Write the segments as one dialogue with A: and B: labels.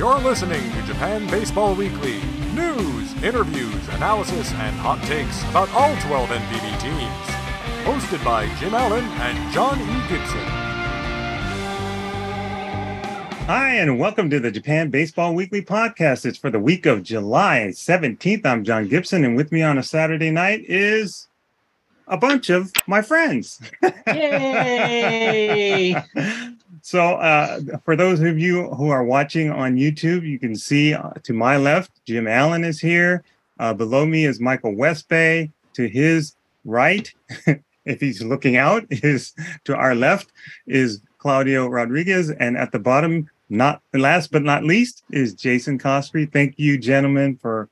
A: You're listening to Japan Baseball Weekly. News, interviews, analysis, and hot takes about all 12 NPB teams. Hosted by Jim Allen and John E. Gibson.
B: Hi, and welcome to the Japan Baseball Weekly podcast. It's for the week of July 17th. I'm John Gibson, and with me on a Saturday night is a bunch of my friends.
C: Yay!
B: so, uh, for those of you who are watching on YouTube, you can see uh, to my left, Jim Allen is here. Uh, below me is Michael Westbay. To his right, if he's looking out, is to our left is Claudio Rodriguez, and at the bottom, not last but not least, is Jason Coskrey. Thank you, gentlemen, for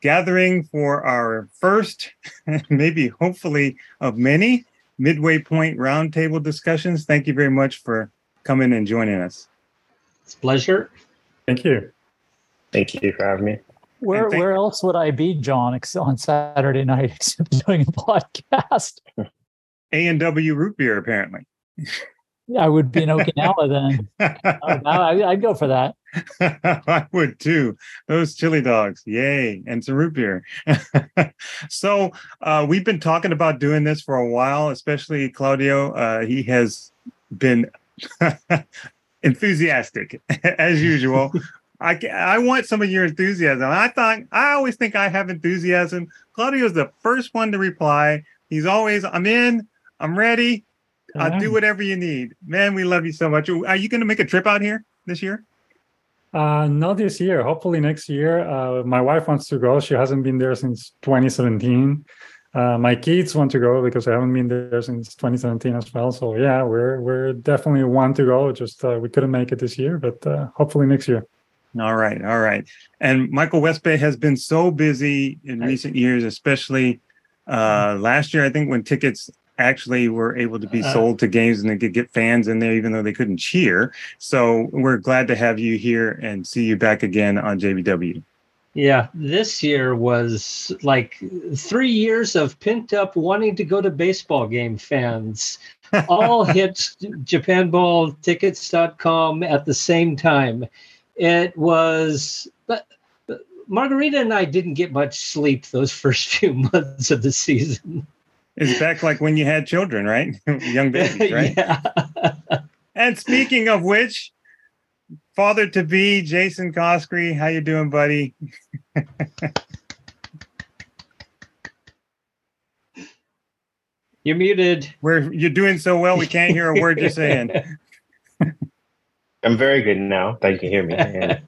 B: gathering for our first, maybe hopefully of many midway point roundtable discussions. Thank you very much for coming and joining us.
C: It's a pleasure.
D: Thank you.
E: Thank you for having me.
F: Where
B: thank-
F: where else would I be, John, on Saturday night except doing a podcast?
B: A and W root beer, apparently.
F: I would be in Okinawa then. Oh, I, I'd go for that.
B: I would too. Those chili dogs, yay, and some root beer. so uh, we've been talking about doing this for a while, especially Claudio. Uh, he has been enthusiastic as usual. I, I want some of your enthusiasm. I thought I always think I have enthusiasm. Claudio's the first one to reply. He's always, I'm in, I'm ready. I'll do whatever you need. Man, we love you so much. Are you going to make a trip out here this year?
D: Uh, not this year. Hopefully next year. Uh, my wife wants to go. She hasn't been there since 2017. Uh, my kids want to go because I haven't been there since 2017 as well. So yeah, we're we're definitely want to go. Just uh, we couldn't make it this year, but uh, hopefully next year.
B: All right, all right. And Michael Westbay has been so busy in recent years, especially uh, last year. I think when tickets actually were able to be
C: Uh,
B: sold to games and they could get fans in there, even though they couldn't cheer. So we're glad to have you here and see you back again on JBW.
C: Yeah, this year was like three years of pent up wanting to go to baseball game fans. All hit JapanBallTickets.com at the same time. It was, but, Margarita and I didn't get much sleep those first few months of the season.
B: It's back like when you had children, right? Young babies, right?
C: yeah.
B: And speaking of which, father to be Jason Coskrey, how you doing, buddy?
C: You're muted.
B: We're you're doing so well, we can't hear a word you're saying.
E: I'm very good now. Thank you. Hear me. And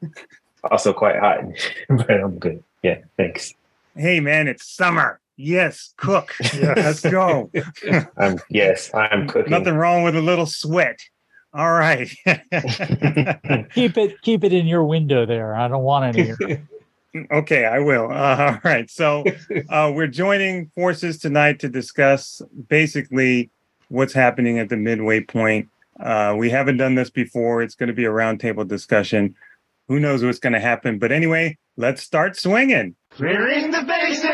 E: also quite hot, but I'm good. Yeah, thanks.
B: Hey man, it's summer. Yes, cook. Let's go.
E: I'm yes, I'm cooking.
B: Nothing wrong with a little sweat. All right.
F: Keep it keep it in your window there. I don't want any. here.
B: okay, I will. Uh, all right. So uh, we're joining forces tonight to discuss basically what's happening at the midway point. Uh, we haven't done this before. It's going to be a roundtable discussion. Who knows what's going to happen? But anyway, let's start swinging.
A: Clearing the bases!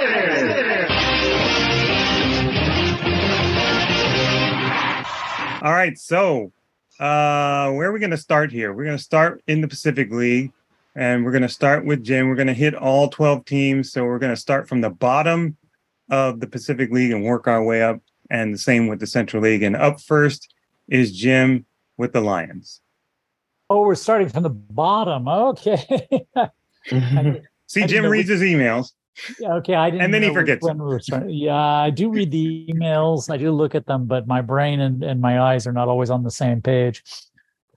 B: All right, so uh, where are we going to start here? We're going to start in the Pacific League, and we're going to start with Jim. We're going to hit all 12 teams. So we're going to start from the bottom of the Pacific League and work our way up, and the same with the Central League. And up first is Jim with the Lions.
F: Oh, we're starting from the bottom. Okay.
B: See,
F: I
B: Jim
F: know
B: reads his emails.
F: Yeah, okay, I didn't.
B: And then he forgets
F: we. Yeah, I do read the emails. I do look at them, but my brain and, and my eyes are not always on the same page.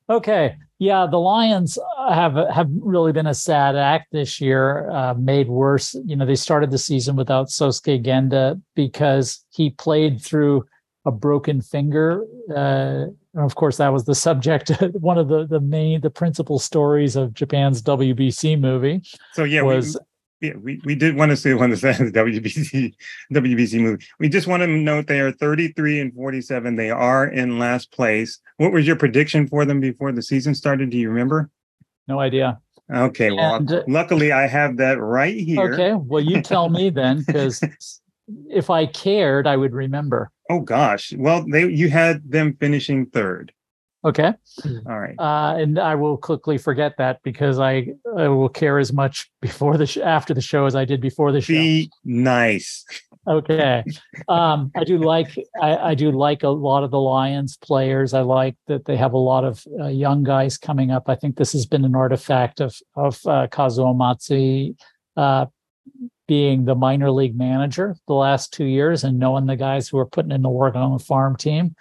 F: Okay, yeah, the Lions have have really been a sad act this year. Uh, made worse, you know, they started the season without Sosuke Genda because he played through a broken finger. Uh, and of course, that was the subject, one of the the main, the principal stories of Japan's WBC movie
B: So yeah,
F: was
B: yeah, we, we did want to see one of the WBC WBC movie. We just want to note they are 33 and 47. They are in last place. What was your prediction for them before the season started? Do you remember?
F: no idea.
B: Okay, well,
F: And, uh,
B: luckily I have that right here.
F: Okay, well, you tell me then, because if I cared, I would remember.
B: Oh gosh. Well, they you had them finishing third.
F: Okay.
B: All right.
F: Uh, and I will quickly forget that because I, I will care as much before the sh- after the show as I did before the show.
B: Be nice.
F: Okay. Um, I do like I, I do like a lot of the Lions players. I like that they have a lot of uh, young guys coming up. I think this has been an artifact of of uh, Kazuo Matsui uh, being the minor league manager the last two years and knowing the guys who are putting in the work on the farm team.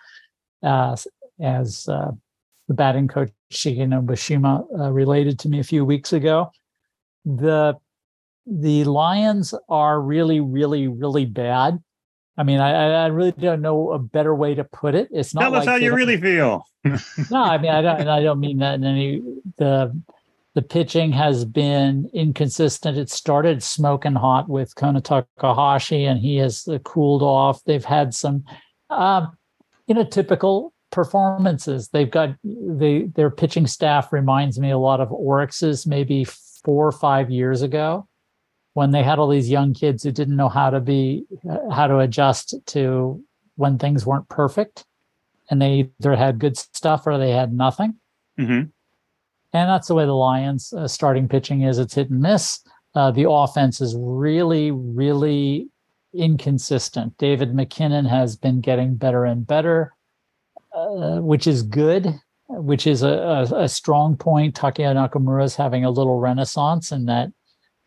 F: Uh, as uh, the batting coach Shigenobu Shima uh, related to me a few weeks ago, the the Lions are really, really, really bad. I mean, I, I really don't know a better way to put it. It's not
B: Tell us how you really feel.
F: no, I mean, I don't, and I don't mean that in any the the pitching has been inconsistent. It started smoking hot with Kona Takahashi, and he has uh, cooled off. They've had some, um, you know, typical performances. They've got they their pitching staff reminds me a lot of Orix's maybe four or five years ago, when they had all these young kids who didn't know how to be how to adjust to when things weren't perfect and they either had good stuff or they had nothing.
B: hmm
F: And that's the way the Lions uh, starting pitching is. It's hit and miss. Uh, the offense is really, really inconsistent. David McKinnon has been getting better and better, uh, which is good, which is a, a, a strong point. Takeya Nakamura is having a little renaissance in that,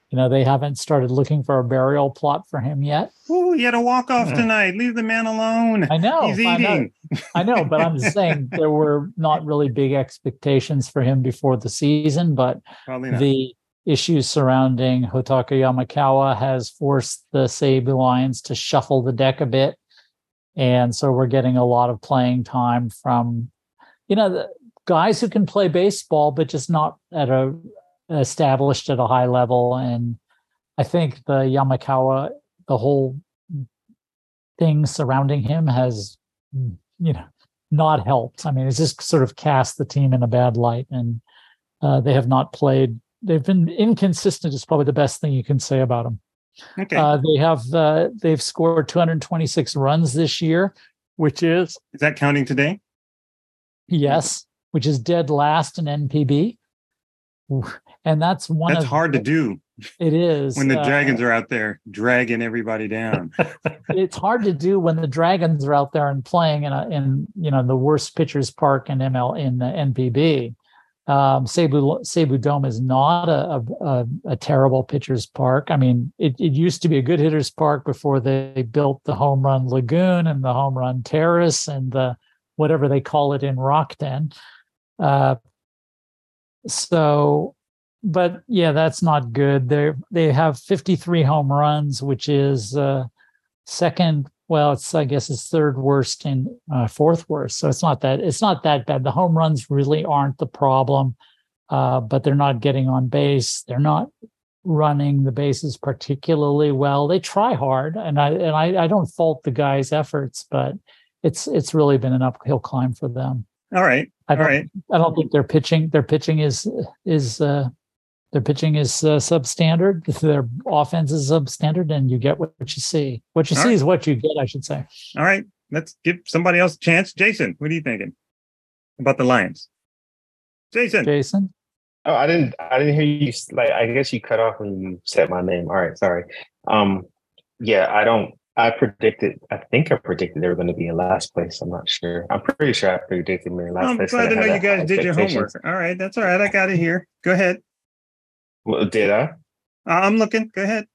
F: you know, they haven't started looking for a burial plot for him yet.
B: Ooh, he had a walk off tonight. Leave the man alone.
F: I know.
B: He's
F: I know.
B: eating.
F: I know, but I'm just saying there were not really big expectations for him before the season, but the issues surrounding Hotaka Yamakawa has forced the Seibu Lions to shuffle the deck a bit. And so we're getting a lot of playing time from, you know, guys who can play baseball, but just not at a established at a high level. And I think the Yamakawa, the whole thing surrounding him has, you know, not helped. I mean, it's just sort of cast the team in a bad light, and uh, they have not played. They've been inconsistent. Is probably the best thing you can say about them.
B: Okay.
F: Uh, they have uh, they've scored 226 runs this year, which is
B: Is that counting today?
F: yes, which is dead last in NPB, and that's one
B: That's
F: of
B: hard to do
F: It is
B: when the
F: uh,
B: dragons are out there dragging everybody down.
F: it's hard to do when the Dragons are out there and playing in a, in you know the worst pitchers park in ML in the NPB. Um, Seibu Seibu Dome is not a, a, a, terrible pitchers park. I mean, it, it used to be a good hitters park before they built the home run lagoon and the home run terrace and the whatever they call it in Rakuten. Uh, so but yeah, that's not good. They they have 53 home runs, which is uh, second. Well, it's I guess it's third worst and uh, fourth worst. So it's not that it's not that bad. The home runs really aren't the problem, uh, but they're not getting on base. They're not running the bases particularly well. They try hard, and I and I, I don't fault the guys' efforts, but it's it's really been an uphill climb for them.
B: All right.
F: I don't
B: right.
F: I don't think their pitching their pitching is is uh, their pitching is uh, substandard. Their offense is substandard, and you get what you see. What you
B: All
F: see
B: right.
F: is what you get, I should say.
B: All right. Let's give somebody else a chance. Jason, what are you thinking about the Lions? Jason.
F: Jason,
E: Oh, I didn't. I didn't hear you. Like, I guess you cut off when you said my name. All right, sorry. Um, yeah, I don't. I predicted. I think I predicted they were going to be in last place. I'm not sure. I'm pretty sure I predicted them in last place.
B: I'm
E: glad
B: to know you guys did your homework. All right. That's all right. I got it here. Go ahead.
E: Well, did I?
B: Uh, I'm looking. Go ahead.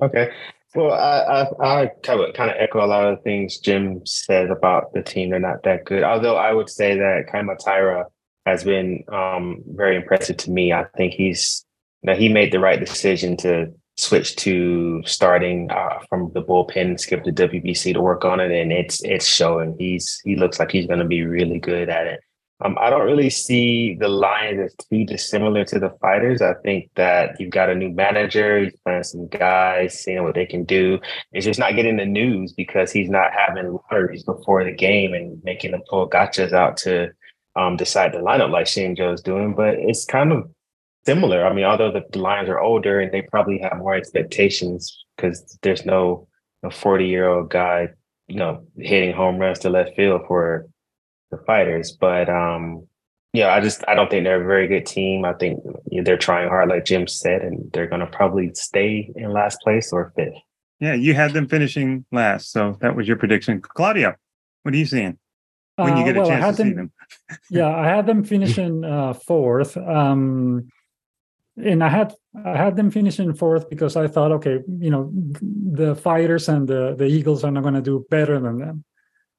E: Okay. Well, I I, I kind of echo a lot of the things Jim said about the team. They're not that good. Although I would say that Kaima Taira has been um, very impressive to me. I think he's that he made the right decision to switch to starting uh, from the bullpen, skip the WBC to work on it, and it's it's showing. He's he looks like he's going to be really good at it. Um, I don't really see the Lions as too dissimilar to the Fighters. I think that you've got a new manager, he's playing some guys, seeing what they can do. It's just not getting the news because he's not having lotteries before the game and making them pull gotchas out to um, decide the lineup like Shinjo's doing. But it's kind of similar. I mean, although the, Lions are older and they probably have more expectations because there's no 40 year old guy, you know, hitting home runs to left field for the fighters. But um, yeah, I just I don't think they're a very good team. I think they're trying hard, like Jim said, and they're going to probably stay in last place or fifth.
B: Yeah, you had them finishing last, so that was your prediction. Claudio, what are you seeing when you get
D: Uh,
B: a
D: well, I
B: chance
D: had
B: to see
D: them-
B: them?
D: yeah, I had them finishing uh, fourth. Um, and I had I had them finishing fourth because I thought, okay, you know, the fighters and the the Eagles are not going to do better than them.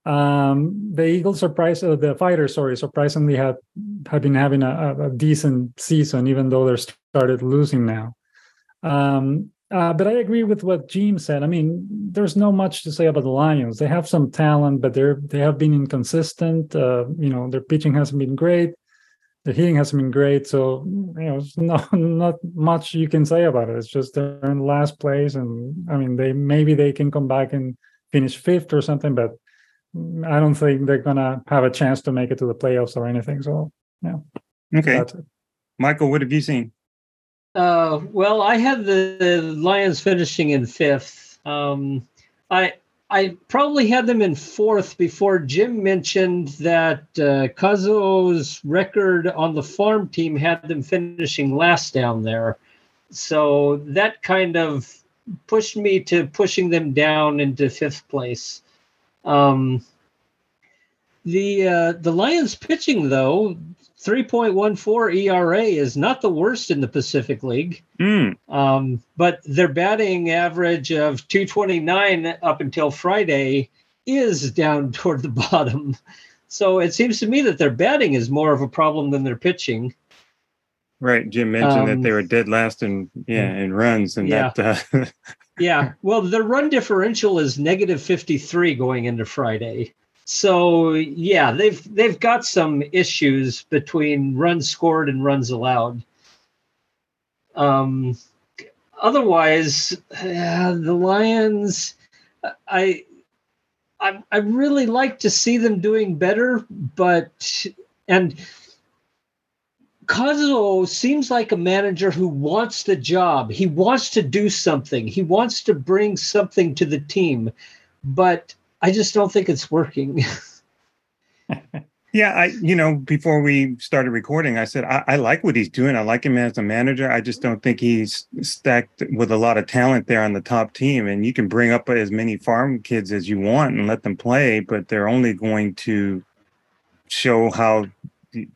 D: Um, the Eagles surprise uh, the fighters, sorry, surprisingly had have been having a, a- decent season, even though they're started losing now. Um, uh, but I agree with what Jim said. I mean, there's no much to say about the Lions. They have some talent, but they're they have been inconsistent. Uh, you know, their pitching hasn't been great. The hitting hasn't been great. So you know, no not much you can say about it. It's just they're in last place, and I mean, they maybe they can come back and finish fifth or something, but I don't think they're gonna have a chance to make it to the playoffs or anything. So yeah. Okay.
B: Michael, what have you seen?
C: Uh, well, I had the Lions finishing in fifth. Um, I I probably had them in fourth before Jim mentioned that uh, Kazuo's record on the farm team had them finishing last down there. So that kind of pushed me to pushing them down into fifth place. Um, the uh, the Lions pitching though 3.14 ERA is not the worst in the Pacific League.
B: Hmm.
C: Um, but their batting average of 229 up until Friday is down toward the bottom. So it seems to me that their batting is more of a problem than their pitching.
B: Right, Jim mentioned that
C: Um,
B: they were dead last in yeah in runs, and
C: Yeah.
B: that uh,
C: Yeah, well, the run differential is negative 53 going into Friday. So yeah, they've they've got some issues between runs scored and runs allowed. Um, otherwise, uh, the Lions, I, I I really like to see them doing better, but and Kazuo seems like a manager who wants the job. He wants to do something. He wants to bring something to the team, but I just don't think it's working.
B: yeah, I you know before we started recording, I said I, I like what he's doing. I like him as a manager. I just don't think he's stacked with a lot of talent there on the top team. And you can bring up as many farm kids as you want and let them play, but they're only going to show how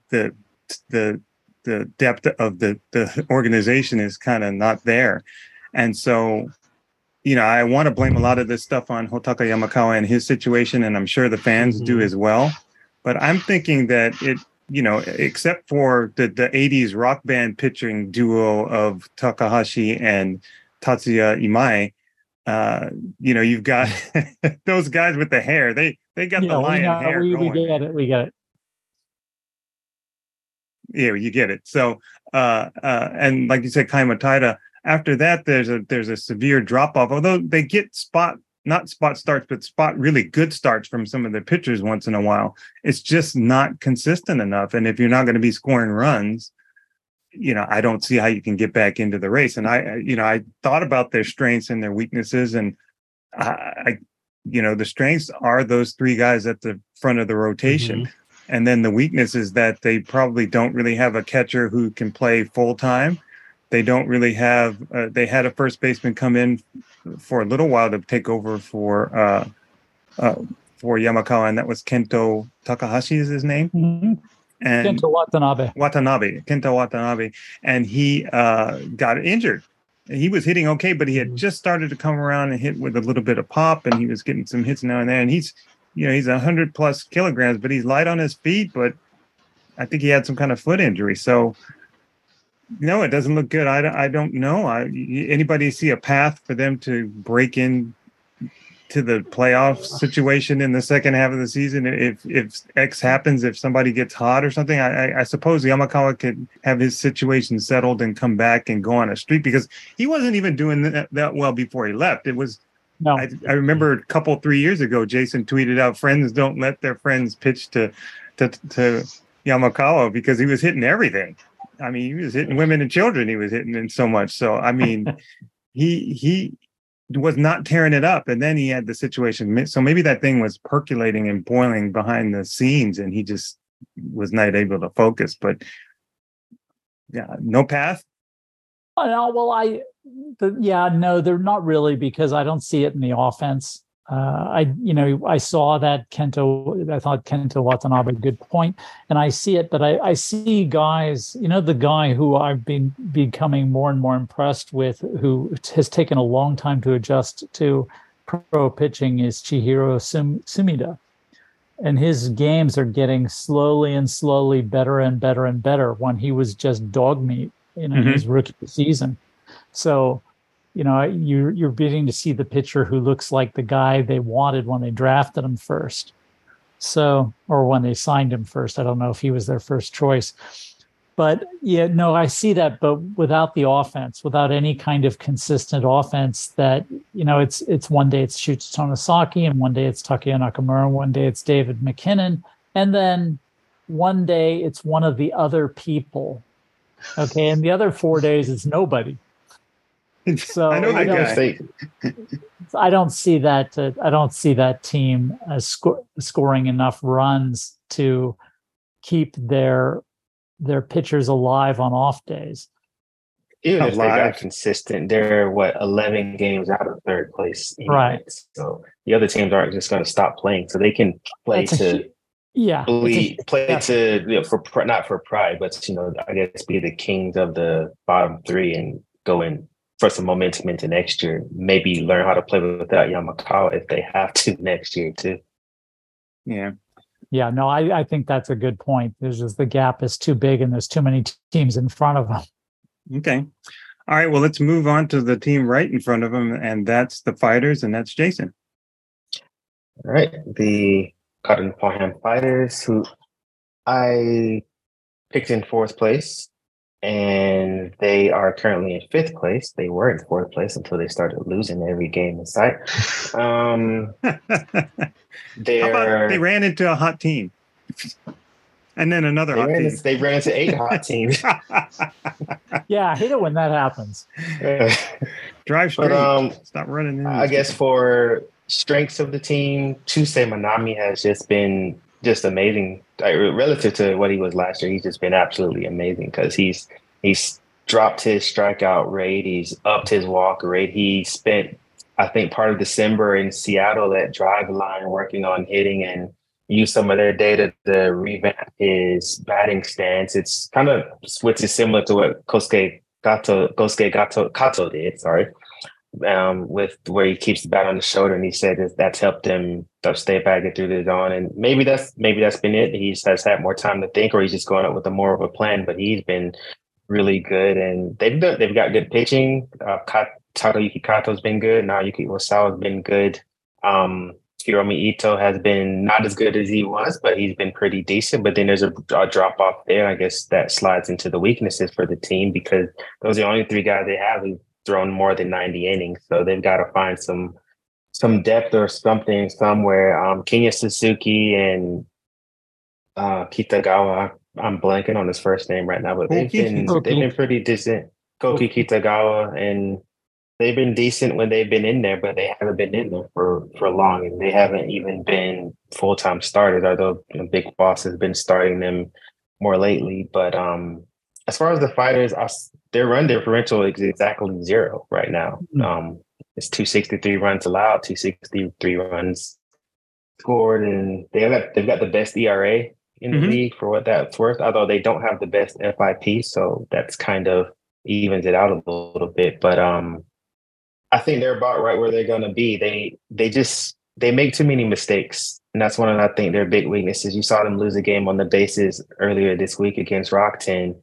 B: the the the, depth of the the organization is kind of not there. And so you know, I want to blame a lot of this stuff on Hotaka Yamakawa and his situation, and I'm sure the fans do
C: Mhm.
B: as well. But I'm thinking that it, you know, except for the the '80s rock band pitching duo of Takahashi and Tatsuya Imai, uh, you know, you've got those guys with the hair. They they got the
F: Yeah, we,
B: lion hair
F: we, we get it. We get it.
B: Yeah, you get it. So, uh, uh, and like you said, Kaima Taira. After that, there's a there's a severe drop off. Although they get spot not spot starts, but spot really good starts from some of the pitchers once in a while. It's just not consistent enough. And if you're not going to be scoring runs, you know, I don't see how you can get back into the race. And I, you know, I thought about their strengths and their weaknesses, and I, I you know, the strengths are those three guys at the front of the rotation. And then the weakness is that they probably don't really have a catcher who can play full time. They don't really have. Uh, they had a first baseman come in for a little while to take over for uh, uh, for Yamakawa, and that was Kento Takahashi is his name.
F: Mhm.
B: And
F: Kento Watanabe.
B: Watanabe, Kento Watanabe, and he uh, got injured. He was hitting okay, but he had
C: Mhm.
B: just started to come around and hit with a little bit of pop, and he was getting some hits now and then. And he's, you know, he's a hundred plus kilograms, but he's light on his feet. But I think he had some kind of foot injury, so no, it doesn't look good. I, I don't know. I, anybody see a path for them to break in to the playoff situation in the second half of the season if if X happens, if somebody gets hot or something, I, I, I suppose Yamakawa could have his situation settled and come back and go on a streak because he wasn't even doing that, that well before he left. It was
F: No,
B: I, I remember a couple three years ago, Jason tweeted out, "Friends don't let their friends pitch to to to Yamakawa because he was hitting everything. I mean, he was hitting women and children. He was hitting in so much. So I mean, he he was not tearing it up, and then he had the situation. So maybe that thing was percolating and boiling behind the scenes, and he just was not able to focus. But yeah, no path.
F: Oh, no, well, I, the, yeah, no, they're not really because I don't see it in the offense. Uh, I, you know, I saw that Kento. I thought Kento Watanabe a good point, and I see it. But I, I see guys. You know, the guy who I've been becoming more and more impressed with, who has taken a long time to adjust to pro pitching, is Chihiro Sum, Sumida, and his games are getting slowly and slowly better and better and better. When he was just dog meat in mm-hmm. his rookie season, so you know you're you're beginning to see the pitcher who looks like the guy they wanted when they drafted him first. So or when they signed him first. I don't know if he was their first choice. But yeah no i see that but without the offense without any kind of consistent offense that you know it's it's one day it's Shuta Tonosaki and one day it's Takuya Nakamura and one day it's David McKinnon, and then one day it's one of the other people. Okay and the other four days it's nobody so I, know I don't, I don't see that. Uh, I don't see that team as sco- scoring enough runs to keep their their pitchers alive on off days.
E: Even if they got consistent, they're what eleven games out of third place,
F: right?
E: So the other teams aren't just going to stop playing, so they can play That's to.
F: yeah,
E: play yeah. to you know, for not for pride, but you know, I guess be the kings of the bottom three and go in for some momentum into next year. Maybe learn how to play without Yamakawa if they have to next year too.
B: Yeah.
F: Yeah, no, I, I think that's a good point. There's just the gap is too big and there's too many teams in front of them.
B: Okay. All right. Well, let's move on to the team right in front of them, and that's the fighters, and that's Jason.
E: All right. The Cotton Palm Fighters, who I picked in fourth place and they are currently in fifth place. They were in fourth place until they started losing every game in sight. Um,
B: they ran into a hot team, and then another hot
E: ran,
B: team.
E: They ran into eight hot teams.
F: yeah, I hate it when that happens.
B: Drive straight. But, um, Stop running. In
E: I guess for strengths of the team, Chusei Mannami has just been just amazing like, relative to what he was last year. He's just been absolutely amazing because he's he's dropped his strikeout rate, he's upped his walk rate. He spent, I think, part of December in Seattle at Driveline working on hitting and use some of their data to revamp his batting stance. It's kind of which is similar to what Kosuke Gato Kosuke Gato Kato did. Sorry, um, with where he keeps the bat on the shoulder, and he said that that's helped him stay back and through the zone. And maybe that's maybe that's been it. He has had more time to think, or he's just going up with a more of a plan. But he's been really good, and they've done, they've got good pitching. Uh, Takayuki Kato's been good. Naoyuki Uwasawa's been good. Um, Hiromi Ito has been not as good as he was, but he's been pretty decent. But then there's a, a drop off there. I guess that slides into the weaknesses for the team because those are the only three guys they have who've thrown more than 90 innings. So they've got to find some some depth or something somewhere. Um, Kenya Suzuki and uh, Kitayama. I'm blanking on his first name right now, but they've been they've been pretty decent. Koki Kitayama and they've been decent when they've been in there, but they haven't been in there for for long, and they haven't even been full time starters. Although Big Boss has been starting them more lately, but um, as far as the fighters, I, their run differential is exactly zero right now. Mm-hmm. Um, it's 263 runs allowed, 263 runs scored, and they have they've got the best ERA in the mm-hmm. league for what that's worth. Although they don't have the best FIP, so that's kind of evens it out a little bit. But um, I think they're about right where they're going to be. They they just they make too many mistakes, and that's one of I think their big weaknesses. You saw them lose a game on the bases earlier this week against Rakuten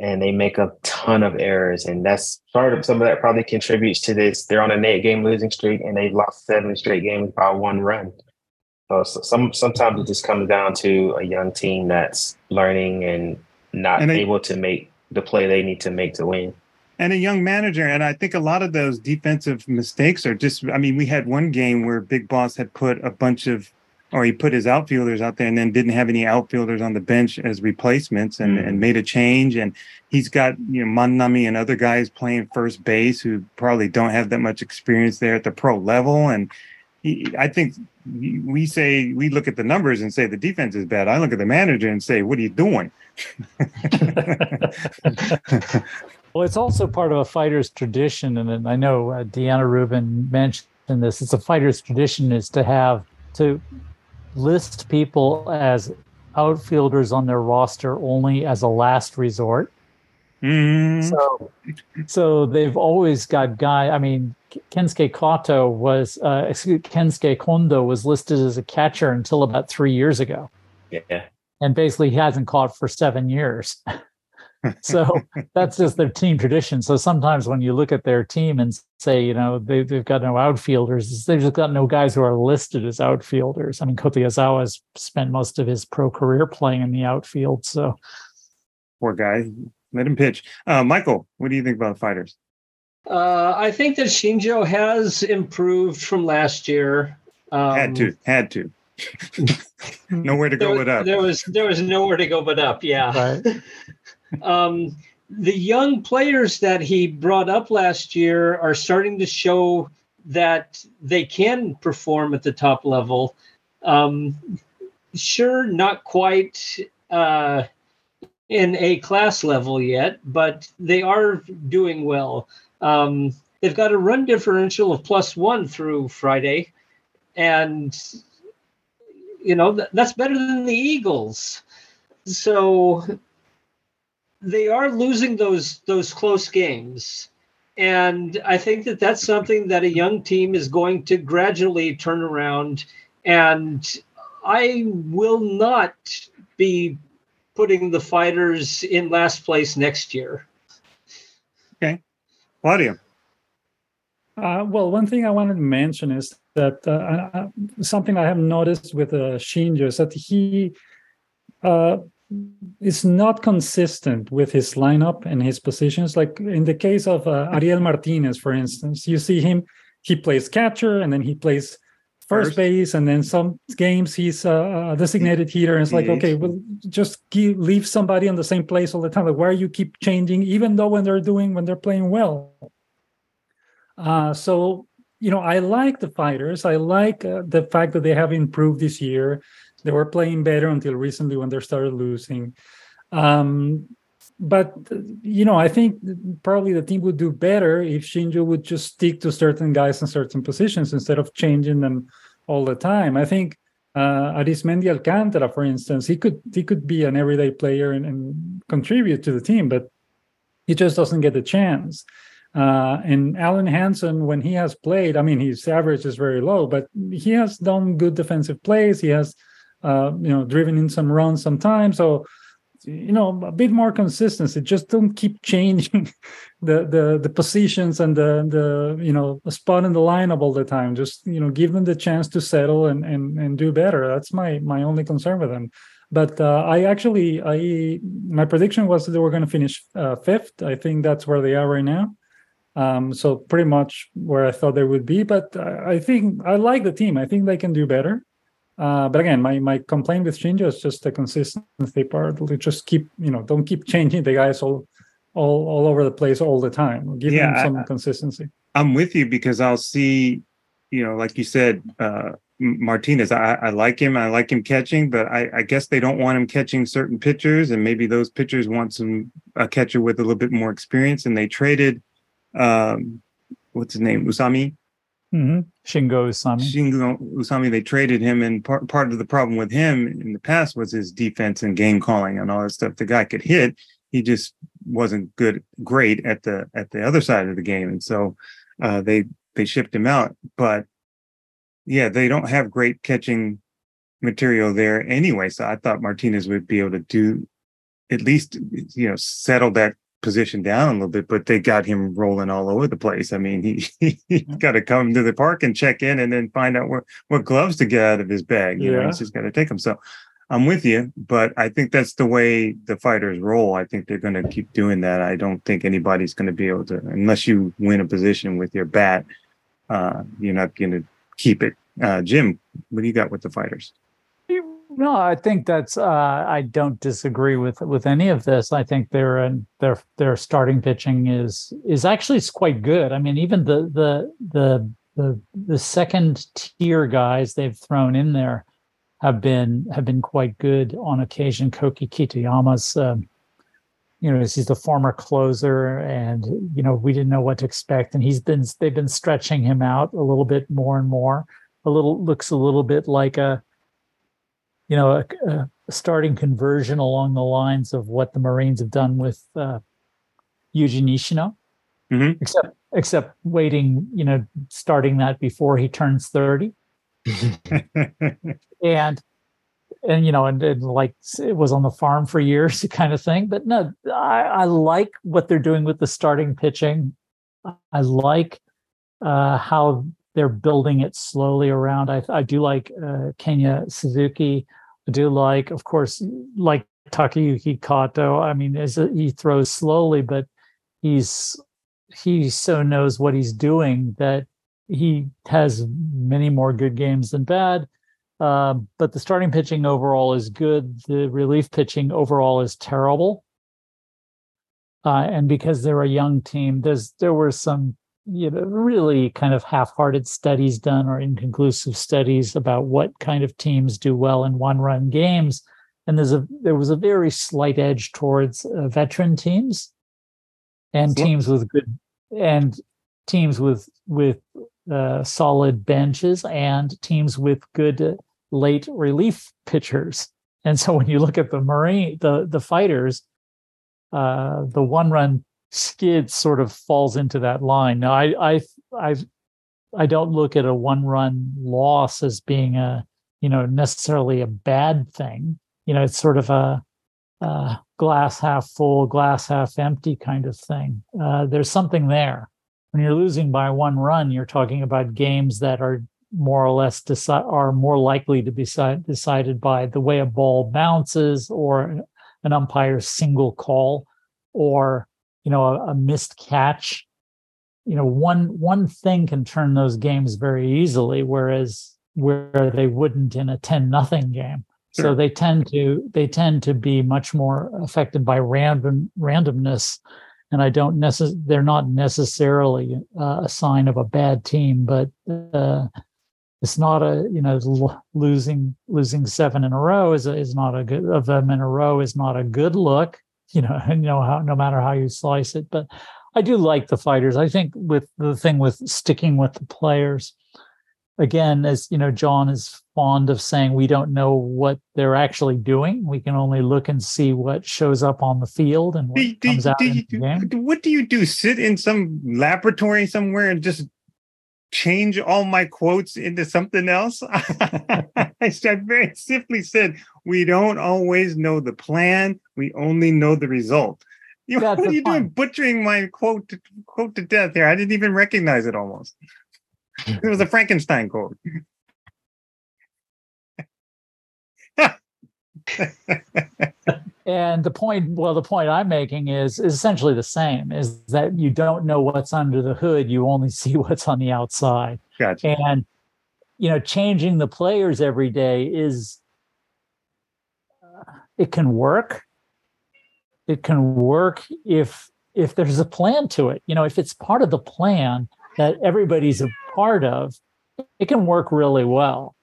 E: and they make a ton of errors. And that's part of some of that probably contributes to this. They're on an eight game losing streak and they've lost seven straight games by one run. So, so some sometimes it just comes down to a young team that's learning and not and able to make the play they need to make to win.
B: And a young manager. And I think a lot of those defensive mistakes are just I mean, we had one game where Big Boss had put a bunch of or he put his outfielders out there and then didn't have any outfielders on the bench as replacements and,
E: Mm.
B: and made a change. And he's got, you know, Mannami and other guys playing first base who probably don't have that much experience there at the pro level. And he, I think we say, we look at the numbers and say the defense is bad. I look at the manager and say, what are you doing?
F: Well, it's also part of a fighter's tradition, and and I know uh, Deanna Rubin mentioned this. It's a fighter's tradition is to have to list people as outfielders on their roster only as a last resort.
B: Mm,
F: So, so they've always got guy. I mean, Kensuke Kato was, uh, excuse, Kensuke Kondo was listed as a catcher until about three years ago,
E: Yeah.
F: and basically he hasn't caught for seven years. so that's just their team tradition. So sometimes when you look at their team and say, you know, they, they've got no outfielders, they've just got no guys who are listed as outfielders. I mean, Kota has spent most of his pro career playing in the outfield. So
B: poor guy. Let him pitch. Uh, Michael, what do you think about the fighters?
C: Uh, I think that Shinjo has improved from last year. Um,
B: had to, had to. Nowhere to
C: There,
B: go but up.
C: there was there was nowhere to go but up. Yeah.
F: right.
C: um, the young players that he brought up last year are starting to show that they can perform at the top level. Um, sure, not quite uh, in a class level yet, but they are doing well. Um, they've got a run differential of plus one through Friday, and you know th- that's better than the Eagles. So they are losing those those close games. And i think that that's something that a young team is going to gradually turn around. And i will not be putting the fighters in last place next year
B: Claudio.
D: Uh, well, one thing I wanted to mention is that uh, something I have noticed with uh, Shinjo is that he uh, is not consistent with his lineup and his positions. Like in the case of uh, Ariel Martinez, for instance, you see him, he plays catcher and then he plays first,
B: First.
D: base, and then some games he's a designated hitter. And it's like, okay, well, just keep, leave somebody in the same place all the time. Like, why you keep changing, even though when they're doing, when they're playing well? Uh, so you know, I like the fighters. I like uh, the fact that they have improved this year. They were playing better until recently when they started losing. Um, but you know, I think probably the team would do better if Shinjo would just stick to certain guys in certain positions instead of changing them all the time. I think uh, Arismendi Alcantara, for instance, he could he could be an everyday player and, and contribute to the team, but he just doesn't get the chance. Uh, and Alen Hanson, when he has played, I mean, his average is very low, but he has done good defensive plays. He has, uh, you know, driven in some runs sometimes. So, you know, a bit more consistency. Just don't keep changing the the the positions and the the you know spot in the lineup all the time. Just you know, give them the chance to settle and and and do better. That's my my only concern with them. But uh, I actually, I my prediction was that they were going to finish uh, fifth. I think that's where they are right now. Um, so pretty much where I thought they would be. But I, I think I like the team. I think they can do better. Uh, but again, my my complaint with Shinjo is just the consistency part. They just keep, you know, don't keep changing the guys all all all over the place all the time. Give
B: Yeah,
D: them some
B: I-
D: consistency.
B: I'm with you because I'll see, you know, like you said, uh, Martinez. I, I like him. I like him catching, but I, I guess they don't want him catching certain pitchers, and maybe those pitchers want some a catcher with a little bit more experience. And they traded, um, what's his name, Usami
F: hmm Shingo Usami.
B: Shingo Usami. They traded him, and part part of the problem with him in the past was his defense and game calling and all that stuff. The guy could hit, he just wasn't good, great at the at the other side of the game, and so uh, they they shipped him out. But yeah, they don't have great catching material there anyway. So I thought Martinez would be able to do at least you know settle that position down a little bit, but they got him rolling all over the place. I mean, he he got to come to the park and check in, and then find out what what gloves to get out of his bag. You know,
D: Yeah.
B: he's just got to take them. So I'm with you, but I think that's the way the fighters roll. I think they're going to keep doing that. I don't think anybody's going to be able to, unless you win a position with your bat, uh, you're not going to keep it Uh, Jim, what do you got with the fighters?
F: No, I think that's. Uh, I don't disagree with with any of this. I think their their their starting pitching is is actually quite good. I mean, even the the the the the second tier guys they've thrown in there have been have been quite good on occasion. Koki Kitayama's, um, you know, he's the former closer, and you know we didn't know what to expect, and he's been they've been stretching him out a little bit more and more. A little looks a little bit like a you know, a, a, starting conversion along the lines of what the Marines have done with uh, Yuji Nishino,
B: Mhm.
F: except except waiting, you know, starting that before he turns thirty, and and you know, and, and like it was on the farm for years, kind of thing. But no, I, I like what they're doing with the starting pitching. I like uh, how they're building it slowly around. I, I do like uh, Kenya Suzuki. I do like, of course, like Takayuki Kato. I mean, he throws slowly, but he's he so knows what he's doing that he has many more good games than bad. Um, but the starting pitching overall is good. The relief pitching overall is terrible. Uh, and because they're a young team, there's there were some you know really kind of half-hearted studies done or inconclusive studies about what kind of teams do well in one-run games. And there's a there was a very slight edge towards uh, veteran teams and teams with good and teams with with uh, solid benches and teams with good late relief pitchers. And so when you look at the marine the the fighters uh the one run skid sort of falls into that line. Now, I I I I don't look at a one run loss as being a you know necessarily a bad thing. You know, it's sort of a, a glass half full, glass half empty kind of thing. Uh, there's something there. When you're losing by one run, you're talking about games that are more or less deci- are more likely to be deci- decided by the way a ball bounces or an umpire's single call or you know a, a missed catch. You know one one thing can turn those games very easily whereas where they wouldn't in a 10 nothing game. So they tend to they tend to be much more affected by random randomness. And i don't necess- they're not necessarily uh, a sign of a bad team but uh, it's not a you know l- losing losing seven in a row is a, is not a good of them in a row is not a good look you know you know how no matter how you slice it but i do like the fighters i think with the thing with sticking with the players again as you know john is fond of saying we don't know what they're actually doing we can only look and see what shows up on the field and what
B: Do, do,
F: comes out
B: do you, do- what do you do? Sit in some laboratory somewhere and just change all my quotes into something else? I very simply said, we don't always know the plan. We only know the result. You, what are you doing butchering my quote to, quote to death here? I didn't even recognize it almost. It was a Frankenstein quote.
F: and the point well the point i'm making is, is essentially the same is that you don't know what's under the hood you only see what's on the outside
B: Gotcha.
F: and you know changing the players every day is it can work it can work if if there's a plan to it you know if it's part of the plan that everybody's a part of it can work really well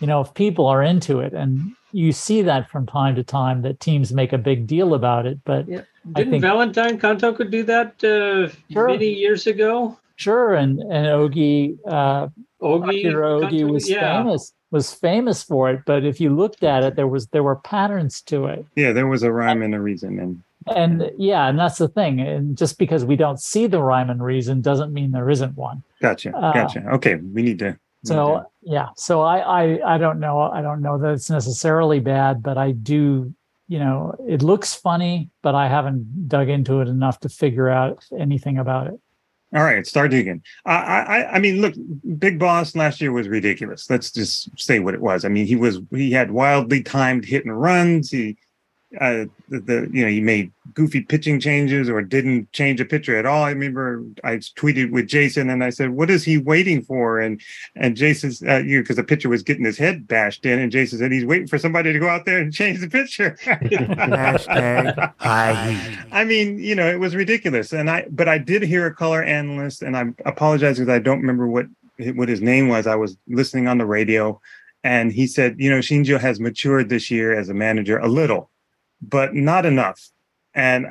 F: you know if people are into it and you see that from time to time that teams make a big deal about it but
C: Yeah. Didn't
F: think-
C: Valentine Kanto could do that uh,
F: Sure.
C: many years ago?
F: sure and and ogi uh
C: Ogi,
F: Akira Ogi was
C: yeah.
F: famous was famous for it, but if you looked at it, there was there were patterns to it.
B: Yeah, there was a rhyme and a reason. And
F: And yeah, and that's the thing. And just because we don't see the rhyme and reason doesn't mean there isn't one.
B: gotcha.
F: Uh,
B: Gotcha. Okay. We need to. we need
F: So yeah, so I, I I don't know. I don't know that it's necessarily bad, but I do. You know, it looks funny, but I haven't dug into it enough to figure out anything about it.
B: All right, start digging. I, I, I mean, look, Big Boss last year was ridiculous. Let's just say what it was. I mean, he was he had wildly timed hit and runs. He uh, the, the you know he made goofy pitching changes or didn't change a pitcher at all. I remember I tweeted with Jason and I said, "What is he waiting for?" And and Jason's uh, you because the pitcher was getting his head bashed in, and Jason said he's waiting for somebody to go out there and change the pitcher.
G: Hashtag.
B: I mean, you know, it was ridiculous. And I but I did hear a color analyst, and I apologize because I don't remember what what his name was. I was listening on the radio. And he said, you know, Shinjo has matured this year as a manager a little but not enough. And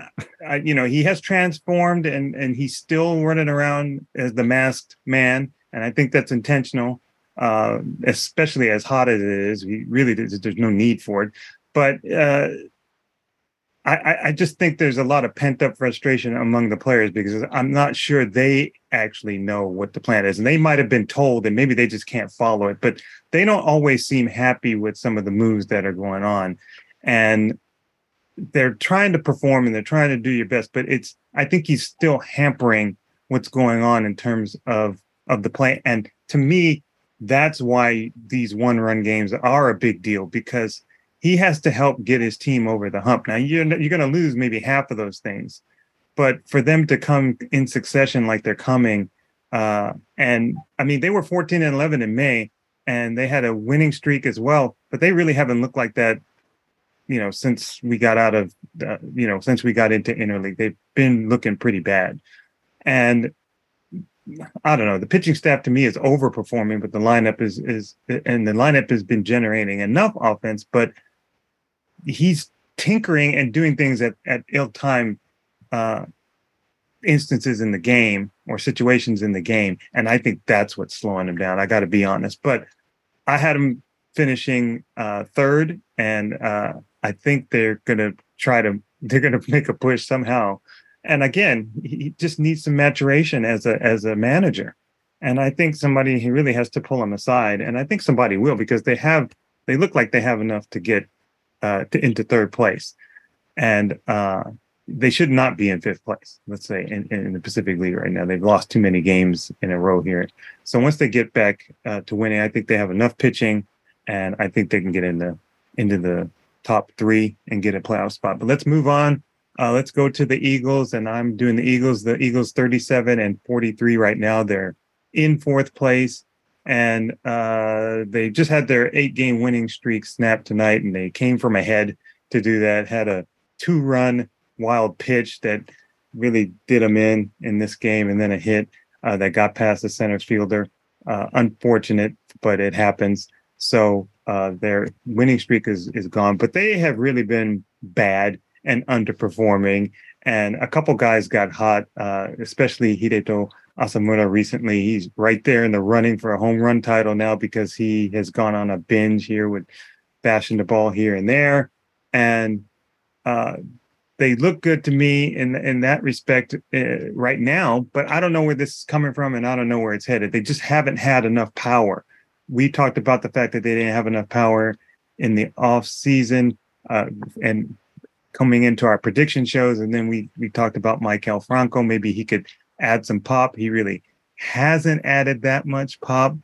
B: I, you know, he has transformed, and and he's still running around as the masked man, and I think that's intentional. Uh, especially as hot as it is, he really there's, there's no need for it. But uh, I, I just think there's a lot of pent up frustration among the players because I'm not sure they actually know what the plan is. And they might have been told and maybe they just can't follow it, but they don't always seem happy with some of the moves that are going on. And they're trying to perform and they're trying to do your best, but it's I think he's still hampering what's going on in terms of of the play. And to me, that's why these one run games are a big deal because he has to help get his team over the hump. Now you're you're going to lose maybe half of those things, but for them to come in succession like they're coming, uh, and I mean they were 14 and 11 in May, and they had a winning streak as well, but they really haven't looked like that you know, since we got out of, uh, you know, since we got into interleague, they've been looking pretty bad. And I don't know, the pitching staff to me is overperforming, but the lineup is is and the lineup has been generating enough offense, but he's tinkering and doing things at at ill time uh, instances in the game or situations in the game, and I think that's what's slowing him down. I got to be honest, but I had him finishing uh, third, and uh, I think they're going to try to they're going to make a push somehow. And again, he just needs some maturation as a as a manager. And I think somebody he really has to pull him aside. And I think somebody will because they have they look like they have enough to get uh, to, into third place, and uh, they should not be in fifth place. Let's say in, in the Pacific League right now, they've lost too many games in a row here. So once they get back uh, to winning, I think they have enough pitching, and I think they can get in the into the top three and get a playoff spot. But let's move on. Uh, let's go to the Eagles, and I'm doing the Eagles. The Eagles 37 and 43 right now. They're in fourth place, and uh, they just had their eight game winning streak snapped tonight, and they came from ahead to do that. Had a two run wild pitch that really did them in in this game, and then a hit uh, that got past the center fielder. Uh, unfortunate, but it happens. So uh, their winning streak is is gone, but they have really been bad and underperforming. And a couple guys got hot, uh, especially Hideto Asamura recently. He's right there in the running for a home run title now because he has gone on a binge here with bashing the ball here and there. And uh, they look good to me in in that respect uh, right now, but I don't know where this is coming from, and I don't know where it's headed. They just haven't had enough power we talked about the fact that they didn't have enough power in the off season uh, and coming into our prediction shows. And then we we talked about Maikel Franco. Maybe he could add some pop. He really hasn't added that much pop.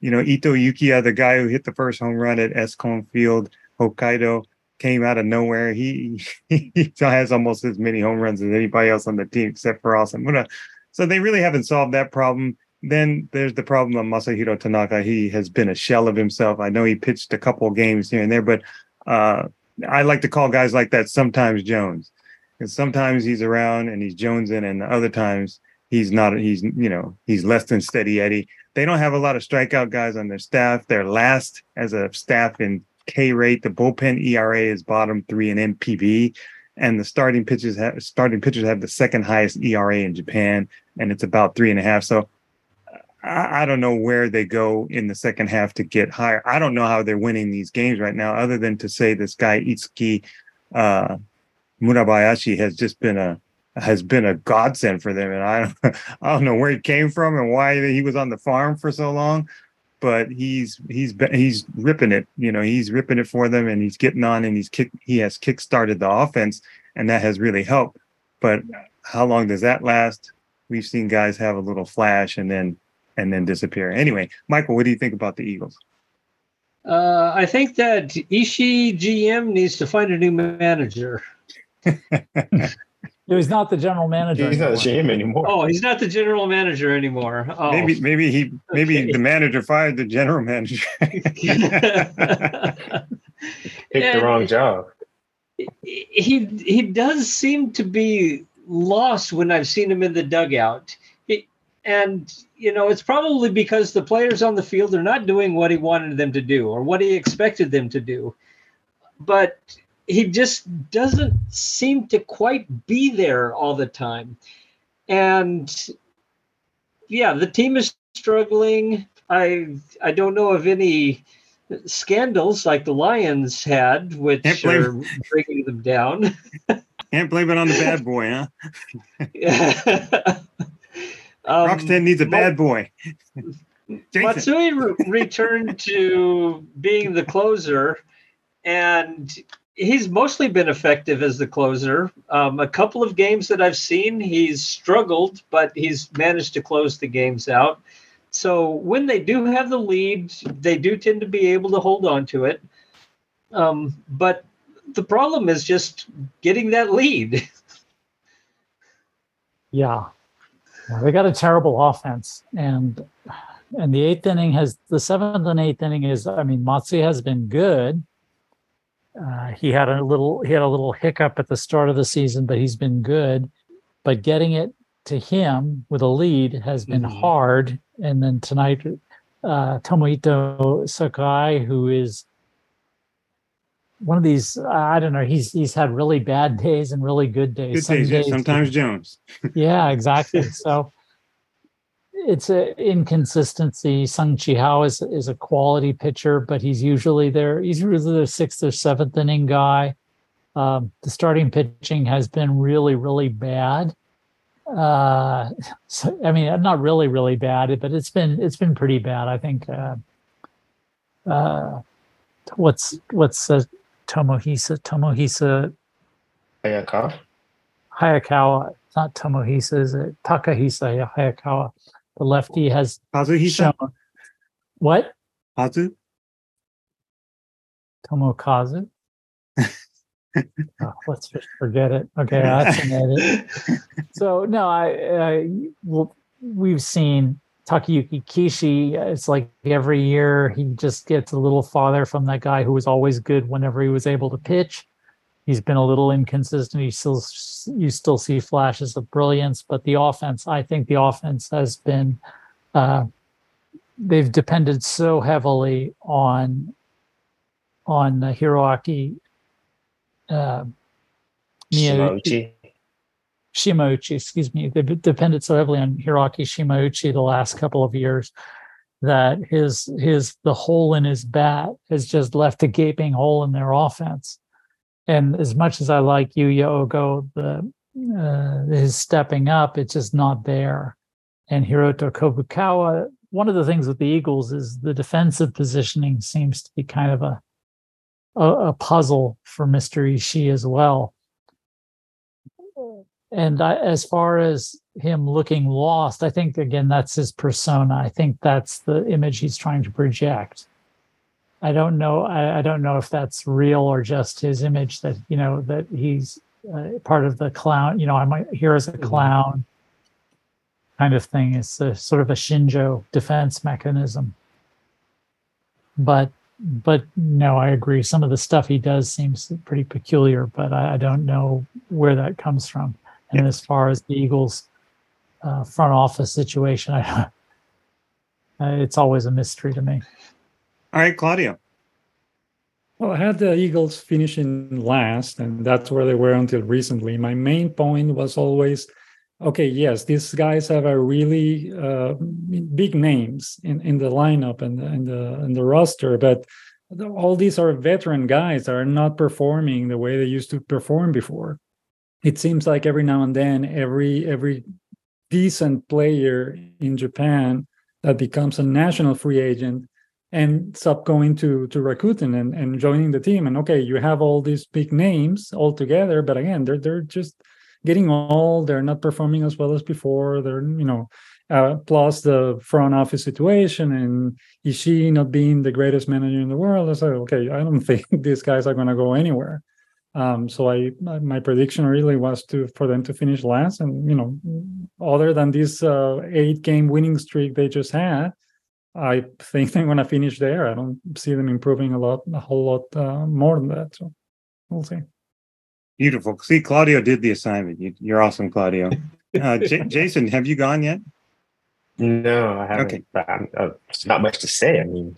B: You know, Ito Yukiya, the guy who hit the first home run at Escon Field, Hokkaido, came out of nowhere. He he has almost as many home runs as anybody else on the team except for Asamura. So they really haven't solved that problem. Then there's the problem of Masahiro Tanaka. He has been a shell of himself. I know he pitched a couple games here and there, but uh, I like to call guys like that sometimes Jones. Because sometimes he's around and he's jonesing, and other times he's not. He's you know he's less than steady Eddie. They don't have a lot of strikeout guys on their staff. They're last as a staff in K rate. The bullpen ERA is bottom three in NPB, and the starting pitchers starting pitchers have the second highest ERA in Japan, and it's about three and a half. So I, don't know where they go in the second half to get higher. I don't know how they're winning these games right now, other than to say this guy Itsuki uh, Murabayashi has just been a has been a godsend for them, and I don't, I don't know where he came from and why he was on the farm for so long, but he's he's he's ripping it. You know, he's ripping it for them, and he's getting on, and he's kick he has kick started the offense, and that has really helped. But how long does that last? We've seen guys have a little flash and then and then disappear. Anyway, Michael, what do you think about the Eagles?
C: Uh, I think that Ishii GM needs to find a new manager.
F: He's not the general manager.
E: He's not the
F: anymore.
E: GM anymore.
C: Oh, he's not the general manager anymore. Oh.
B: Maybe maybe he maybe
C: Okay.
B: the manager fired the general manager.
E: Picked the wrong job.
C: he he does seem to be lost when I've seen him in the dugout. He- and you know, it's probably because the players on the field are not doing what he wanted them to do or what he expected them to do. But he just doesn't seem to quite be there all the time. And yeah, the team is struggling. I I don't know of any scandals like the Lions had, which are bringing them down.
B: Can't blame it on the bad boy, huh?
C: um,
B: Rockstead needs a bad boy.
C: Matsui re- returned to being the closer, and he's mostly been effective as the closer. Um, a couple of games that I've seen, he's struggled, but he's managed to close the games out. So when they do have the lead, they do tend to be able to hold on to it. Um, but the problem is just getting that lead.
F: Yeah. They got a terrible offense. And and the eighth inning has the seventh and eighth inning is I mean, Matsu has been good. Uh, he had a little he had a little hiccup at the start of the season, but he's been good. But getting it to him with a lead has been
B: Mhm.
F: hard. And then tonight, uh, Tomohito Sakai, who is one of these, I don't know, he's he's had really bad days and really good days.
B: Good days,
F: days-
B: sometimes Jones.
F: yeah, exactly. so it's a inconsistency. Sung Chia-hao is is a quality pitcher, but he's usually there. He's usually the sixth or seventh inning guy. Um, the starting pitching has been really, really bad. Uh, so I mean, not really, really bad, but it's been it's been pretty bad. I think. Uh, uh, what's what's uh, Tomohisa Tomohisa
E: Ayaka.
F: Hayakawa, it's not Tomohisa, is it? Takahisa Hayakawa. The lefty has
B: Kazuhisa?
F: shown what?
B: Kazu?
F: Tomokazu? oh, let's just forget it. Okay, that's an edit. So no, I, I well, we've seen Takayuki Kishi. It's like every year he just gets a little farther from that guy who was always good whenever he was able to pitch. He's been a little inconsistent. You still you still see flashes of brilliance, but the offense, I think the offense has been uh, they've depended so heavily on on uh, Hiroaki uh,
E: Shimauchi.
F: Excuse me, they've depended so heavily on Hiroki Shimauchi the last couple of years that his his the hole in his bat has just left a gaping hole in their offense. And as much as I like Yuya Ogo, the uh, his stepping up, it's just not there. And Hiroto Kobukata, one of the things with the Eagles is the defensive positioning seems to be kind of a a, a puzzle for Mr. Ishii as well. And I, as far as him looking lost, I think again that's his persona. I think that's the image he's trying to project. I don't know. I, I don't know if that's real or just his image that you know that he's uh, part of the clown. You know, I'm here as a clown kind of thing. It's a sort of a Shinjo defense mechanism. But but no, I agree. Some of the stuff he does seems pretty peculiar, but I, I don't know where that comes from. And as far as the Eagles' uh, front office situation, I, uh, it's always a mystery to me.
B: All right, Claudio.
D: Well, I had the Eagles finishing last, and that's where they were until recently. My main point was always okay, yes, these guys have a really uh, big names in, in the lineup and, and, the, and the roster, but all these are veteran guys that are not performing the way they used to perform before. It seems like every now and then, every every decent player in Japan that becomes a national free agent ends up going to to Rakuten and, and joining the team. And okay, you have all these big names all together, but again, they're they're just getting old. They're not performing as well as before. They're you know, uh, plus the front office situation and Ishii not being the greatest manager in the world. I said, okay, I don't think these guys are going to go anywhere. Um, so I my prediction really was to for them to finish last, and you know, other than this uh, eight game winning streak they just had, I think they're going to finish there. I don't see them improving a lot, a whole lot uh, more than that. So we'll see.
B: Beautiful. See, Claudio did the assignment. You, are awesome, Claudio. Uh, J- Jason, have you gone yet?
E: No, I haven't. Okay. But uh, not much to say. I mean,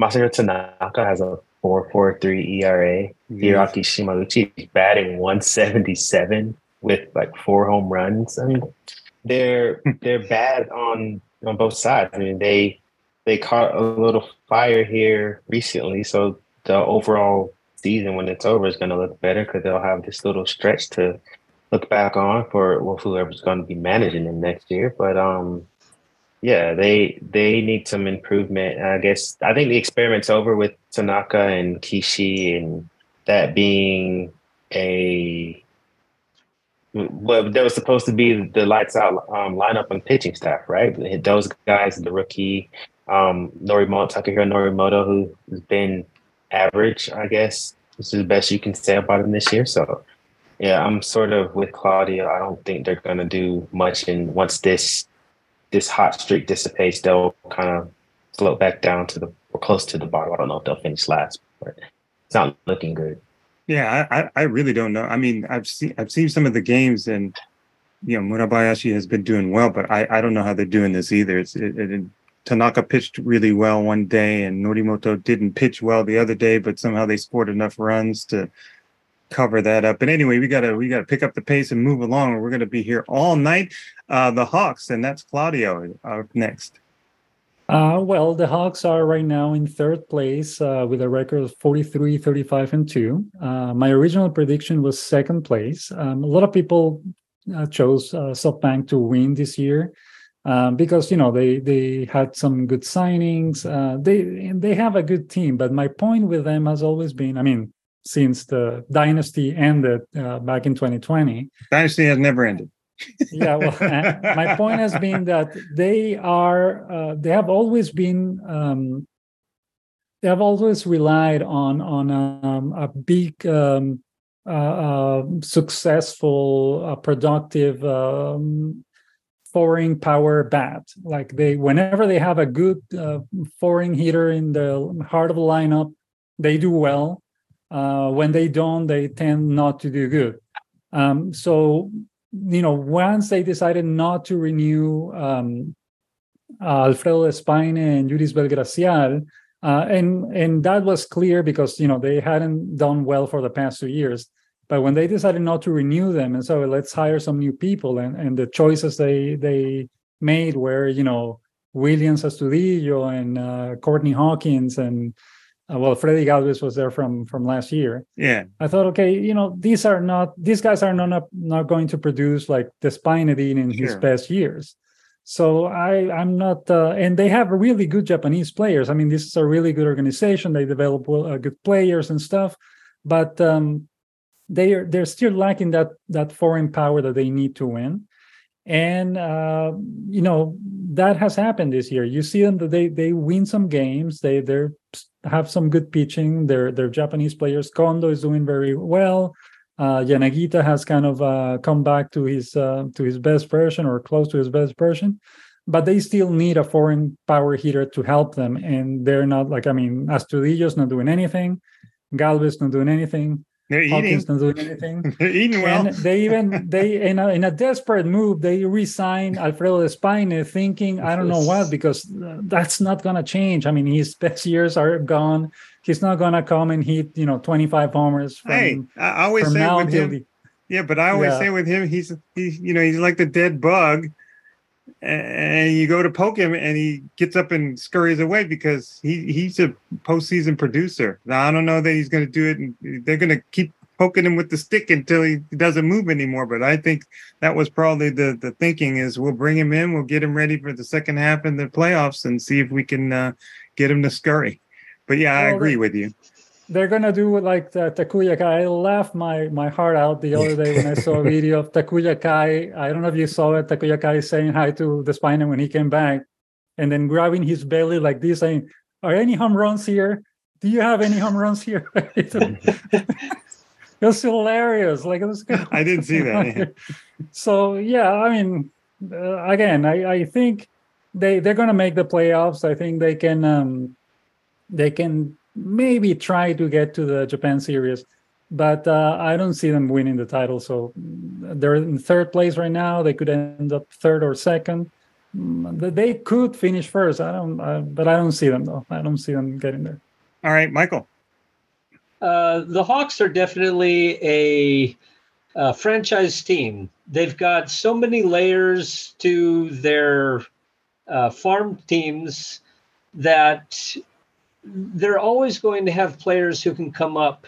E: Masahiro Tanaka has a 4.43 ERA. Hiroaki Shimauchi batting 177 with like four home runs. I mean, they're they're bad on on both sides. I mean, they they caught a little fire here recently, so the overall season when it's over is going to look better because they'll have this little stretch to look back on for well, whoever's going to be managing them next year. But um, yeah, they they need some improvement. I guess I think the experiment's over with Tanaka and Kishi and that being a well, that was supposed to be the lights out um, lineup and pitching staff, right? Those guys, the rookie, um, Norimoto, Takahiro Norimoto, who has been average, I guess. This is the best you can say about him this year. So, yeah, I'm sort of with Claudio. I don't think they're going to do much. And once this this hot streak dissipates, they'll kind of float back down to the or close to the bottom. I don't know if they'll finish last, but it's not looking good.
B: Yeah, I, I really don't know. I mean, I've seen I've seen some of the games, and you know, Murabayashi has been doing well, but I, I don't know how they're doing this either. It's it, it, Tanaka pitched really well one day, and Norimoto didn't pitch well the other day, but somehow they scored enough runs to cover that up. But anyway, we gotta we gotta pick up the pace and move along. We're gonna be here all night. Uh, the Hawks, and that's Claudio uh, next.
D: Uh, well, the Hawks are right now in third place uh, with a record of 43, 35, and 2. Uh, my original prediction was second place. Um, a lot of people uh, chose uh, SoftBank to win this year um, because you know they they had some good signings. They they have a good team, but my point with them has always been, I mean, since the dynasty ended uh, back in 2020,
B: dynasty has never ended.
D: yeah, well, my point has been that they are uh, they have always been um, they have always relied on on um, a big um, uh, uh, successful, uh, productive um, foreign power bat. Like they, whenever they have a good uh, foreign hitter in the heart of the lineup, they do well. Uh, when they don't, they tend not to do good. Um, so, you know, once they decided not to renew um, Alfredo Despaigne and Yurisbel Gracial, uh, and and that was clear because you know they hadn't done well for the past two years. But when they decided not to renew them, and so let's hire some new people, and, and the choices they they made were, you know, Willians Astudillo and uh, Courtney Hawkins and uh, well, Freddy Galvis was there from from last year.
B: Yeah,
D: I thought, okay, you know, these are not these guys are not not going to produce like the Despaigne in sure. his best years. So I I'm not, uh, and they have really good Japanese players. I mean, this is a really good organization. They develop uh, good players and stuff, but um, they are they're still lacking that that foreign power that they need to win and uh, you know that has happened this year. You see them they they win some games. They they have some good pitching. Their their japanese players kondo is doing very well. Uh, yanagita has kind of uh, come back to his uh, to his best version or close to his best version but they still need a foreign power hitter to help them. And they're not like i mean astudillo's not doing anything. Galvis not doing anything
B: they're Hawkins
D: eating. not doing anything.
B: They're eating well.
D: And they even they in a, in a desperate move they resign Alfredo Despaigne, thinking I don't know what because that's not gonna change. I mean, his best years are gone. He's not gonna come and hit you know twenty five homers. From,
B: hey, I always say with him. The, yeah, but I always yeah. say with him, he's he's you know he's like the dead bug and you go to poke him and he gets up and scurries away because he he's a postseason producer. Now I don't know that he's going to do it. And they're going to keep poking him with the stick until he doesn't move anymore. But I think that was probably the the thinking is we'll bring him in, we'll get him ready for the second half in the playoffs and see if we can uh, get him to scurry. But yeah, I agree with you.
D: They're gonna do like the Takuya Kai. I laughed my my heart out the other day when I saw a video of Takuya Kai. I don't know if you saw it. Takuya Kai saying hi to Despaigne when he came back, and then grabbing his belly like this, saying, "Are any home runs here? Do you have any home runs here?" it was hilarious. Like it was.
B: I didn't see that.
D: so yeah, I mean, uh, again, I I think they they're gonna make the playoffs. I think they can um they can maybe try to get to the Japan series, but uh, I don't see them winning the title. So they're in third place right now. They could end up third or second. Mm, They could finish first. I don't, uh, but I don't see them though. I don't see them getting there.
B: All right, Michael.
C: Uh, the Hawks are definitely a, a franchise team. They've got so many layers to their uh, farm teams that they're always going to have players who can come up.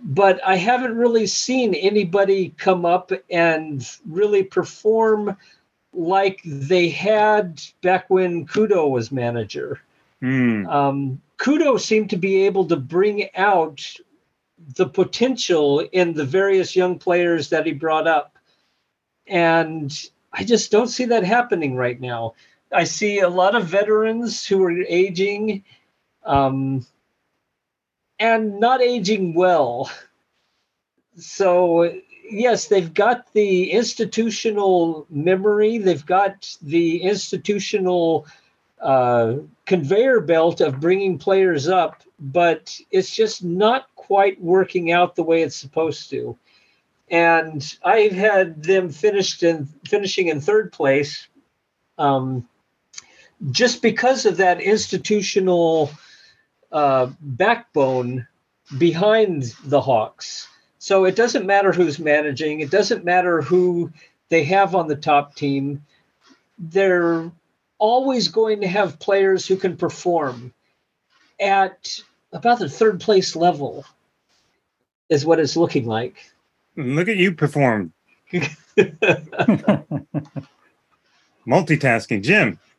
C: But I haven't really seen anybody come up and really perform like they had back when Kudo was manager.
B: Hmm.
C: Um, Kudo seemed to be able to bring out the potential in the various young players that he brought up. And I just don't see that happening right now. I see a lot of veterans who are aging um, and not aging well. So, yes, they've got the institutional memory, they've got the institutional uh, conveyor belt of bringing players up, but it's just not quite working out the way it's supposed to. And I've had them finished in finishing in third place, um, just because of that institutional uh, backbone behind the Hawks. So it doesn't matter who's managing. It doesn't matter who they have on the top team. They're always going to have players who can perform at about the third place level is what it's looking like.
B: Look at you perform. Multitasking. Jim.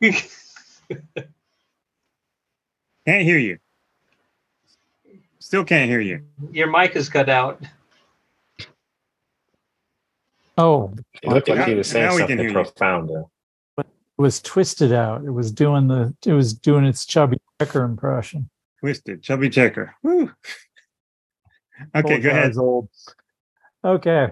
B: can't hear you. Still can't hear you.
C: Your mic is cut out.
F: Oh,
E: It looked like he was saying
B: Now we can
E: something
B: hear you.
E: profound.
F: It was twisted out. It was doing the it was doing its chubby checker impression.
B: Twisted. Chubby checker. Woo. Okay,
F: Old
B: go ahead.
F: guy's Old. Okay.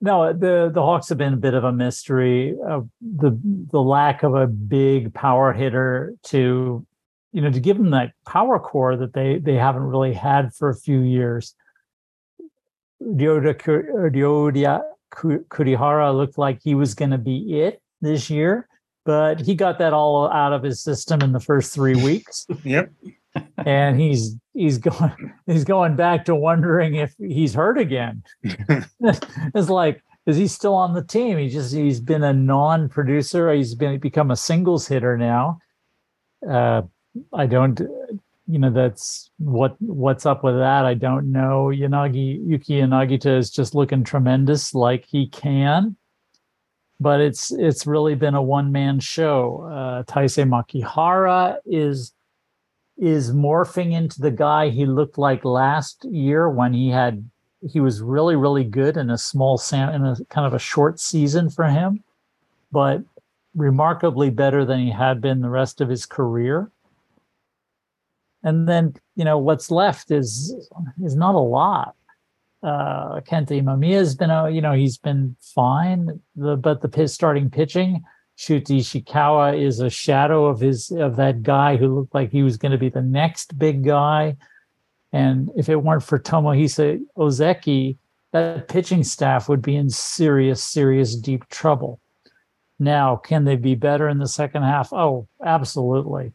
F: No, the the Hawks have been a bit of a mystery. Uh, the the lack of a big power hitter to, you know, to give them that power core that they they haven't really had for a few years. Ku- Ryoya Kurihara looked like he was going to be it this year, but he got that all out of his system in the first three weeks
B: Yep.
F: and he's he's going he's going back to wondering if he's hurt again. it's like is he still on the team? He just he's been a non-producer. He's been become a singles hitter now. Uh, I don't, you know, that's what what's up with that. I don't know. Yanagi Yuki Yanagita is just looking tremendous, like he can. But it's it's really been a one man show. Uh, Taisei Makihara is is morphing into the guy he looked like last year when he had he was really really good in a small sam in a kind of a short season for him but remarkably better than he had been the rest of his career and then you know what's left is is not a lot uh Kenta Imamiya has been a you know he's been fine the but the starting pitching Shuta Ishikawa is a shadow of his of that guy who looked like he was going to be the next big guy. And if it weren't for Tomohisa Ozeki, that pitching staff would be in serious, serious deep trouble. Now, can they be better in the second half? Oh, absolutely.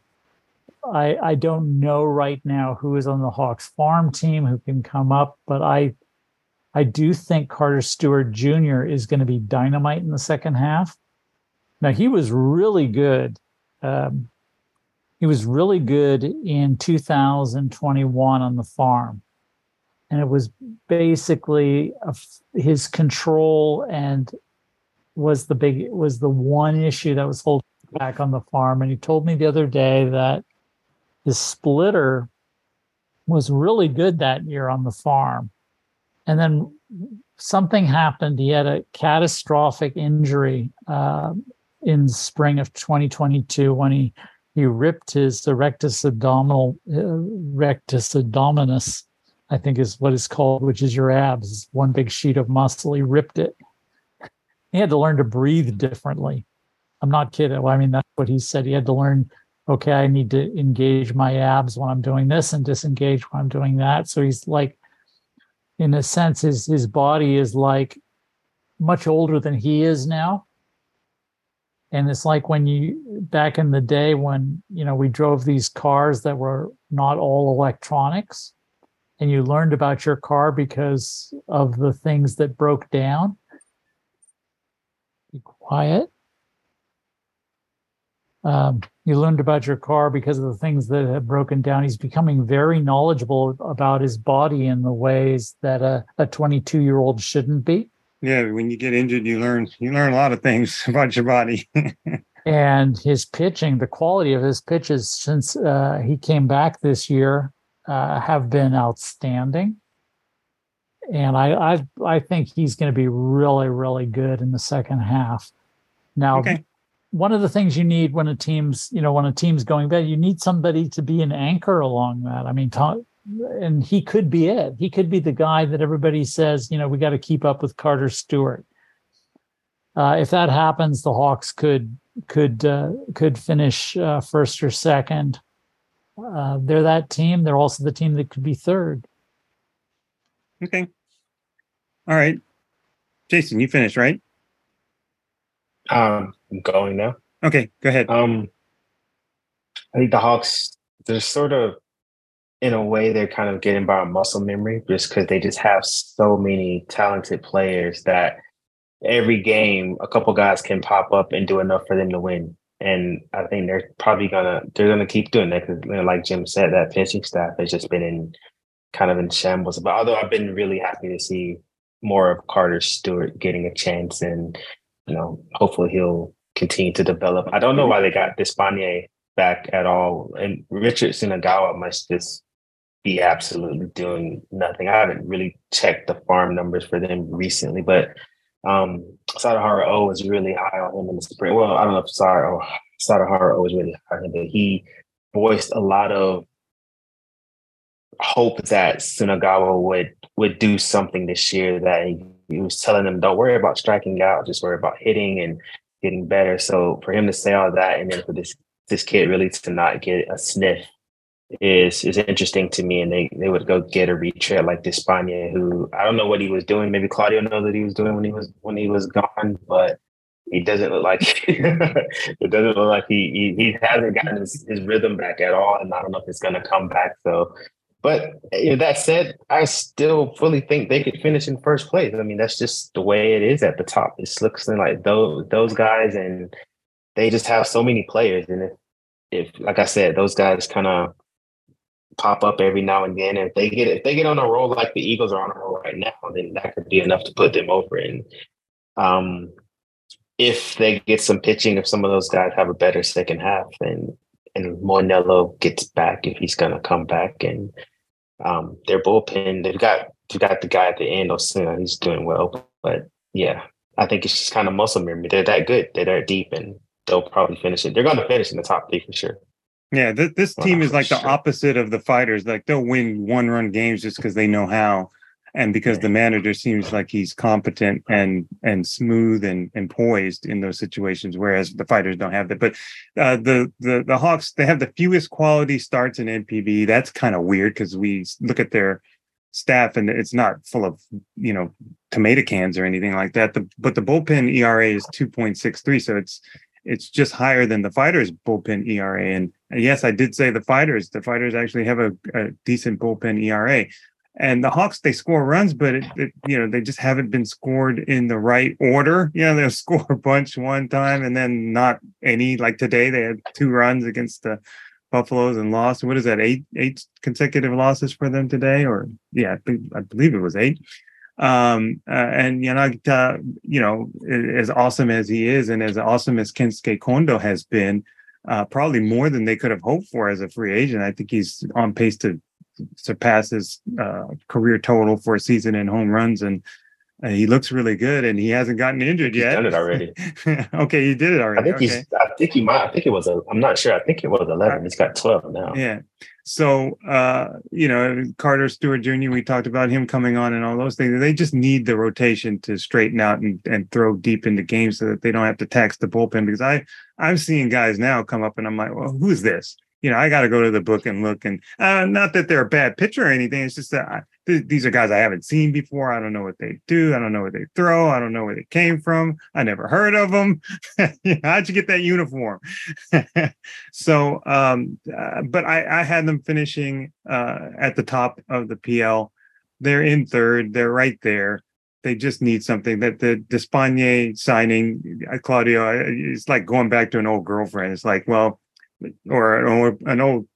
F: I I don't know right now who is on the Hawks farm team who can come up, but I I do think Carter Stewart Jr. is going to be dynamite in the second half. Now he was really good. Um, he was really good in 2021 on the farm, and it was basically a his control and was the big was the one issue that was holding back on the farm. And he told me the other day that his splitter was really good that year on the farm. And then something happened. He had a catastrophic injury uh, in spring of 2022 when he he ripped his rectus abdominal uh, rectus abdominis, I think is what it's called, which is your abs, one big sheet of muscle. He ripped it. He had to learn to breathe differently. I'm not kidding. Well, I mean, that's what he said. He had to learn. Okay, I need to engage my abs when I'm doing this and disengage when I'm doing that. So he's like in a sense his his body is like much older than he is now. And it's like when you back in the day when you know we drove these cars that were not all electronics and you learned about your car because of the things that broke down. Be quiet um, you learned about your car because of the things that have broken down. He's becoming very knowledgeable about his body in the ways that a, a 22 year old shouldn't be.
B: Yeah, when you get injured, you learn you learn a lot of things about your body.
F: and his pitching, the quality of his pitches since uh, he came back this year, uh, have been outstanding. And I I I think he's going to be really really good in the second half. Now, okay one of the things you need when a team's you know when a team's going bad you need somebody to be an anchor along that. I mean and he could be it. He could be the guy that everybody says you know we got to keep up with carter stewart. Uh, if that happens the hawks could could uh, could finish uh, first or second. Uh, they're that team. They're also the team that could be third.
B: Okay. All right. Jason you finished right
E: um, I'm going now.
B: Okay, go ahead.
E: Um, I think the Hawks, they're sort of, in a way, they're kind of getting by muscle memory just because they just have so many talented players that every game, a couple guys can pop up and do enough for them to win. And I think they're probably gonna they're gonna keep doing that because, you know, like Jim said, that pitching staff has just been in kind of in shambles. But although I've been really happy to see more of Carter Stewart getting a chance and you know, hopefully he'll continue to develop. I don't know why they got Despaigne back at all. And Richard Sunagawa must just be absolutely doing nothing. I haven't really checked the farm numbers for them recently, but um Sadaharu O is really high on him in the spring. Well, I don't know if Sadaharu, Sadaharu O is really high on him, but he voiced a lot of hope that Sunagawa would would do something this year that he he was telling them, don't worry about striking out, just worry about hitting and getting better. So for him to say all that and then for this this kid really to not get a sniff is is interesting to me. And they they would go get a retread like Despaigne, who I don't know what he was doing. Maybe Claudio knows that he was doing when he was when he was gone, but he doesn't look like it doesn't look like he, he he hasn't gotten his, his rhythm back at all. And I don't know if it's gonna come back. So but you know, that said, I still fully think they could finish in first place. I mean, that's just the way it is at the top. It looks like those those guys, and they just have so many players. And if, if like I said, those guys kind of pop up every now and then, and if they get if they get on a roll like the Eagles are on a roll right now, then that could be enough to put them over. And um, if they get some pitching, if some of those guys have a better second half, and and Moinelo gets back if he's going to come back, and um, their bullpen, they've got they've got the guy at the end, Osuna, he's doing well. But yeah, I think it's just kind of muscle memory. They're that good. They're that deep, and they'll probably finish it. They're going to finish in the top three for sure.
B: Yeah, th- this well, team is like sure. the opposite of the fighters. Like they'll win one run games just because they know how, and because the manager seems like he's competent and and smooth and and poised in those situations, whereas the fighters don't have that. But uh, the the the Hawks they have the fewest quality starts in NPB. That's kind of weird because we look at their staff and it's not full of you know tomato cans or anything like that. The, but the bullpen ERA is two point six three, so it's it's just higher than the fighters bullpen ERA. And yes, I did say the fighters. The fighters actually have a, a decent bullpen ERA. And the Hawks, they score runs, but it, it, you know they just haven't been scored in the right order. You know, they'll score a bunch one time and then not any. Like today, they had two runs against the Buffaloes and lost. What is that? Eight eight consecutive losses for them today, or yeah, I, believe it was eight. Um, uh, and uh, you know, as awesome as he is, and as awesome as Kensuke Kondo has been, uh, probably more than they could have hoped for as a free agent. I think he's on pace to surpass his uh, career total for a season in home runs, and uh, he looks really good. And he hasn't gotten injured
E: He's
B: yet.
E: done it already.
B: okay, he did it already.
E: I think
B: okay.
E: he's. I think he might. I think it was a. I'm not sure. I think it was 11. He's got 12 now.
B: Yeah. So, uh, you know, Carter Stewart Jr., we talked about him coming on and all those things. They just need the rotation to straighten out and, and throw deep into games so that they don't have to tax the bullpen. Because I, I'm seeing guys now come up and I'm like, well, who's this? You know, I got to go to the book and look. And uh, not that they're a bad pitcher or anything. It's just that I, th- these are guys I haven't seen before. I don't know what they do. I don't know what they throw. I don't know where they came from. I never heard of them. How'd you get that uniform? so, um, uh, but I, I had them finishing uh, at the top of the PL. They're in third. They're right there. They just need something. That the Despaigne signing, uh, Claudio, uh, it's like going back to an old girlfriend. It's like, well, or, or an old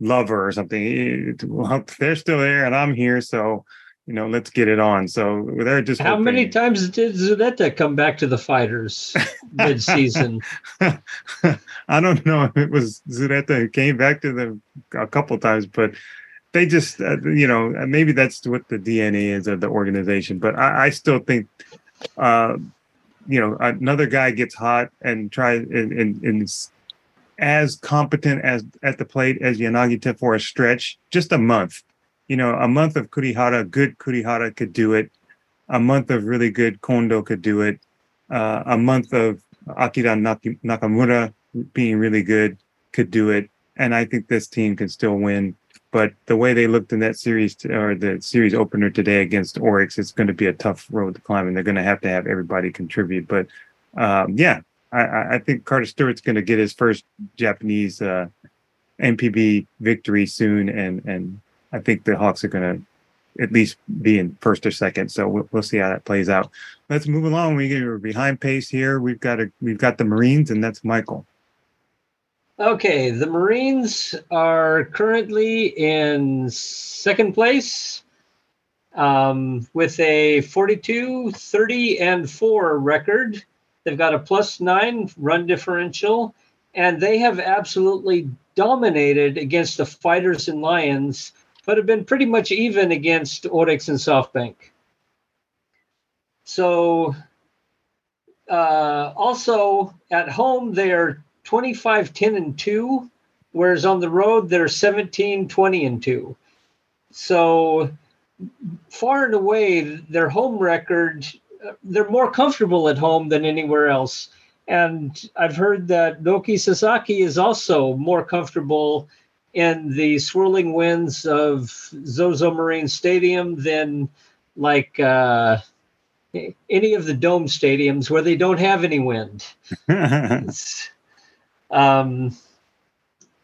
B: lover or something. Well, they're still there, and I'm here, so you know, let's get it on. So they're just
C: How many times did Zuneta come back to the fighters mid-season?
B: I don't know if it was Zureta who came back to them a couple times, but they just, uh, you know, maybe that's what the DNA is of the organization. But I, I still think, uh, you know, another guy gets hot and tries and, and, and as competent as at the plate as Yanagita for a stretch, just a month. You know, a month of Kurihara, good Kurihara could do it. A month of really good Kondo could do it. Uh, a month of Akira Nakamura being really good could do it. And I think this team can still win. But the way they looked in that series t- or the series opener today against Orix, it's going to be a tough road to climb, and they're going to have to have everybody contribute. But um, yeah, I- I, think Carter Stewart's going to get his first Japanese uh, NPB victory soon, and and I think the Hawks are going to at least be in first or second. So we'll, we'll see how that plays out. Let's move along. We get behind pace here. We've got a we've got the Marines, and that's Michael.
C: Okay, the Marines are currently in second place um, with a 42, 30, and 4 record. They've got a plus nine run differential, and they have absolutely dominated against the Fighters and Lions, but have been pretty much even against Orix and SoftBank. So, uh, also at home, they are 25 10 and 2 whereas on the road they're 17 20 and 2 so far and away their home record they're more comfortable at home than anywhere else and i've heard that Roki Sasaki is also more comfortable in the swirling winds of Zozo Marine Stadium than like uh, any of the dome stadiums where they don't have any wind. Um,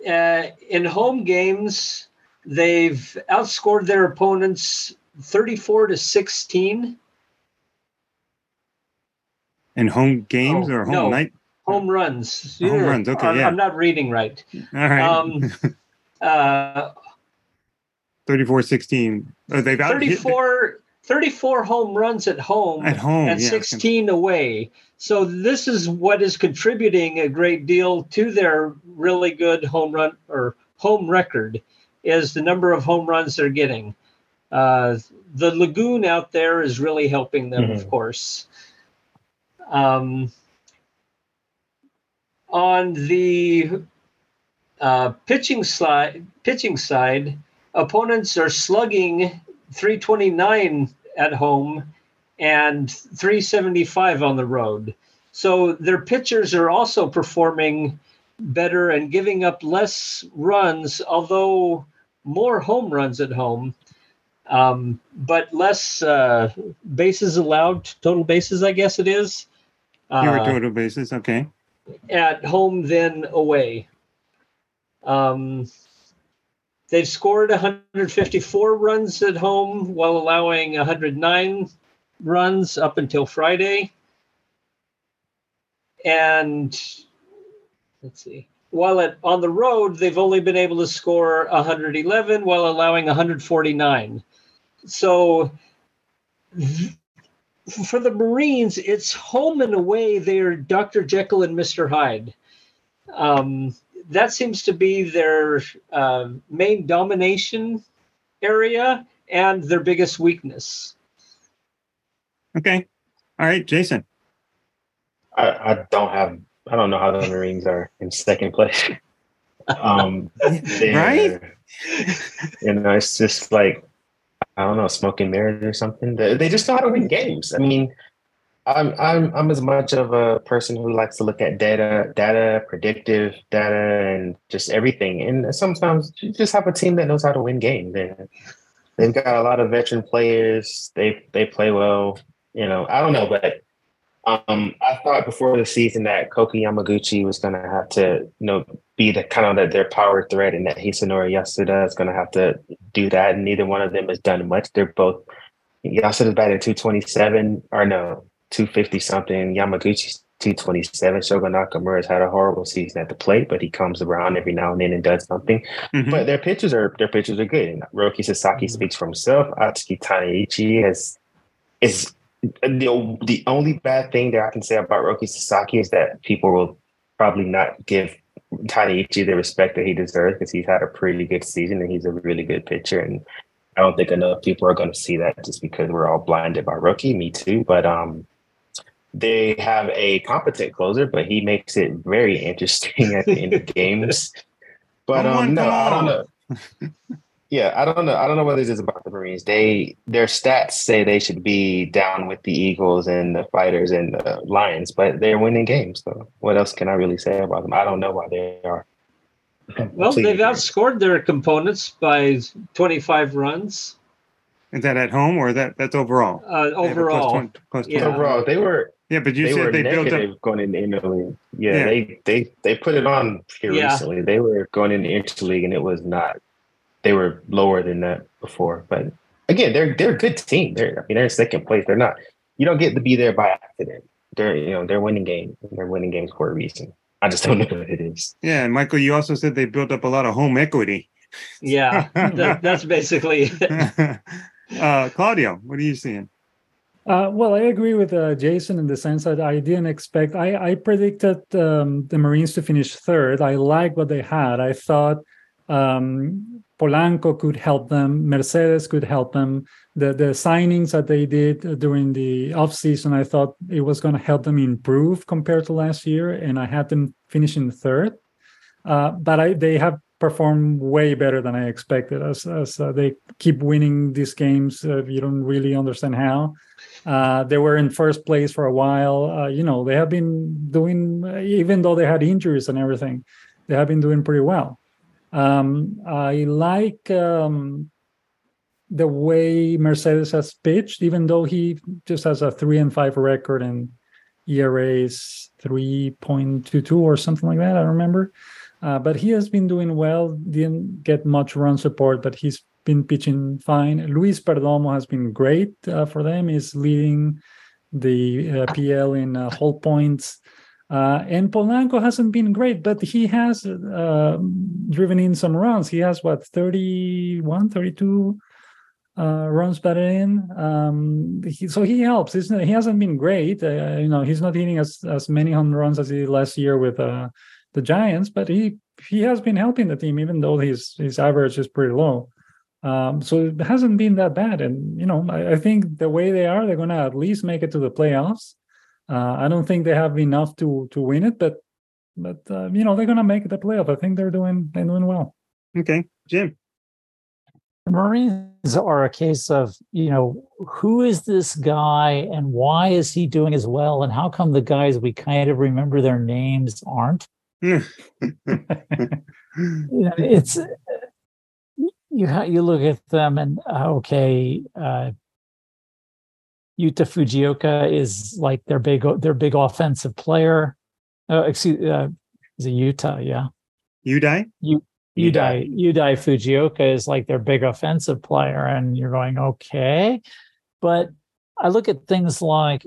C: uh, in home games, they've outscored their opponents 34 to 16
B: In home games
C: Oh,
B: or home
C: no.
B: night?
C: home runs.
B: Home runs, okay,
C: I'm,
B: yeah.
C: I'm not reading right.
B: All right.
C: Um, uh,
B: 34 16. Oh, they've out
C: 34, 34 home runs at home
B: at home.
C: and
B: yeah.
C: 16 away. So this is what is contributing a great deal to their really good home run or home record is the number of home runs they're getting. Uh, the lagoon out there is really helping them, of
E: Mhm.
C: course. Um, on the uh, pitching side, pitching side, opponents are slugging 329 at home and 375 on the road. So their pitchers are also performing better and giving up less runs, although more home runs at home, um, but less uh, bases allowed, total bases, I guess it is, Uh,
B: total basis, Okay.
C: at home then away. Um, they've scored 154 runs at home while allowing 109 runs up until Friday. And let's see. While at, on the road, they've only been able to score 111 while allowing 149. So th- for the Marines, it's home and away. They're Dr. Jekyll and Mr. Hyde. Um, that seems to be their uh, main domination area and their biggest weakness.
B: Okay. All right, Jason.
E: I, I don't have. I don't know how the Marines are in second place. Um,
B: Right?
E: You know, it's just like I don't know, smoking mirrors or something. They, they just know how to win games. I mean, I'm I'm I'm as much of a person who likes to look at data, data, predictive data, and just everything. And sometimes you just have a team that knows how to win games. And they've got a lot of veteran players. They they play well. You know, I don't know, but um, I thought before the season that Koki Yamaguchi was going to have to, you know, be the kind of that their power threat, and that Hisanori Yasuda is going to have to do that. And neither one of them has done much. They're both Yasuda's batting two twenty seven, or no, two fifty something. Yamaguchi's two twenty seven. Shogo Nakamura's had a horrible season at the plate, but he comes around every now and then and does something.
B: Mhm.
E: But their pitchers are their pitchers are good. And Roki Sasaki speaks for himself. Atsuki Taneichi has is the the only bad thing that I can say about Roki Sasaki is that people will probably not give Taneichi the respect that he deserves because he's had a pretty good season and he's a really good pitcher. And I don't think enough people are going to see that just because we're all blinded by Roki. Me too, but um. They have a competent closer, but he makes it very interesting at the end of games. But um, no, I don't know. Yeah, I don't know. I don't know what it is about the Marines. They their stats say they should be down with the Eagles and the Fighters and the Lions, but they're winning games. So what else can I really say about them? I don't know why they are.
C: Well,
E: Completely
C: they've outscored their components by 25 runs
B: Is that at home or that that's overall?
C: uh,
B: They have a plus
C: overall.
B: 20 plus
C: Yeah.
E: Overall, they were
B: Yeah, but you
E: they
B: said they built
E: negative
B: up.
E: going into interleague. Yeah,
B: Yeah.
E: they they they put it on here
C: Yeah.
E: recently. They were going into the interleague and it was not. They were lower than that before, but again, they're they're a good team. They're I mean they're in second place. They're not. You don't get to be there by accident. They're you know they're winning games. They're winning games for a reason. I just don't know what it is.
B: Yeah, and Michael, you also said they built up a lot of home equity.
C: Yeah, that, that's basically it.
B: uh, Claudio, what are you seeing?
D: Uh, well, I agree with uh, Jason in the sense that I didn't expect. I, I predicted um, the Marines to finish third. I liked what they had. I thought um, Polanco could help them. Mercedes could help them. The the signings that they did during the offseason, I thought it was going to help them improve compared to last year, and I had them finishing third. Uh, but I, they have performed way better than I expected. As, as uh, they keep winning these games, uh, you don't really understand how. Uh, they were in first place for a while. Uh, you know, they have been doing, even though they had injuries and everything, they have been doing pretty well. Um, I like um, the way Mercedes has pitched, even though he just has a three and five record and ERA is 3.22 or something like that. I remember. Uh, but he has been doing well. Didn't get much run support, but he's been pitching fine. Luis Perdomo has been great uh, for them. is leading the uh, PL in uh, hold points. Uh, and Polanco hasn't been great, but he has uh, driven in some runs. He has what 31, 32 uh, runs batted in. Um, he, so he helps. Not, he hasn't been great. Uh, you know, he's not hitting as as many home runs as he did last year with uh, the Giants, but he he has been helping the team, even though his his average is pretty low. Um, so it hasn't been that bad. And you know, I, I think the way they are, they're going to at least make it to the playoffs. Uh, I don't think they have enough to to win it, but but uh, you know they're going to make the playoff. I think they're doing they're doing well.
B: Okay, Jim.
F: The Marines are a case of, you know, who is this guy and why is he doing as well? And how come the guys we kind of remember their names aren't? You know, it's you ha- you look at them and uh, okay, uh, Yuta Fujioka is like their big their big offensive player. Uh, excuse, uh, is it Utah? Yeah. Yudai Yudai Fujioka is like their big offensive player, and you're going okay. But I look at things like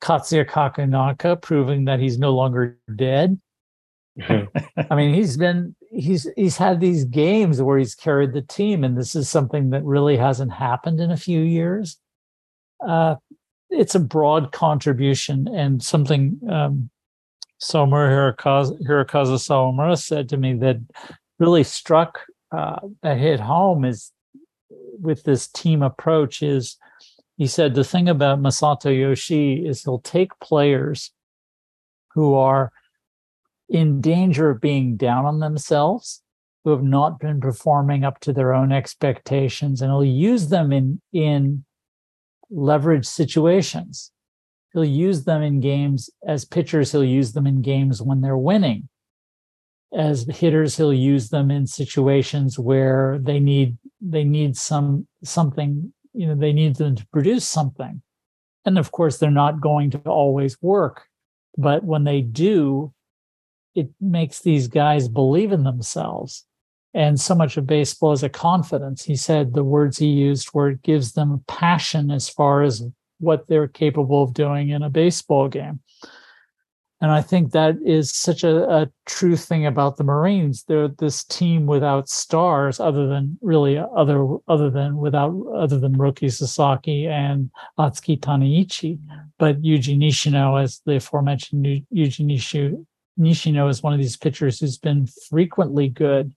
F: Katsuya Kakunaka proving that he's no longer dead. I mean, he's been he's he's had these games where he's carried the team, and this is something that really hasn't happened in a few years. Uh, it's a broad contribution and something um, Hirokazu Sawamura said to me that really struck uh, that hit home is with this team approach is he said the thing about Masato Yoshii is he'll take players who are in danger of being down on themselves, who have not been performing up to their own expectations, and he'll use them in in leverage situations. He'll use them in games as pitchers, he'll use them in games when they're winning. As hitters, he'll use them in situations where they need they need some something, you know, they need them to produce something. And of course, they're not going to always work. But when they do, it makes these guys believe in themselves. And so much of baseball is a confidence. He said the words he used were it gives them passion as far as what they're capable of doing in a baseball game. And I think that is such a, a, true thing about the Marines. They're this team without stars, other than really other other than without other than Roki Sasaki and Atsuki Taneichi. But Yuji Nishino, as the aforementioned Yuji Nishino, is one of these pitchers who's been frequently good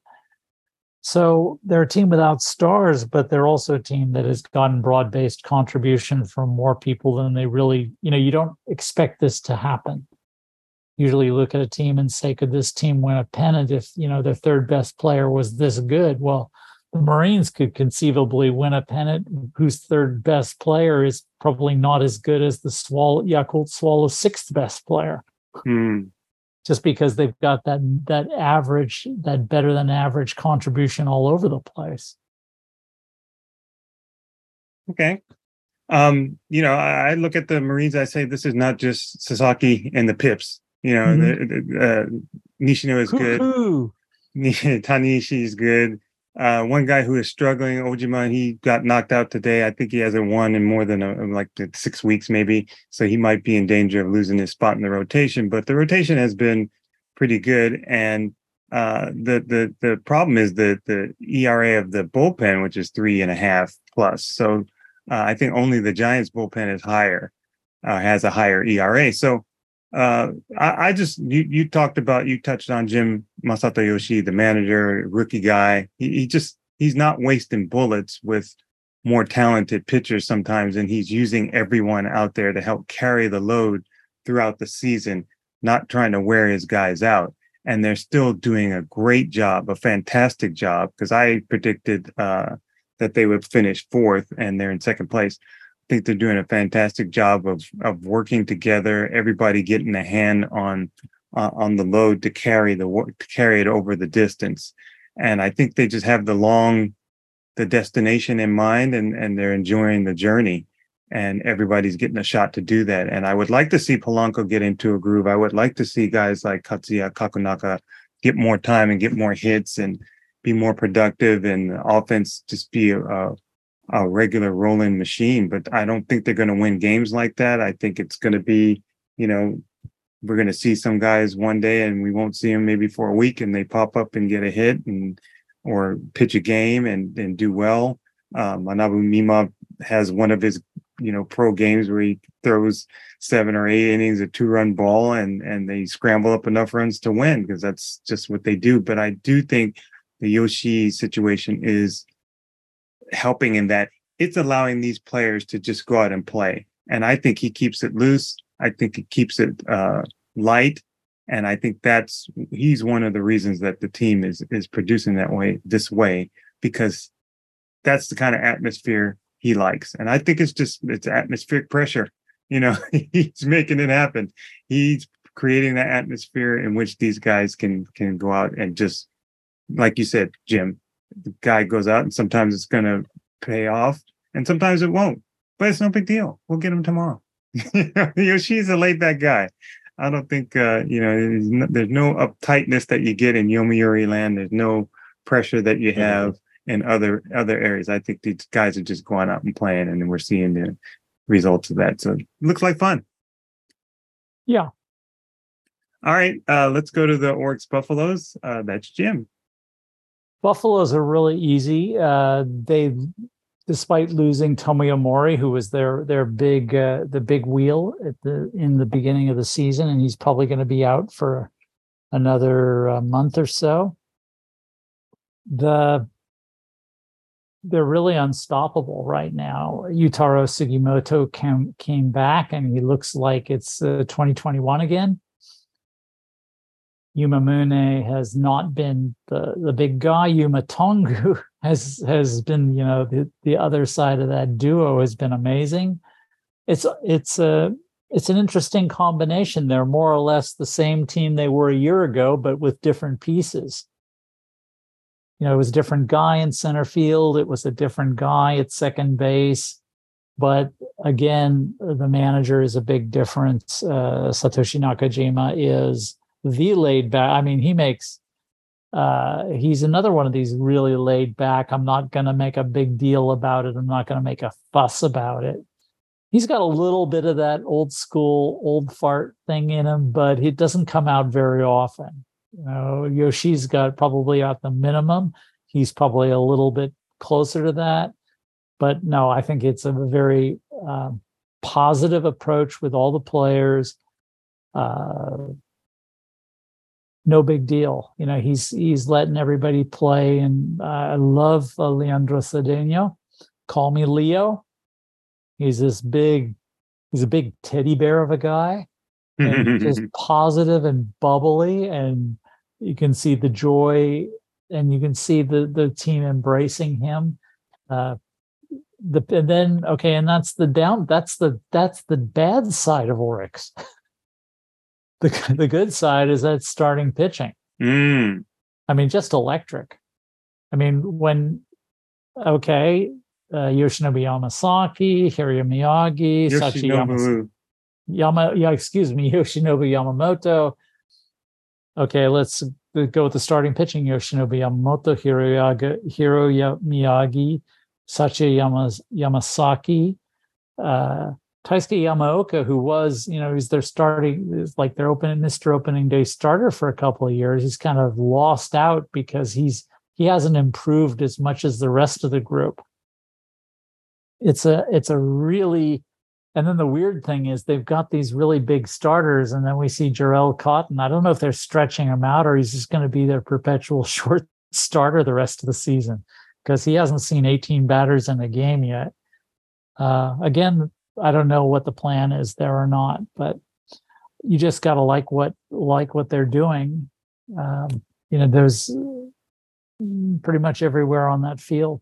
F: so they're a team without stars, but they're also a team that has gotten broad based contribution from more people than they really, you know, you don't expect this to happen. Usually you look at a team and say, could this team win a pennant if, you know, their third best player was this good? Well, the Marines could conceivably win a pennant whose third best player is probably not as good as the Swallow, Yakult Swallow's sixth best player.
B: Hmm
F: just because they've got that that average that better than average contribution all over the place.
B: Okay. Um you know i, I look at the marines i say this is not just sasaki and the pips. You know mm-hmm. the, uh, nishino is Hoo-hoo. good tanishi is good uh, one guy who is struggling, Ojima, he got knocked out today. I think he hasn't won in more than a, like six weeks, maybe. So he might be in danger of losing his spot in the rotation. But the rotation has been pretty good, and uh, the the the problem is the the ERA of the bullpen, which is three and a half plus. So uh, I think only the Giants bullpen is higher, uh, has a higher ERA. So uh, I, I, just you you talked about you touched on Jim Masato Yoshii, the manager, rookie guy. He, he just he's not wasting bullets with more talented pitchers sometimes, and he's using everyone out there to help carry the load throughout the season, not trying to wear his guys out. And they're still doing a great job, a fantastic job, because I predicted uh, that they would finish fourth, and they're in second place think they're doing a fantastic job of of working together. Everybody getting a hand on uh, on the load to carry the to carry it over the distance, and I think they just have the long the destination in mind, and and they're enjoying the journey. And everybody's getting a shot to do that. And I would like to see Polanco get into a groove. I would like to see guys like Katsuya Kakunaka get more time and get more hits and be more productive and the offense just be a, a regular rolling machine. But I don't think they're going to win games like that. I think it's going to be, you know, we're going to see some guys one day and we won't see them maybe for a week and they pop up and get a hit and or pitch a game and and do well. Um, Manabu Mima has one of his you know pro games where he throws seven or eight innings a two run ball and and they scramble up enough runs to win because that's just what they do. But I do think the Yoshii situation is helping in that it's allowing these players to just go out and play. And I think he keeps it loose. I think he keeps it uh, light. And I think that's he's one of the reasons that the team is is producing that way this way because that's the kind of atmosphere he likes. And I think it's just it's atmospheric pressure. You know, he's making it happen. He's creating that atmosphere in which these guys can can go out and just like you said, Jim, the guy goes out and sometimes it's going to pay off and sometimes it won't. But it's no big deal. We'll get him tomorrow. Yoshii's a laid back guy. I don't think uh, you know there's no, there's no uptightness that you get in Yomiuri land. There's no pressure that you have mm-hmm. in other other areas. I think these guys are just going out and playing, and we're seeing the results of that. So it looks like fun.
F: Yeah.
B: All right, uh, let's go to the Orix Buffaloes. Uh, that's Jim.
F: Buffaloes are really easy. Uh, they despite losing Tomoya Mori, who was their their big uh, the big wheel at the in the beginning of the season, and he's probably going to be out for another uh, month or so. The they're really unstoppable right now. Yutaro Sugimoto came came back, and he looks like it's uh, 2021 again. Yuma Mune has not been the, the big guy. Yuma Tongu has has been, you know, the, the other side of that duo has been amazing. It's it's a it's an interesting combination. They're more or less the same team they were a year ago, but with different pieces. You know, it was a different guy in center field. It was a different guy at second base. But again, the manager is a big difference. Uh, Satoshi Nakajima is the laid back. I mean, he makes uh, he's another one of these really laid back. I'm not going to make a big deal about it. I'm not going to make a fuss about it. He's got a little bit of that old school, old fart thing in him, but it doesn't come out very often. You know, Yoshii's got probably at the minimum. He's probably a little bit closer to that. But no, I think it's a very uh, positive approach with all the players. Uh, no big deal. You know, he's he's letting everybody play, and uh, I love uh, Leandro Cedeno. Call me Leo. He's this big, he's a big teddy bear of a guy, and just positive and bubbly, and you can see the joy, and you can see the the team embracing him. Uh, the and then okay, and that's the down. That's the that's the bad side of Orix. the the good side is that starting pitching.
B: Mm.
F: I mean, just electric. I mean, when okay, uh, Yoshinobu Yamasaki, Hiroya Miyagi, Sachi Yama, Yama, yeah, excuse me, Yoshinobu Yamamoto. Okay, let's go with the starting pitching: Yoshinobu Yamamoto, Hiroyaga, Hiro Miyagi, Sachi Yama, Yamasaki, uh, Taisuke Yamaoka, who was, you know, he's their starting, like their opening Mr. Opening Day starter for a couple of years. He's kind of lost out because he's he hasn't improved as much as the rest of the group. It's a it's a really and then the weird thing is they've got these really big starters, and then we see Jharel Cotton. I don't know if they're stretching him out or he's just going to be their perpetual short starter the rest of the season because he hasn't seen 18 batters in a game yet. Uh, again, I don't know what the plan is there or not, but you just got to like what like what they're doing. Um, you know, there's pretty much everywhere on that field.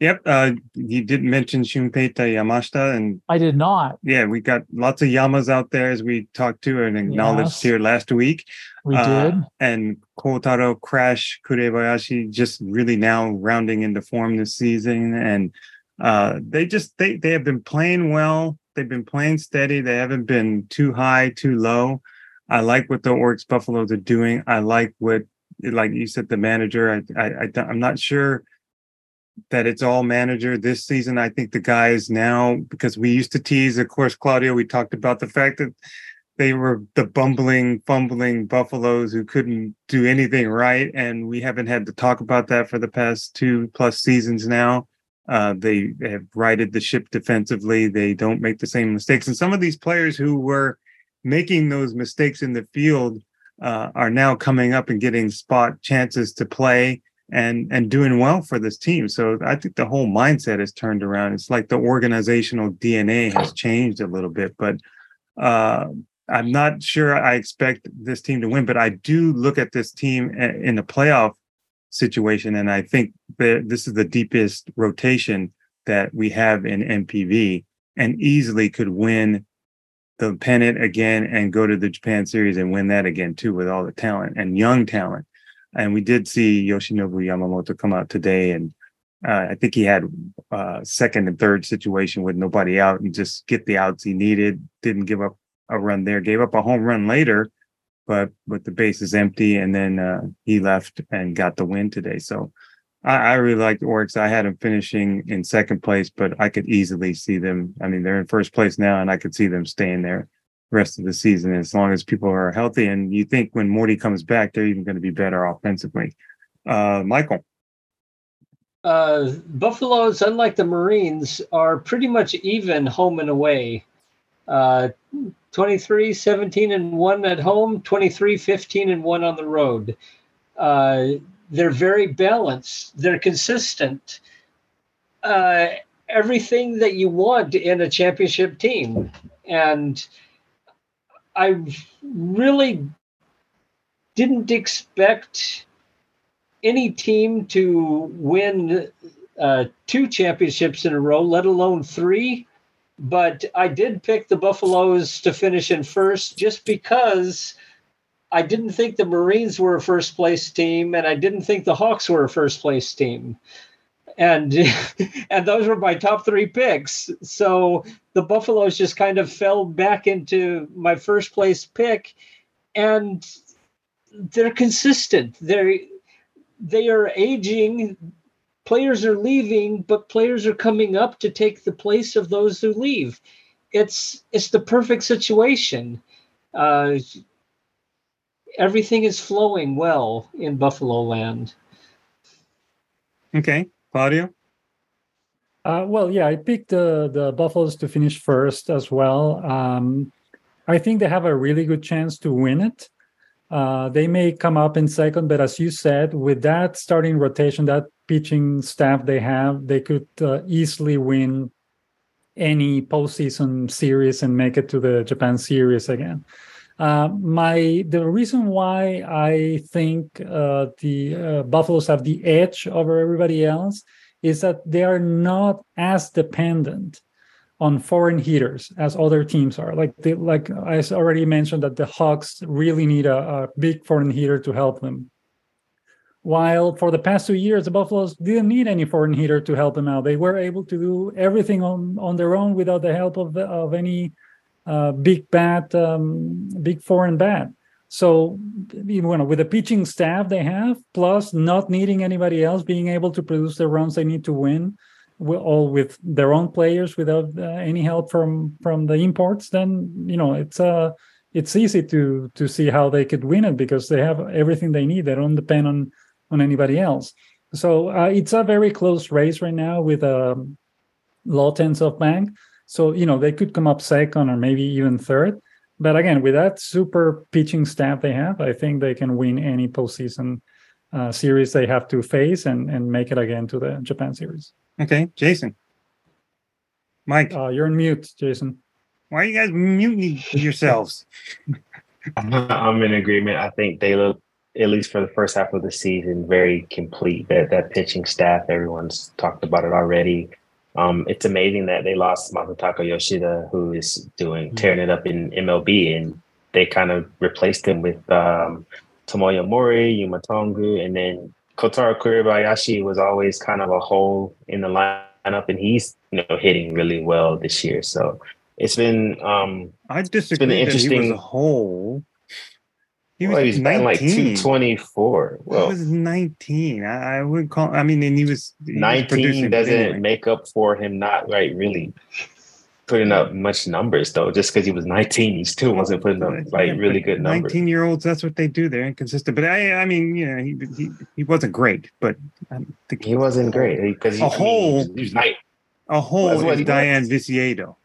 B: Yep, uh, you did mention Shunpeita Yamashita, and
F: I did not.
B: Yeah, we got lots of Yamas out there as we talked to and acknowledged yes, here last week.
F: We uh, did.
B: And Kotaro Crash Kurebayashi just really now rounding into form this season, and uh, they just they they have been playing well. They've been playing steady. They haven't been too high, too low. I like what the Orix Buffaloes are doing. I like what, like you said, the manager. I, I, I I'm not sure that it's all manager this season. I think the guys now, because we used to tease, of course, Claudio, we talked about the fact that they were the bumbling, fumbling Buffaloes who couldn't do anything right. And we haven't had to talk about that for the past two plus seasons now. Uh, they have righted the ship defensively. They don't make the same mistakes. And some of these players who were making those mistakes in the field uh, are now coming up and getting spot chances to play and and doing well for this team. So I think the whole mindset has turned around. It's like the organizational DNA has changed a little bit, but uh, I'm not sure I expect this team to win. But I do look at this team in the playoff situation. And I think that this is the deepest rotation that we have in NPB and easily could win the pennant again and go to the Japan series and win that again too with all the talent and young talent. And we did see Yoshinobu Yamamoto come out today and uh, I think he had uh, second and third situation with nobody out and just get the outs he needed. Didn't give up a run there. Gave up a home run later, but but the base is empty, and then uh, he left and got the win today. So I, I really liked Orix. I had them finishing in second place, but I could easily see them. I mean, they're in first place now, and I could see them staying there rest of the season as long as people are healthy. And you think when Mori comes back, they're even going to be better offensively. Uh, Michael.
C: uh, Buffaloes, unlike the Marines, are pretty much even home and away. Uh, 23, 17, and 1 at home, 23, 15, and 1 on the road. Uh, they're very balanced, they're consistent. Uh, everything that you want in a championship team. And I really didn't expect any team to win uh, two championships in a row, let alone three. But I did pick the Buffaloes to finish in first just because I didn't think the Marines were a first place team and I didn't think the Hawks were a first place team. And and those were my top three picks. So the Buffaloes just kind of fell back into my first place pick. And they're consistent. They're they are aging. Players are leaving, but players are coming up to take the place of those who leave. It's it's the perfect situation. Uh, everything is flowing well in Buffalo land.
B: Okay, Claudio.
D: Uh, well, yeah, I picked the the Buffaloes to finish first as well. Um, I think they have a really good chance to win it. Uh, they may come up in second, but as you said, with that starting rotation, that pitching staff they have, they could uh, easily win any postseason series and make it to the Japan series again. Uh, my the reason why I think uh, the uh, Buffaloes have the edge over everybody else is that they are not as dependent on foreign hitters as other teams are. Like they, like I already mentioned that the Hawks really need a, a, big foreign hitter to help them. While for the past two years, the Buffaloes didn't need any foreign hitter to help them out. They were able to do everything on, on their own without the help of, of any uh, big bat, um, big foreign bat. So, you know, with the pitching staff they have, plus not needing anybody else, being able to produce the runs they need to win, all with their own players without uh, any help from from the imports, then you know it's uh it's easy to to see how they could win it because they have everything they need. They don't depend on on anybody else. So uh, it's a very close race right now with a um, low tens of bank. So you know they could come up second or maybe even third. But again, with that super pitching staff they have, I think they can win any postseason uh, series they have to face and and make it again to the Japan series.
B: Okay, Jason. Mike.
D: Uh, you're on mute, Jason.
B: Why are you guys muting yourselves?
E: I'm in agreement. I think they look, at least for the first half of the season, very complete. That that pitching staff, everyone's talked about it already. Um, it's amazing that they lost Masataka Yoshida, who is doing mm-hmm. tearing it up in MLB, and they kind of replaced him with um, Tomoya Mori, Yuma Tongu, and then Kotaro Kurebayashi was always kind of a hole in the lineup, and he's you know hitting really well this year. So it's been um
B: I disagree been interesting. he was a hole.
E: He was, well, he was 19. like 224. Well,
B: he was 19. I, I would call I mean, and he was
E: he 19 was doesn't anyway. make up for him not right really putting up much numbers though. Just because he was 19, he still wasn't putting up like yeah, really good numbers.
B: 19 year olds, that's what they do. They're inconsistent. But I, I mean, yeah, he he, he wasn't great, but um,
E: he wasn't great because
B: a whole a whole is Dayan Viciedo.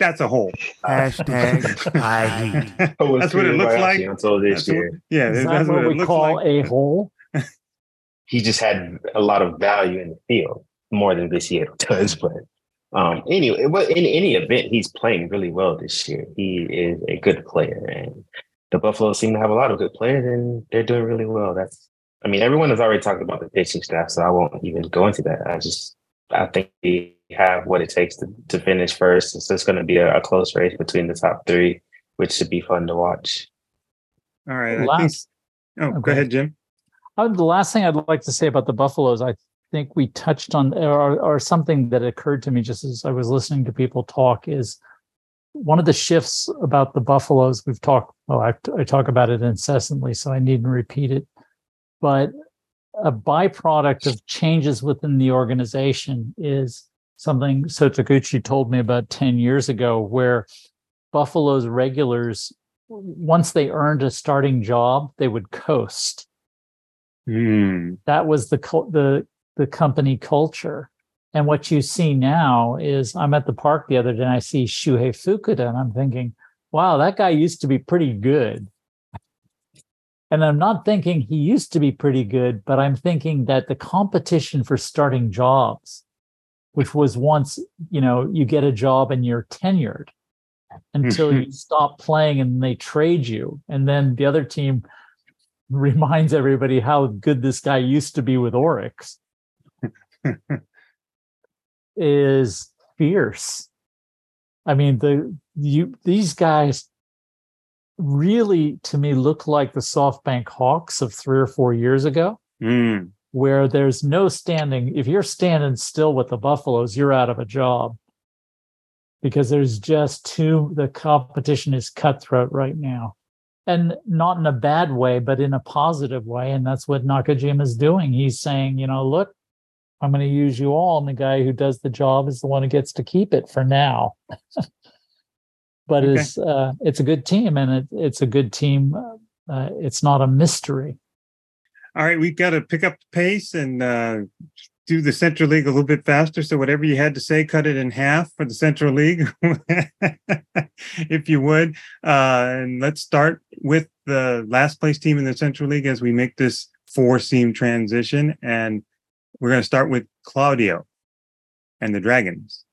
B: That's a hole.
G: Hashtag I
B: That's what it looks like.
E: Until this year.
D: What, yeah, is that's what, what we call like. a hole.
E: he just had a lot of value in the field, more than Viciedo does, but um, anyway, but in any event, he's playing really well this year. He is a good player, and the Buffalo seem to have a lot of good players, and they're doing really well. That's, I mean, everyone has already talked about the pitching staff, so I won't even go into that. I just, I think they have what it takes to, to finish first. So it's going to be a, a, close race between the top three, which should be fun to watch.
B: All right. Last, think, oh, okay. go ahead, Jim.
F: Uh, the last thing I'd like to say about the Buffaloes, I think we touched on, or, or something that occurred to me just as I was listening to people talk, is one of the shifts about the Buffaloes. We've talked, well, I, I talk about it incessantly, so I needn't repeat it. But a byproduct of changes within the organization is something Sotoguchi told me about 10 years ago, where Buffalo's regulars, once they earned a starting job, they would coast.
B: Mm.
F: That was the the the company culture. And what you see now is I'm at the park the other day and I see Shuhei Fukuda and I'm thinking, wow, that guy used to be pretty good. And I'm not thinking he used to be pretty good, but I'm thinking that the competition for starting jobs, which was once, you know, you get a job and you're tenured until you stop playing and they trade you. And then the other team reminds everybody how good this guy used to be with Orix is fierce. I mean, the you these guys really to me look like the SoftBank Hawks of three or four years ago,
B: Mm.
F: Where there's no standing. If you're standing still with the Buffaloes, you're out of a job because there's just too the competition is cutthroat right now. And not in a bad way, but in a positive way. And that's what Nakajima is doing. He's saying, you know, look, I'm going to use you all. And the guy who does the job is the one who gets to keep it for now. but
B: Okay.
F: it's uh, it's a good team, and it, it's a good team. Uh, it's not a mystery.
B: All right, we've got to pick up the pace and uh, do the Central League a little bit faster. So whatever you had to say, cut it in half for the Central League, if you would. Uh, and let's start with the last place team in the Central League as we make this four-seam transition. And we're going to start with Claudio and the Dragons.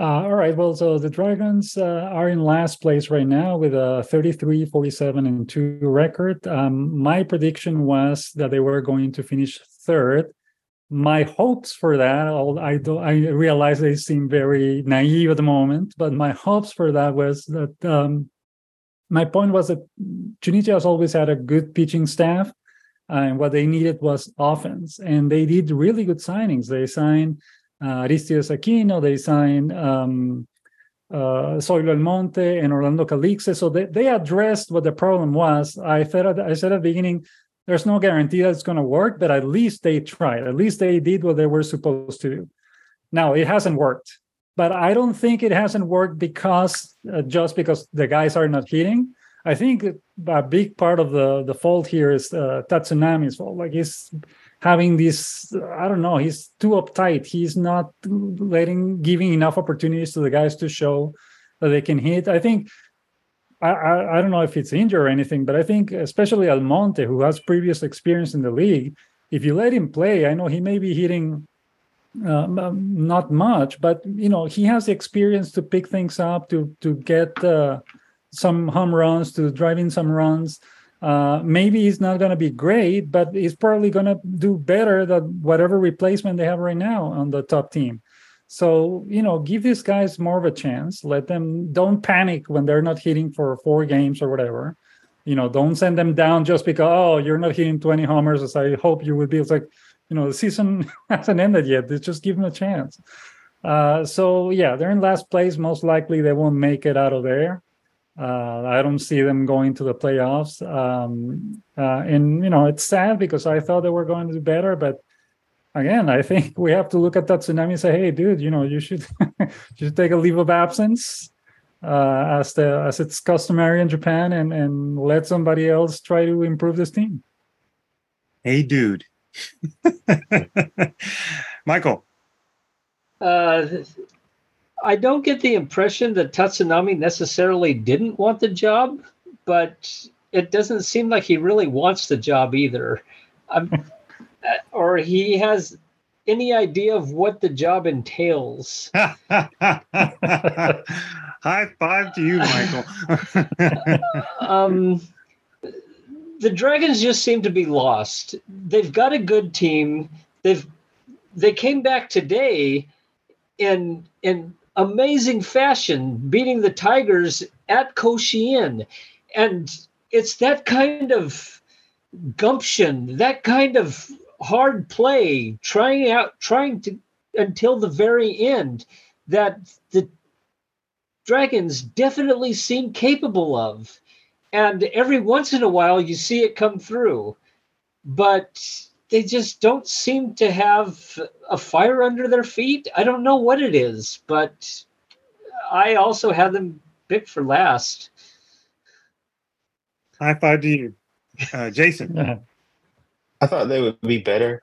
D: Uh, all right. Well, so the Dragons uh, are in last place right now with a 33, 47, and 2 record. Um, my prediction was that they were going to finish third. My hopes for that, I, do, I realize they seem very naive at the moment, but my hopes for that was that um, my point was that Chunichi has always had a good pitching staff, and what they needed was offense, and they did really good signings. They signed uh, Aristides Aquino, they signed um, uh, Almonte and Orlando Calixte. So they, they addressed what the problem was. I said I said at the beginning, there's no guarantee that it's going to work, but at least they tried. At least they did what they were supposed to do. Now it hasn't worked, but I don't think it hasn't worked because uh, just because the guys are not hitting. I think a big part of the the fault here is uh, Tatsunami's fault. Like he's having this i don't know he's too uptight. He's not letting giving enough opportunities to the guys to show that they can hit. I think I, I, I don't know if it's injury or anything but i think especially almonte who has previous experience in the league if you let him play i know he may be hitting um, not much but you know he has the experience to pick things up to to get uh, some home runs to drive in some runs uh, maybe he's not going to be great, but he's probably going to do better than whatever replacement they have right now on the top team. So, you know, give these guys more of a chance. Let them, don't panic when they're not hitting for four games or whatever. You know, don't send them down just because, oh, you're not hitting 20 homers as I hope you would be. It's like, you know, the season hasn't ended yet. Just give them a chance. Uh, so, yeah, they're in last place. Most likely they won't make it out of there. Uh, I don't see them going to the playoffs. Um, uh, and, you know, it's sad because I thought they were going to do better. But again, I think we have to look at Tatsunami and say, hey, dude, you know, you should, you should take a leave of absence uh, as, the, as it's customary in Japan and, and let somebody else try to improve this team.
B: Hey, dude. Michael.
C: Uh, I don't get the impression that Tatsunami necessarily didn't want the job, but it doesn't seem like he really wants the job either. Or he has any idea of what the job entails.
B: High five to you, Michael.
C: um, the Dragons just seem to be lost. They've got a good team. They've they came back today in in amazing fashion, beating the Tigers at Koshien. And it's that kind of gumption, that kind of hard play, trying out, trying to until the very end that the Dragons definitely seem capable of. And every once in a while, you see it come through. But they just don't seem to have a fire under their feet. I don't know what it is, but I also had them picked for last.
B: High five to you, uh, Jason.
E: I thought they would be better.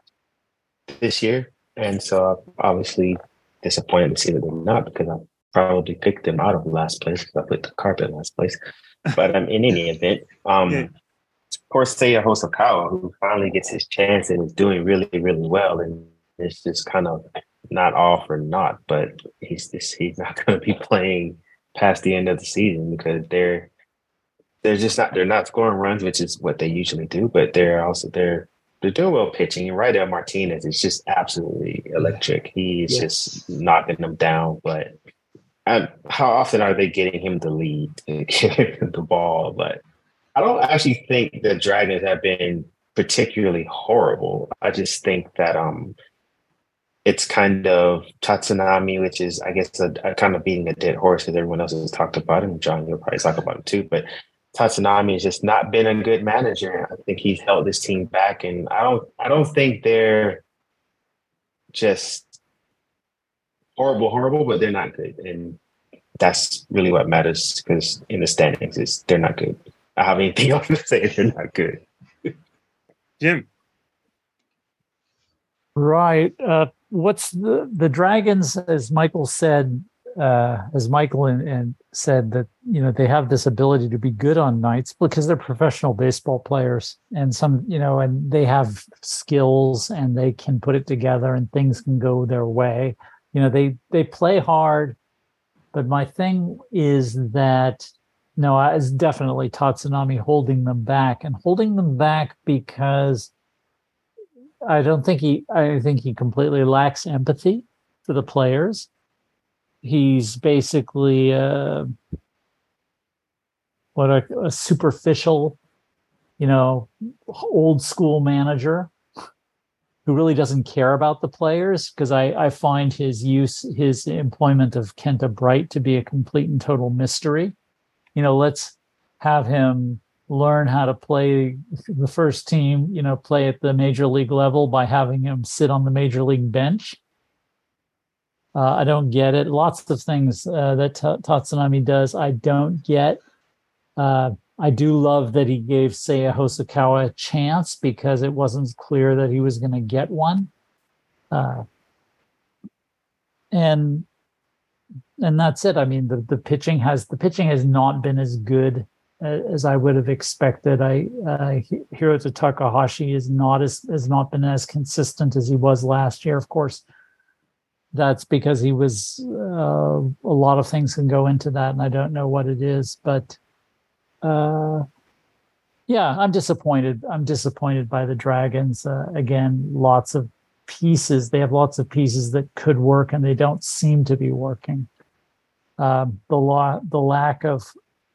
E: this year, and so I'm obviously disappointed to see that they're not because I probably picked them out of last place because I put the carpet last place. But I'm um, in any event, um,
B: Yeah.
E: Of course, Seiya Hosokawa, who finally gets his chance and is doing really, really well, and it's just kind of not all for naught, but he's just he's not going to be playing past the end of the season because they're they're just not they're not scoring runs, which is what they usually do, but they're also they're they're doing well pitching. And Raidel Martinez is just absolutely electric. He's
C: Yes.
E: just knocking them down. But um, how often are they getting him the lead to get the ball? But I don't actually think the Dragons have been particularly horrible. I just think that um it's kind of Tatsunami, which is I guess a, a kind of beating a dead horse because everyone else has talked about and John, you'll probably talk about it too. But Tatsunami has just not been a good manager. I think he's held this team back, and I don't I don't think they're just horrible, horrible, but they're not good. And that's really what matters because in the standings is they're not good. I have anything else to say, they're not good.
B: Jim.
F: Right. Uh, what's the the dragons? As Michael said, uh, as Michael and, and said that you know they have this ability to be good on nights because they're professional baseball players, and some you know, and they have skills and they can put it together, and things can go their way. You know, they they play hard, but my thing is that no, it's definitely Tatsunami holding them back and holding them back because I don't think he I think he completely lacks empathy for the players. He's basically uh, what a, a superficial, you know, old school manager who really doesn't care about the players because I, I find his use his employment of Kenta Bright to be a complete and total mystery. You know, let's have him learn how to play the first team, you know, play at the major league level by having him sit on the major league bench. Uh, I don't get it. Lots of things uh, that Ta- Tatsunami does, I don't get. Uh, I do love that he gave Seiya Hosokawa a chance because it wasn't clear that he was going to get one. Uh, and and that's it. I mean, the, the pitching has the pitching has not been as good uh, as I would have expected. I uh, Hiroto Takahashi is not as has not been as consistent as he was last year. Of course, that's because he was uh, a lot of things can go into that, and I don't know what it is, but uh, yeah, I'm disappointed. I'm disappointed by the Dragons. Uh, again, lots of pieces. They have lots of pieces that could work, and they don't seem to be working. Um, the law, the lack of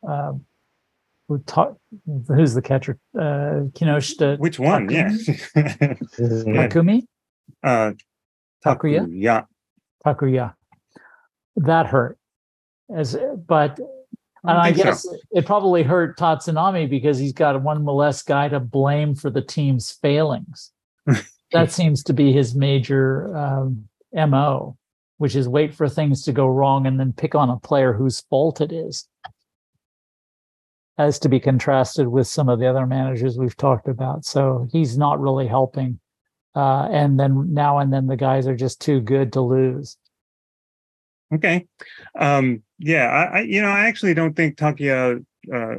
F: uh, we talk, who's the catcher? Uh, Kinoshita.
B: Which one? Yeah.
F: Takumi.
B: uh,
F: Takuya?
B: Yeah.
F: Takuya. That hurt. As but and I,
B: think so.
F: guess it probably hurt Tatsunami because he's got one less guy to blame for the team's failings. that seems to be his major um, mo, which is wait for things to go wrong and then pick on a player whose fault it is. As to be contrasted with some of the other managers we've talked about, so he's not really helping. Uh, and then now and then the guys are just too good to lose.
B: Okay. Um, yeah, I, I you know I actually don't think Takuya uh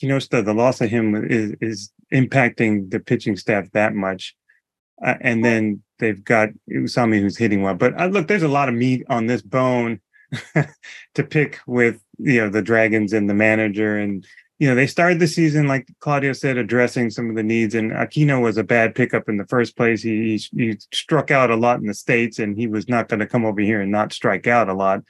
B: Kinoshita, the loss of him is is impacting the pitching staff that much. Uh, and then they've got Usami who's hitting well. But uh, look, there's a lot of meat on this bone to pick with you know the Dragons and the manager and you know they started the season like Claudio said addressing some of the needs and Aquino was a bad pickup in the first place he he, he struck out a lot in the states and he was not going to come over here and not strike out a lot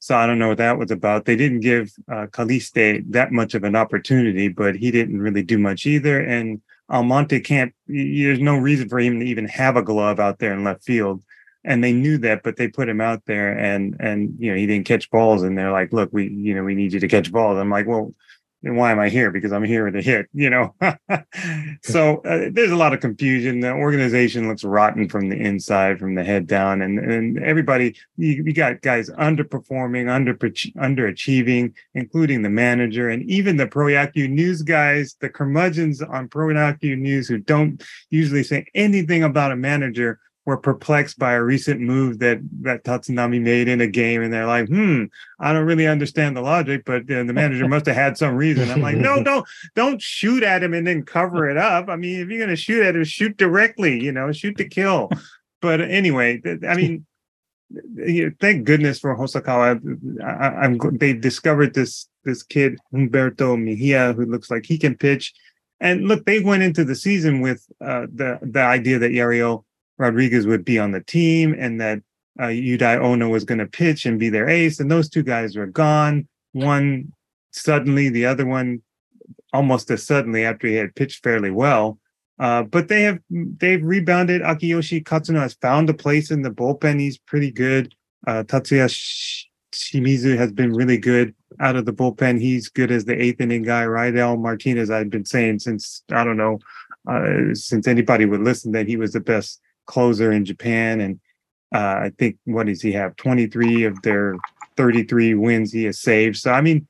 B: so I don't know what that was about they didn't give uh, Calixte that much of an opportunity but he didn't really do much either and Almonte can't there's no reason for him to even have a glove out there in left field. And they knew that but they put him out there and and you know he didn't catch balls. And they're like look we you know we need you to catch balls. I'm like well then why am i here? Because i'm here to hit you know? So uh, there's a lot of confusion. The organization looks rotten from the inside from the head down and and everybody you, you got guys underperforming under underachieving including the manager and even the Proyaku news guys the curmudgeons on Proyaku news who don't usually say anything about a manager were perplexed by a recent move that that Tatsunami made in a game, and they're like, "Hmm, I don't really understand the logic, but uh, the manager must have had some reason." I'm like, "No, don't don't shoot at him and then cover it up. I mean, if you're gonna shoot at him, shoot directly. You know, shoot to kill." But anyway, I mean, thank goodness for Hosokawa. I, am they discovered this this kid Humberto Mejia who looks like he can pitch. And look, they went into the season with uh, the the idea that Yariel Rodriguez would be on the team and that uh, Yudai Ono was going to pitch and be their ace. And those two guys were gone. One suddenly, the other one almost as suddenly after he had pitched fairly well. Uh, but they have they've rebounded. Akiyoshi Katsuno has found a place in the bullpen. He's pretty good. Uh, Tatsuya Shimizu has been really good out of the bullpen. He's good as the eighth inning guy. Raidel Martinez, I've been saying since I don't know, uh, since anybody would listen that he was the best closer in Japan. And uh, I think what does he have? 23 of their 33 wins he has saved. So I mean,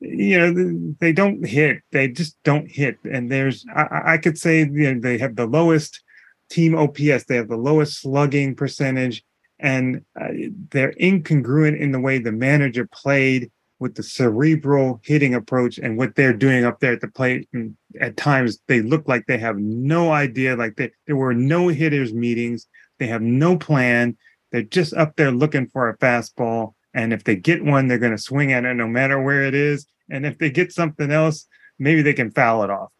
B: you know, they don't hit. They just don't hit. And there's I, I could say you know, they have the lowest team OPS. They have the lowest slugging percentage, and uh, they're incongruent in the way the manager played with the cerebral hitting approach and what they're doing up there at the plate. And at times, they look like they have no idea. Like they, there were no hitters meetings. They have no plan. They're just up there looking for a fastball. And if they get one, they're going to swing at it no matter where it is. And if they get something else, maybe they can foul it off.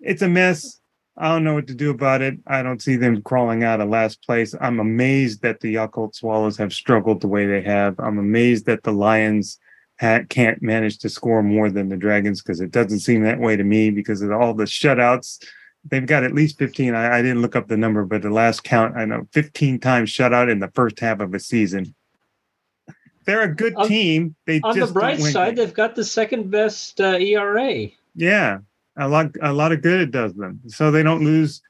B: It's a mess. I don't know what to do about it. I don't see them crawling out of last place. I'm amazed that the Yakult Swallows have struggled the way they have. I'm amazed that the Lions can't manage to score more than the Dragons because it doesn't seem that way to me because of all the shutouts. They've got at least 15. I, I, didn't look up the number, but the last count, I know 15 times shutout in the first half of a season. They're a good
C: on,
B: team. They
C: on the bright side, games. they've got the second best uh, ERA.
B: Yeah, a lot, a lot of good it does them. So they don't lose,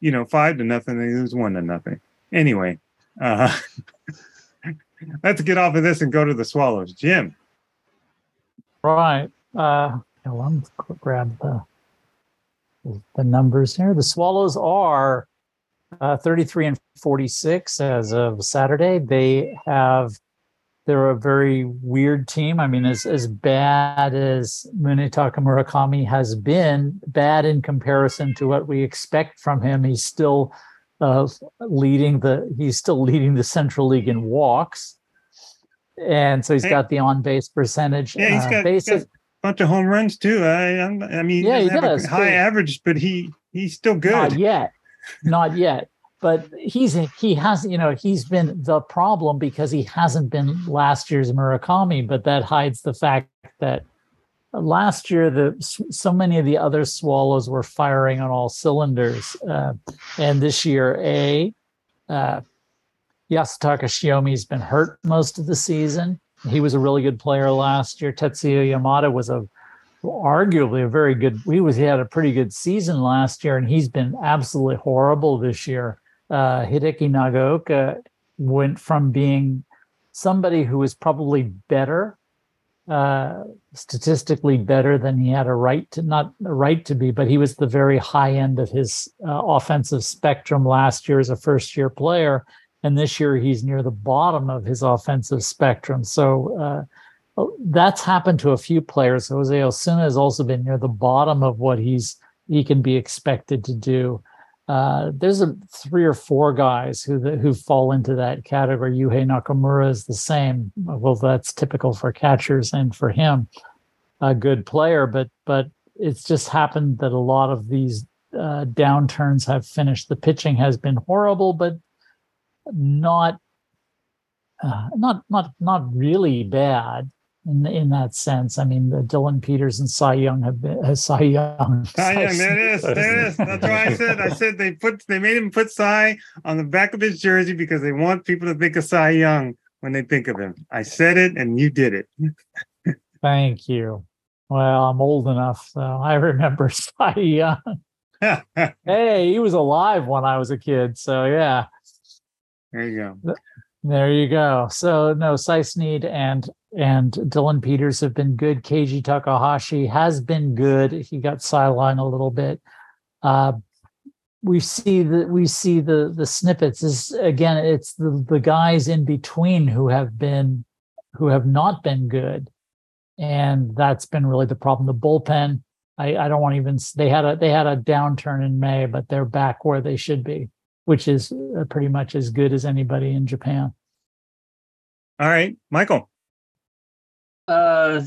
B: you know, five to nothing. They lose one to nothing. Anyway, uh, let's get off of this and go to the Swallows. Jim.
F: Right. Uh, me grab the the numbers here. The Swallows are uh, 33 and 46 as of Saturday. They have they're a very weird team. I mean, as as bad as Munetaka Murakami has been, bad in comparison to what we expect from him. He's still uh, leading the he's still leading the Central League in walks and so he's got the on base percentage.
B: Yeah, he's uh, got, uh, he's got a bunch of home runs too. I, I mean, yeah, he does. high average, but he he's still good.
F: Not yet, not yet. But he's he has you know he's been the problem because he hasn't been last year's Murakami, but that hides the fact that last year the so many of the other swallows were firing on all cylinders uh, and this year a uh, Yasutaka Shiomi's been hurt most of the season. He was a really good player last year. Tetsuya Yamada was a arguably a very good. He was he had a pretty good season last year, and he's been absolutely horrible this year. Uh, Hideki Nagaoka went from being somebody who was probably better, uh, statistically better than he had a right to not a right to be, but he was the very high end of his uh, offensive spectrum last year as a first year player and this year he's near the bottom of his offensive spectrum. So uh, that's happened to a few players. Jose Osuna has also been near the bottom of what he's he can be expected to do. Uh, there's a three or four guys who who fall into that category. Yuhei Nakamura is the same. Well, that's typical for catchers and for him, a good player. But but it's just happened that a lot of these uh, downturns have finished. The pitching has been horrible, but not uh, not not not really bad in in that sense. I mean, the Dylan Peters and Cy Young have been uh, Cy Young.
B: Cy Young, there it is. There it is. That's why I said. I said they put they made him put Cy on the back of his jersey because they want people to think of Cy Young when they think of him. I said it, and you did it.
F: Thank you. Well, I'm old enough, so I remember Cy Young. hey, he was alive when I was a kid, so yeah.
B: There you go.
F: There you go. So no, Sneed and and Dylan Peters have been good. Keiji Takahashi has been good. He got sidelined a little bit. Uh, we see the we see the the snippets is again it's the the guys in between who have been who have not been good and that's been really the problem the bullpen i i don't want to even they had a they had a downturn in may but they're back where they should be which is uh, pretty much as good as anybody in japan
B: All right, Michael.
C: Uh,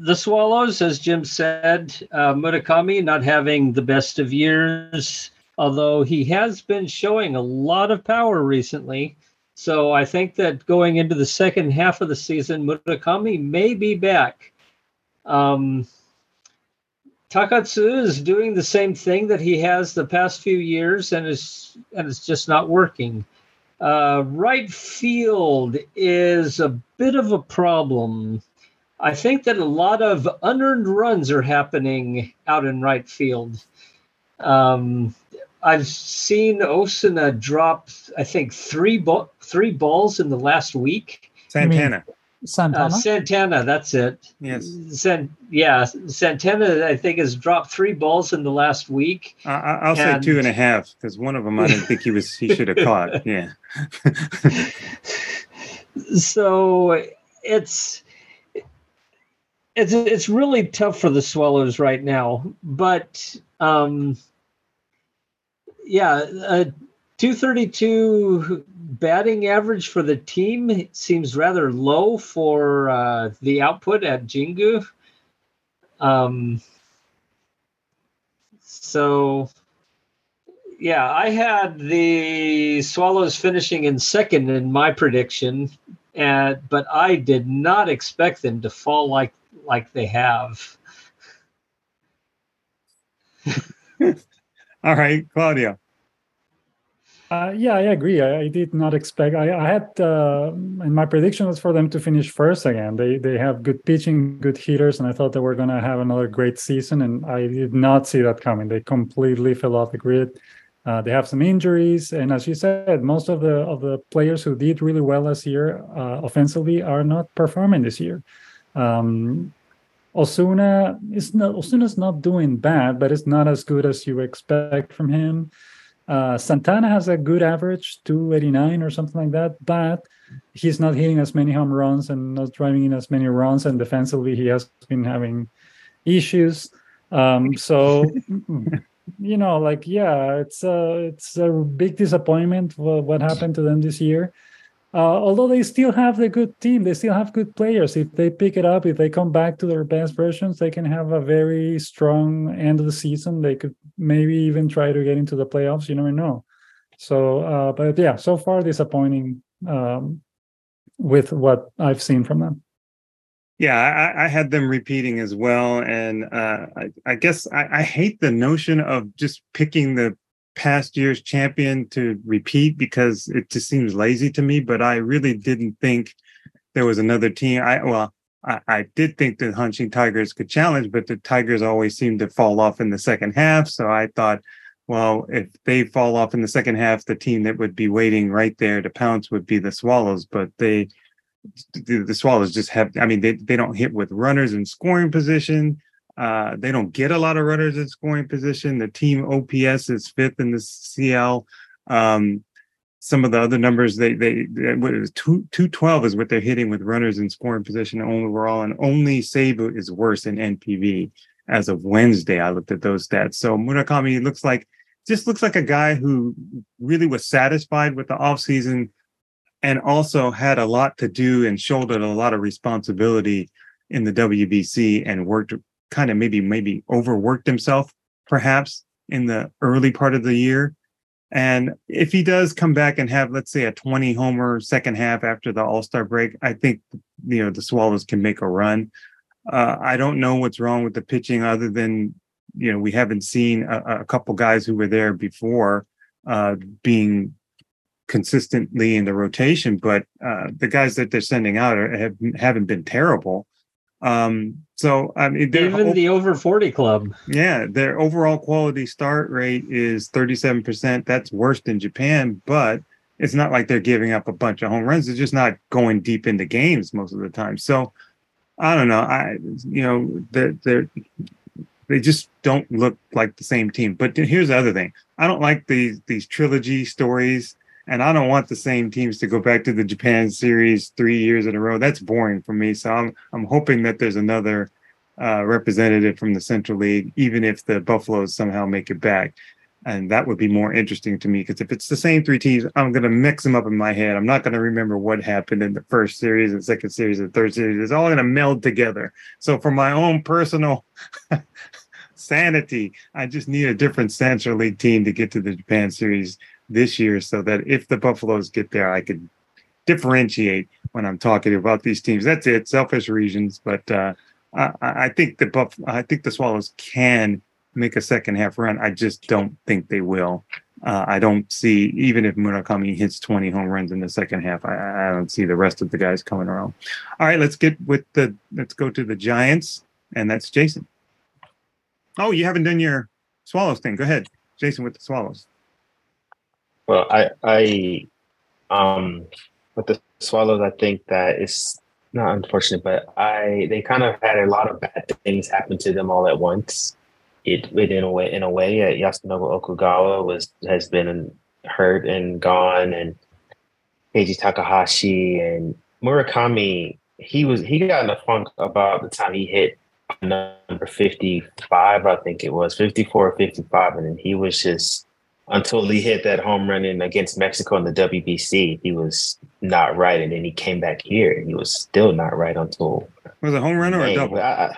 C: the Swallows, as Jim said, uh, Murakami not having the best of years, although he has been showing a lot of power recently. So I think that going into the second half of the season, Murakami may be back. Um, Takatsu is doing the same thing that he has the past few years, and is and it's just not working. Uh, right field is a bit of a problem. I think that a lot of unearned runs are happening out in right field. Um, I've seen Osuna drop, I think, three ba- three balls in the last week.
B: Santana.
F: Santana
C: Uh, Santana, that's it.
B: Yes.
C: San- yeah, Santana, I think, has dropped three balls in the last week.
B: I, I- I'll say two and a half because one of them I didn't think he was he should have caught. Yeah.
C: so it's it's it's really tough for the Swallows right now. But um, yeah, uh, two thirty two batting average for the team seems rather low for uh, the output at Jingu. Um, so yeah, I had the Swallows finishing in second in my prediction, and but I did not expect them to fall like like they have.
B: All right, Claudio.
D: Uh, yeah, I agree. I, I did not expect. I, I had, uh, and my prediction was for them to finish first again. They they have good pitching, good hitters, and I thought they were going to have another great season. And I did not see that coming. They completely fell off the grid. Uh, they have some injuries, and as you said, most of the of the players who did really well last year uh, offensively are not performing this year. Um, Osuna is not Osuna's not doing bad, but it's not as good as you expect from him. Uh, Santana has a good average, 289 or something like that, but he's not hitting as many home runs and not driving in as many runs. And defensively, he has been having issues. Um, so, you know, like yeah, it's a it's a big disappointment what, what happened to them this year. Uh, although they still have the good team, they still have good players. If they pick it up, if they come back to their best versions, they can have a very strong end of the season. They could maybe even try to get into the playoffs. You never know. So, uh, but yeah, so far disappointing um, with what I've seen from them.
B: Yeah, I, I had them repeating as well, and uh, I, I guess I, I hate the notion of just picking the past year's champion to repeat because it just seems lazy to me. But I really didn't think there was another team. I well, I, I did think the Hanshin Tigers could challenge, but the Tigers always seem to fall off in the second half. So I thought, well, if they fall off in the second half, the team that would be waiting right there to pounce would be the Swallows. But they, the, the Swallows just have. I mean, they they don't hit with runners in scoring position. Uh, they don't get a lot of runners in scoring position. The team OPS is fifth in the CL. Um, some of the other numbers they they, they what was two two twelve is what they're hitting with runners in scoring position overall, and only Seibu is worse in NPB as of Wednesday. I looked at those stats. So Murakami looks like just looks like a guy who really was satisfied with the offseason and also had a lot to do and shouldered a lot of responsibility in the WBC and worked kind of maybe maybe overworked himself perhaps in the early part of the year. And if he does come back and have let's say a 20 homer second half after the all-star break i think you know the swallows can make a run. Uh, i don't know what's wrong with the pitching other than you know we haven't seen a, a couple guys who were there before uh, being consistently in the rotation but uh, the guys that they're sending out are, have haven't been terrible. Um, so I mean,
C: Even
B: whole-
C: the over 40 club.
B: yeah, their overall quality start rate is 37%. That's worse than Japan, but it's not like they're giving up a bunch of home runs. They're just not going deep into games most of the time. So I don't know. I you know, they're they're they just don't look like the same team. But here's the other thing: I don't like these these trilogy stories, and I don't want the same teams to go back to the Japan series three years in a row. That's boring for me. So I'm I'm hoping that there's another uh, representative from the Central League, even if the Buffaloes somehow make it back. And that would be more interesting to me because if it's the same three teams, I'm going to mix them up in my head. I'm not going to remember what happened in the first series and second series and third series. It's all going to meld together. So, for my own personal sanity, I just need a different Central League team to get to the Japan series this year so that if the Buffaloes get there, I could differentiate when I'm talking about these teams. That's it, selfish reasons. But uh, I, I think the Buff, I think the Swallows can make a second half run. I just don't think they will. Uh, I don't see even if Murakami hits 20 home runs in the second half. I, I don't see the rest of the guys coming around. All right, let's get with the let's go to the Giants, and that's Jason. Oh, you haven't done your Swallows thing. Go ahead, Jason, with the Swallows.
E: Well, I I um with the Swallows, I think that it's not unfortunate, but I they kind of had a lot of bad things happen to them all at once. It, it in a way in a way uh, Yasunori Okugawa was has been hurt and gone and Keiji Takahashi and Murakami he was he got in a funk about the time he hit number 55 I think it was 54 55 and then he was just until he hit that home run in against Mexico in the WBC he was not right and then he came back here and he was still not right until
B: was it a home run or a double I,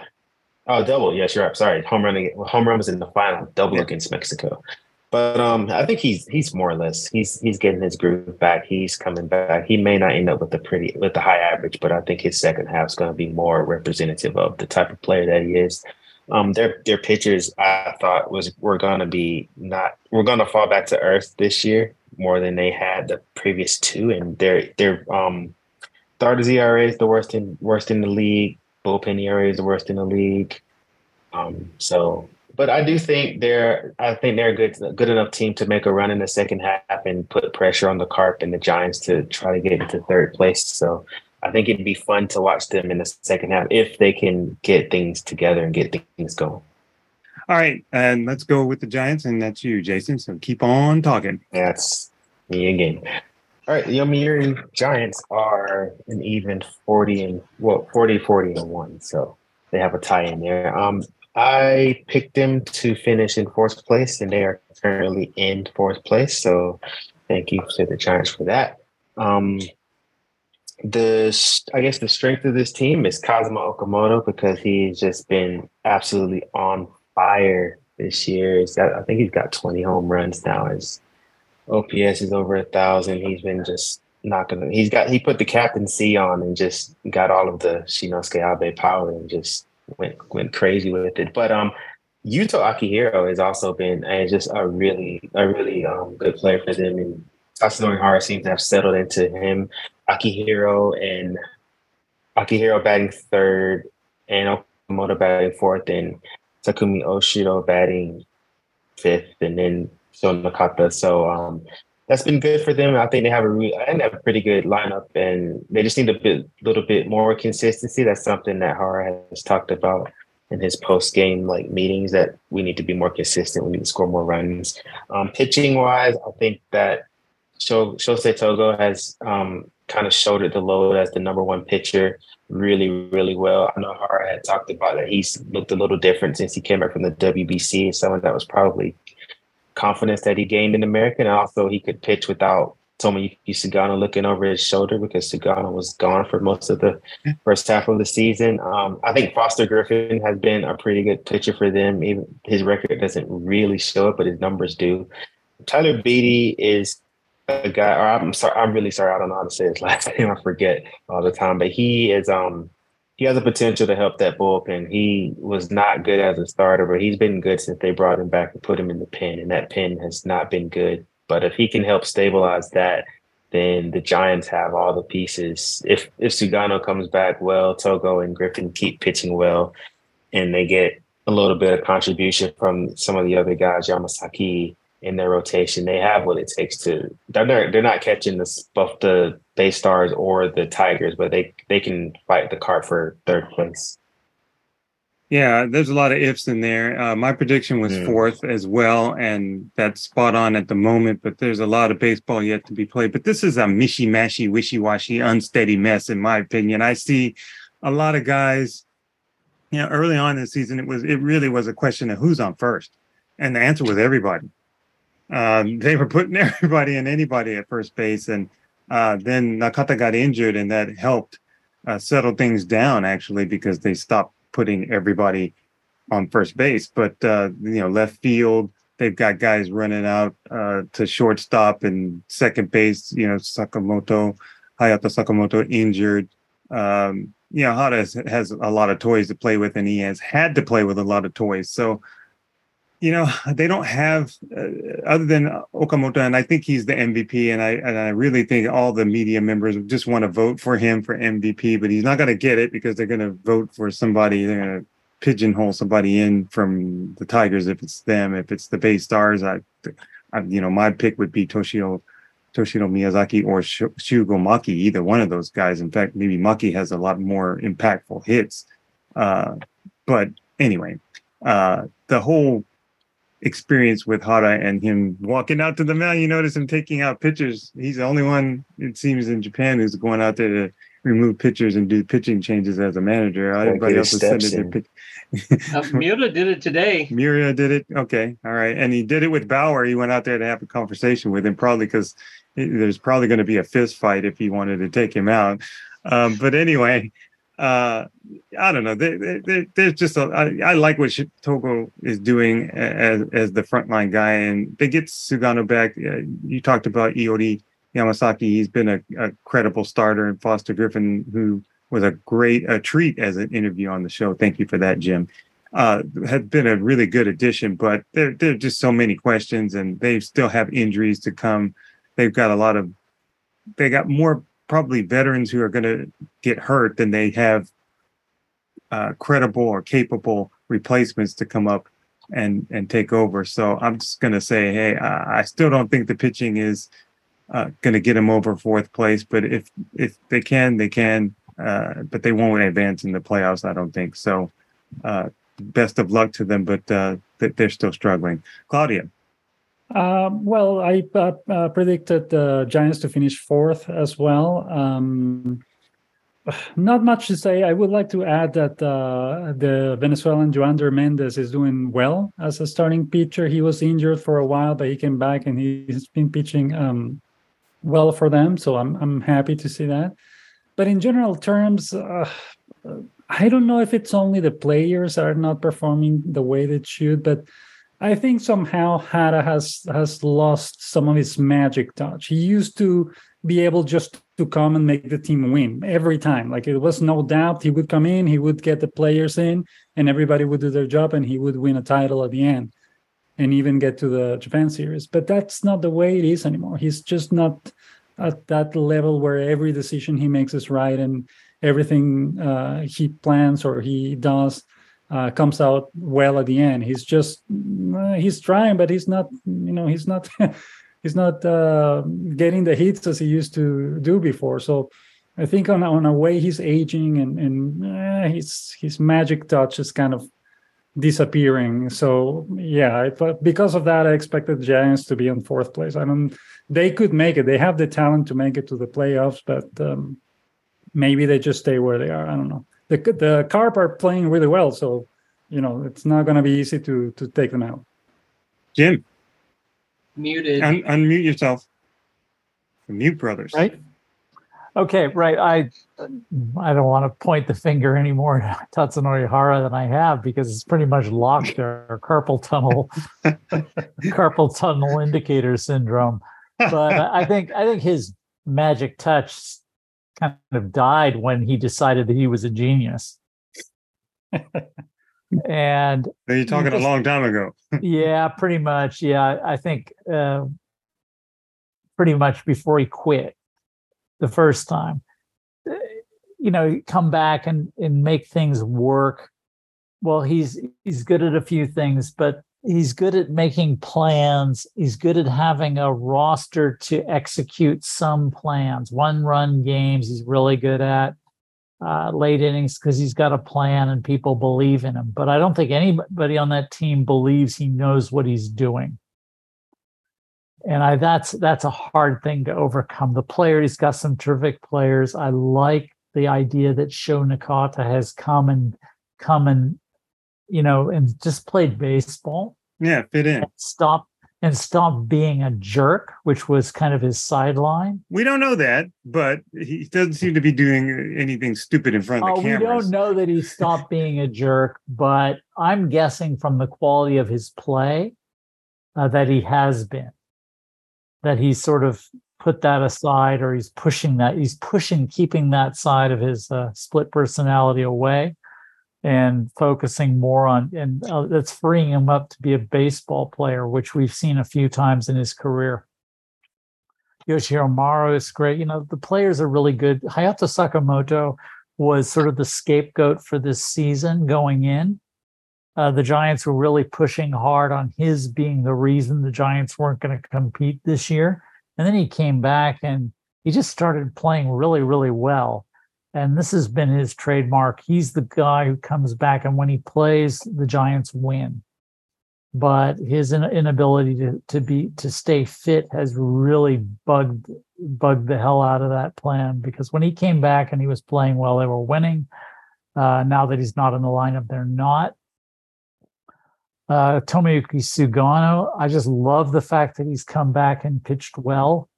E: Oh, double. Yes, you're right. Sorry, home run. Home run was in the final, double yeah. against Mexico. But um, I think he's he's more or less he's he's getting his groove back. He's coming back. He may not end up with the pretty with the high average, but I think his second half is going to be more representative of the type of player that he is. Um, their their pitchers I thought was were to be not we're to fall back to earth this year more than they had the previous two, and their their um starters ERA is the worst in worst in the league bullpen ERA is the worst in the league. Um, so, but I do think they're I think they're a good good enough team to make a run in the second half and put pressure on the Carp and the Giants to try to get into third place. So I think it'd be fun to watch them in the second half if they can get things together and get things going.
B: All right, and let's go with the Giants, and that's you, Jason. So keep on talking.
E: That's me again. All right, the Yomiuri Giants are an even 40 and well, 40, 40 and one. So they have a tie in there. Um, I picked them to finish in fourth place, and they are currently in fourth place. So thank you to the Giants for that. Um, the I guess the strength of this team is Kazuma Okamoto because he's just been absolutely on fire this year. He's got, I think he's got 20 home runs now. His OPS is over a thousand. He's been just gonna. He's got he put the captaincy on and just got all of the Shinnosuke Abe power and just went went crazy with it. But um, Yuto Akihiro has also been uh, just a really a really um, good player for them, and Tatsunori Hara seems to have settled into him. Akihiro and Akihiro batting third, and Okamoto batting fourth, and Takumi Oshiro batting fifth, and then Sho Nakata. So um, that's been good for them. I think they have a re- have a pretty good lineup, and they just need a bit, little bit more consistency. That's something that Hara has talked about in his post game like meetings that we need to be more consistent. We need to score more runs. Um, pitching wise, I think that Sho, Shosei Togo has um, kind of shouldered the load as the number one pitcher really, really well. I know Hara had talked about that he's looked a little different since he came back from the WBC. and Someone that was probably confidence that he gained in America, and also he could pitch without Tomoyuki Sugano looking over his shoulder because Sugano was gone for most of the first half of the season. Um, I think Foster Griffin has been a pretty good pitcher for them. Even his record doesn't really show it, but his numbers do. Tyler Beede is a guy, or I'm sorry, I'm really sorry, I don't know how to say his last name. I forget all the time, but he is um he has the potential to help that bullpen. He was not good as a starter, but he's been good since they brought him back and put him in the pen, and that pen has not been good. But if he can help stabilize that, then the Giants have all the pieces. If if Sugano comes back well, Togo and Griffin keep pitching well, and they get a little bit of contribution from some of the other guys, Yamasaki in their rotation, they have what it takes to. They're they're not catching the both the Bay Stars or the Tigers, but they they can fight the Carp for third place.
B: Yeah, there's a lot of ifs in there. Uh, my prediction was
E: Yeah.
B: fourth as well, and that's spot on at the moment. But there's a lot of baseball yet to be played. But this is a mishy mashy, wishy washy, unsteady mess, in my opinion. I see a lot of guys. You know, early on in the season, it was it really was a question of who's on first, and the answer was everybody. Um, they were putting everybody and anybody at first base, and uh, then Nakata got injured, and that helped uh, settle things down actually because they stopped putting everybody on first base. But uh, you know, left field, they've got guys running out uh, to shortstop and second base. You know, Sakamoto, Hayato Sakamoto injured. Um, you know, Hada has, has a lot of toys to play with, and he has had to play with a lot of toys. So, you know, they don't have uh, other than Okamoto, and I think he's the MVP. And I and I really think all the media members just want to vote for him for MVP, but he's not going to get it because they're going to vote for somebody. They're going to pigeonhole somebody in from the Tigers if it's them. If it's the Bay Stars, I, I you know, my pick would be Toshio. Toshiro Miyazaki or Sh- Shugo Maki, either one of those guys. In fact, maybe Maki has a lot more impactful hits. Uh, but anyway, uh, the whole experience with Hara and him walking out to the mound, you notice him taking out pitchers. He's the only one, it seems, in Japan who's going out there to remove pitchers and do pitching changes as a manager. Everybody else is sending
E: steps
B: their
E: in.
B: pitch.
C: Uh, Miura did it today.
B: Miura did it. Okay. All right. And he did it with Bauer. He went out there to have a conversation with him, probably because there's probably going to be a fist fight if he wanted to take him out. Um, but anyway, uh, I don't know. There, there- there- there's just a, I, I like what Togo is doing as, as the frontline guy, and they get Sugano back. Uh, you talked about Iori Yamasaki. He's been a, a credible starter, and Foster Griffin, who was a great a treat as an interview on the show. Thank you for that, Jim. Uh, had been a really good addition, but there, there are just so many questions, and they still have injuries to come. They've got a lot of, they got more probably veterans who are going to get hurt than they have uh, credible or capable replacements to come up and and take over. So I'm just going to say, hey, I, I still don't think the pitching is uh, going to get them over fourth place, but if if they can, they can. Uh, but they won't advance in the playoffs, I don't think. So, uh, best of luck to them, but uh, they're still struggling. Claudio,
D: Um, well, I uh, uh, predicted the Giants to finish fourth as well. Um, not much to say. I would like to add that uh, the Venezuelan Joander Mendez is doing well as a starting pitcher. He was injured for a while, but he came back and he's been pitching um, well for them. So I'm I'm happy to see that. But in general terms, uh, I don't know if it's only the players are not performing the way they should, but I think somehow Hara has has lost some of his magic touch. He used to be able just to come and make the team win every time. Like it was no doubt he would come in, he would get the players in, and everybody would do their job, and he would win a title at the end, and even get to the Japan series. But that's not the way it is anymore. He's just not at that level where every decision he makes is right and everything uh, he plans or he does uh, comes out well at the end. He's just uh, he's trying, but he's not. You know, he's not. he's not uh, getting the hits as he used to do before. So I think on on a way he's aging and and uh, his his magic touch is kind of disappearing. So yeah, I because of that, I expected the Giants to be in fourth place. I don't. They could make it. They have the talent to make it to the playoffs, but um, maybe they just stay where they are. I don't know. The the Carp are playing really well, so you know it's not going to be easy to to take them out.
B: Jim,
C: Muted.
B: un- unmute yourself. Mute brothers.
F: Right. Okay, right. I I don't want to point the finger anymore at Tatsunori Hara than I have because it's pretty much locked there, carpal tunnel, carpal tunnel indicator syndrome. But I think I think his magic touch kind of died when he decided that he was a genius. and
B: You're talking a long time ago.
F: yeah, pretty much. Yeah, I think uh, pretty much before he quit the first time. You know, come back and and make things work. Well, he's he's good at a few things, but he's good at making plans. He's good at having a roster to execute some plans. One run games he's really good at. uh, late innings because he's got a plan and people believe in him. But I don't think anybody on that team believes he knows what he's doing. And I that's that's a hard thing to overcome. The player, he's got some terrific players. I like the idea that Sho Nakata has come and come and you know and just played baseball.
B: Yeah, fit in.
F: Stop and stop being a jerk, which was kind of his sideline.
B: We don't know that, but he doesn't seem to be doing anything stupid in front of
F: Oh,
B: the
F: we
B: cameras.
F: don't know that he stopped being a jerk, but I'm guessing from the quality of his play uh, that he has been. That he's sort of put that aside, or he's pushing that. He's pushing, keeping that side of his uh, split personality away, and focusing more on. And uh, that's freeing him up to be a baseball player, which we've seen a few times in his career. Yoshihiro Maru is great. You know, the players are really good. Hayato Sakamoto was sort of the scapegoat for this season going in. Uh, the Giants were really pushing hard on his being the reason the Giants weren't going to compete this year. And then he came back and he just started playing really, really well. And this has been his trademark. He's the guy who comes back, and when he plays, the Giants win. But his inability to, to be to stay fit has really bugged bugged the hell out of that plan because when he came back and he was playing well, they were winning. Uh, now that he's not in the lineup, they're not. Uh, Tomoyuki Sugano, I just love the fact that he's come back and pitched well.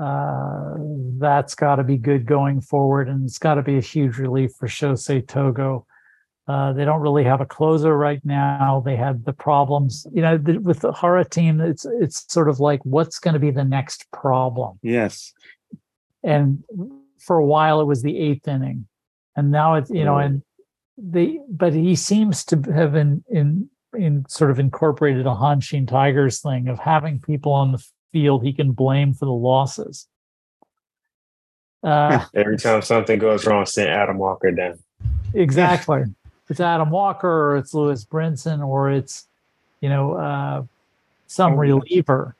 F: Uh, that's got to be good going forward, and it's got to be a huge relief for Shosei Togo. Uh, they don't really have a closer right now. They had the problems, you know, the, with the Hara team. It's it's sort of like what's going to be the next problem
B: Yes.
F: and for a while it was the eighth inning and now it's you know and the but he seems to have in in in sort of incorporated a Hanshin Tigers thing of having people on the field he can blame for the losses. Uh,
E: Every time something goes wrong, send Adam Walker down.
F: exactly. it's Adam Walker or it's Lewis Brinson or it's, you know, uh, some reliever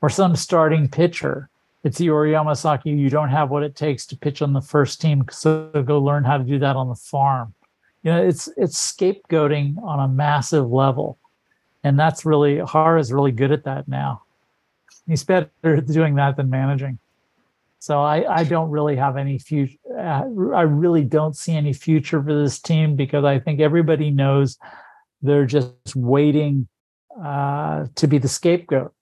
F: or some starting pitcher. It's Iori Yamasaki. You don't have what it takes to pitch on the first team, so go learn how to do that on the farm. You know, it's it's scapegoating on a massive level, and that's really Hara is really good at that now. He's better at doing that than managing. So I, I don't really have any future. Uh, I really don't see any future for this team because I think everybody knows they're just waiting uh, to be the scapegoat.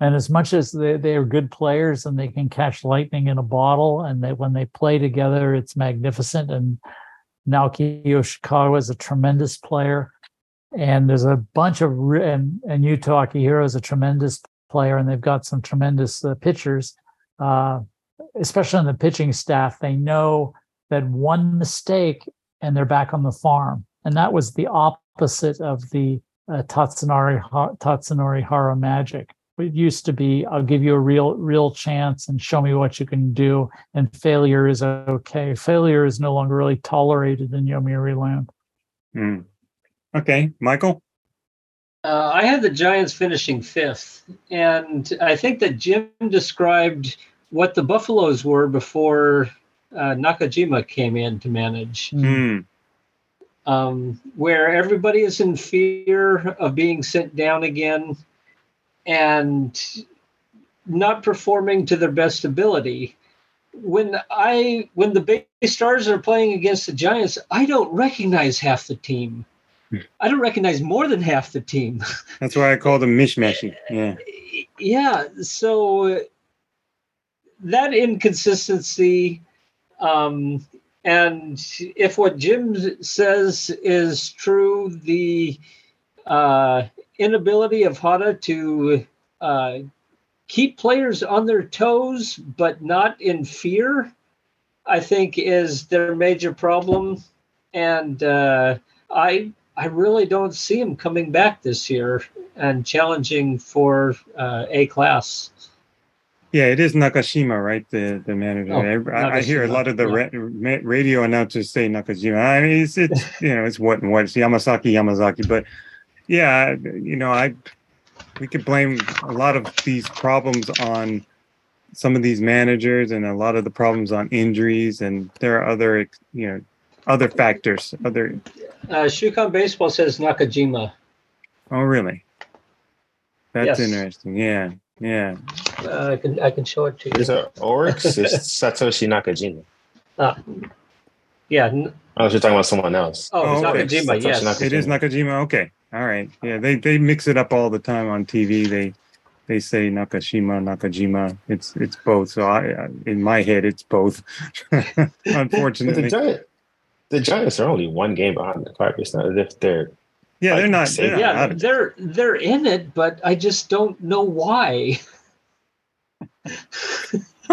F: And as much as they, they are good players and they can catch lightning in a bottle, and they, when they play together, it's magnificent. And Naoki Yoshikawa is a tremendous player. And there's a bunch of, and, and Yuto Akihiro is a tremendous player, and they've got some tremendous uh, pitchers uh, especially on the pitching staff, they know that one mistake and they're back on the farm. And that was the opposite of the uh, Tatsunori Tatsunori Hara magic. It used to be, I'll give you a real real chance and show me what you can do, and failure is okay. Failure is no longer really tolerated in Yomiuri Land.
B: Hmm. Okay, Michael.
C: Uh, I had the Giants finishing fifth, and I think that Jim described what the Buffaloes were before uh, Nakajima came in to manage,
B: Hmm.
C: um, where everybody is in fear of being sent down again and not performing to their best ability. When I when the Bay Stars are playing against the Giants, I don't recognize half the team. I don't recognize more than half the team.
B: That's why I call them mishmashy. Yeah.
C: yeah so that inconsistency um, and if what jim says is true the uh, inability of hada to uh, keep players on their toes but not in fear i think is their major problem and uh, i i really don't see him coming back this year and challenging for uh, A class.
B: Yeah, it is Nakashima, right? The the manager.
C: Oh,
B: I, I hear a lot of the ra- radio announcers say Nakajima. I mean, it's, it's you know, it's what and what. It's Yamasaki, Yamazaki. But yeah, you know, I we could blame a lot of these problems on some of these managers and a lot of the problems on injuries, and there are other you know other factors. Other
C: Uh, Shukan Baseball says Nakajima.
B: oh really? That's
C: Yes.
B: interesting. Yeah, yeah.
C: Uh, I can I can show it to you.
E: Is it Orix? It's Satoshi Nakajima.
C: Uh, yeah. n-
E: Oh, you're talking about someone else.
C: Oh,
B: Oh, okay.
C: Nakajima.
E: Satoshi
C: Yes.
E: Nakajima.
B: It is Nakajima. Okay, all right. Yeah, they they mix it up all the time on TV. They they say Nakashima, Nakajima. It's it's both. So I, I in my head, it's both.
E: But the
B: Unfortunately,
E: Giants, the Giants are only one game behind the Carp. It's not as if they're
B: yeah, they're not. They're not
C: Yeah,
B: out
C: they're they're in it, but I just don't know why.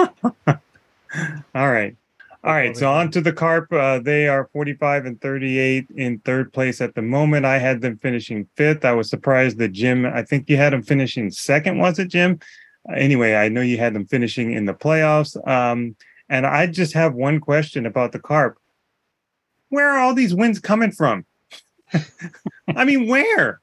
B: All right. All right. So on to the Carp. Uh, they are 45 and 38 in third place at the moment. I had them finishing fifth. I was surprised that Jim, I think you had them finishing second, was it, Jim? Uh, anyway, I know you had them finishing in the playoffs. Um, and I just have one question about the Carp. Where are all these wins coming from? I mean, where?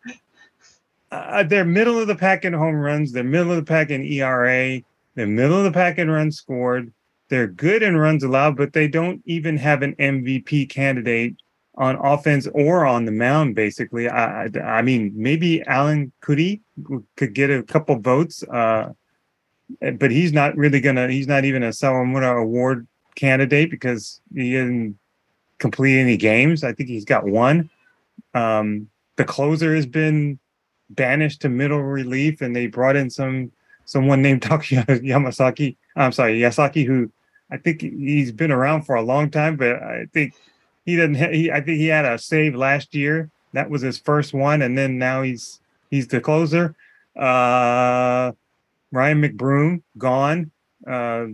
B: Uh, they're middle of the pack in home runs. They're middle of the pack in ERA. They're middle of the pack in runs scored. They're good in runs allowed, but they don't even have an MVP candidate on offense or on the mound. Basically, I, I, I mean, maybe Aren Kuri could get a couple votes, uh, but he's not really gonna. He's not even a Sawamura Award candidate because he didn't complete any games. I think he's got one. Um, the closer has been banished to middle relief, and they brought in some someone named Takuya Yamasaki. I'm sorry, Yazaki, who I think he's been around for a long time, but I think he didn't. Ha- he, I think he had a save last year. That was his first one, and then now he's he's the closer. Uh, Ryan McBroom gone. Uh,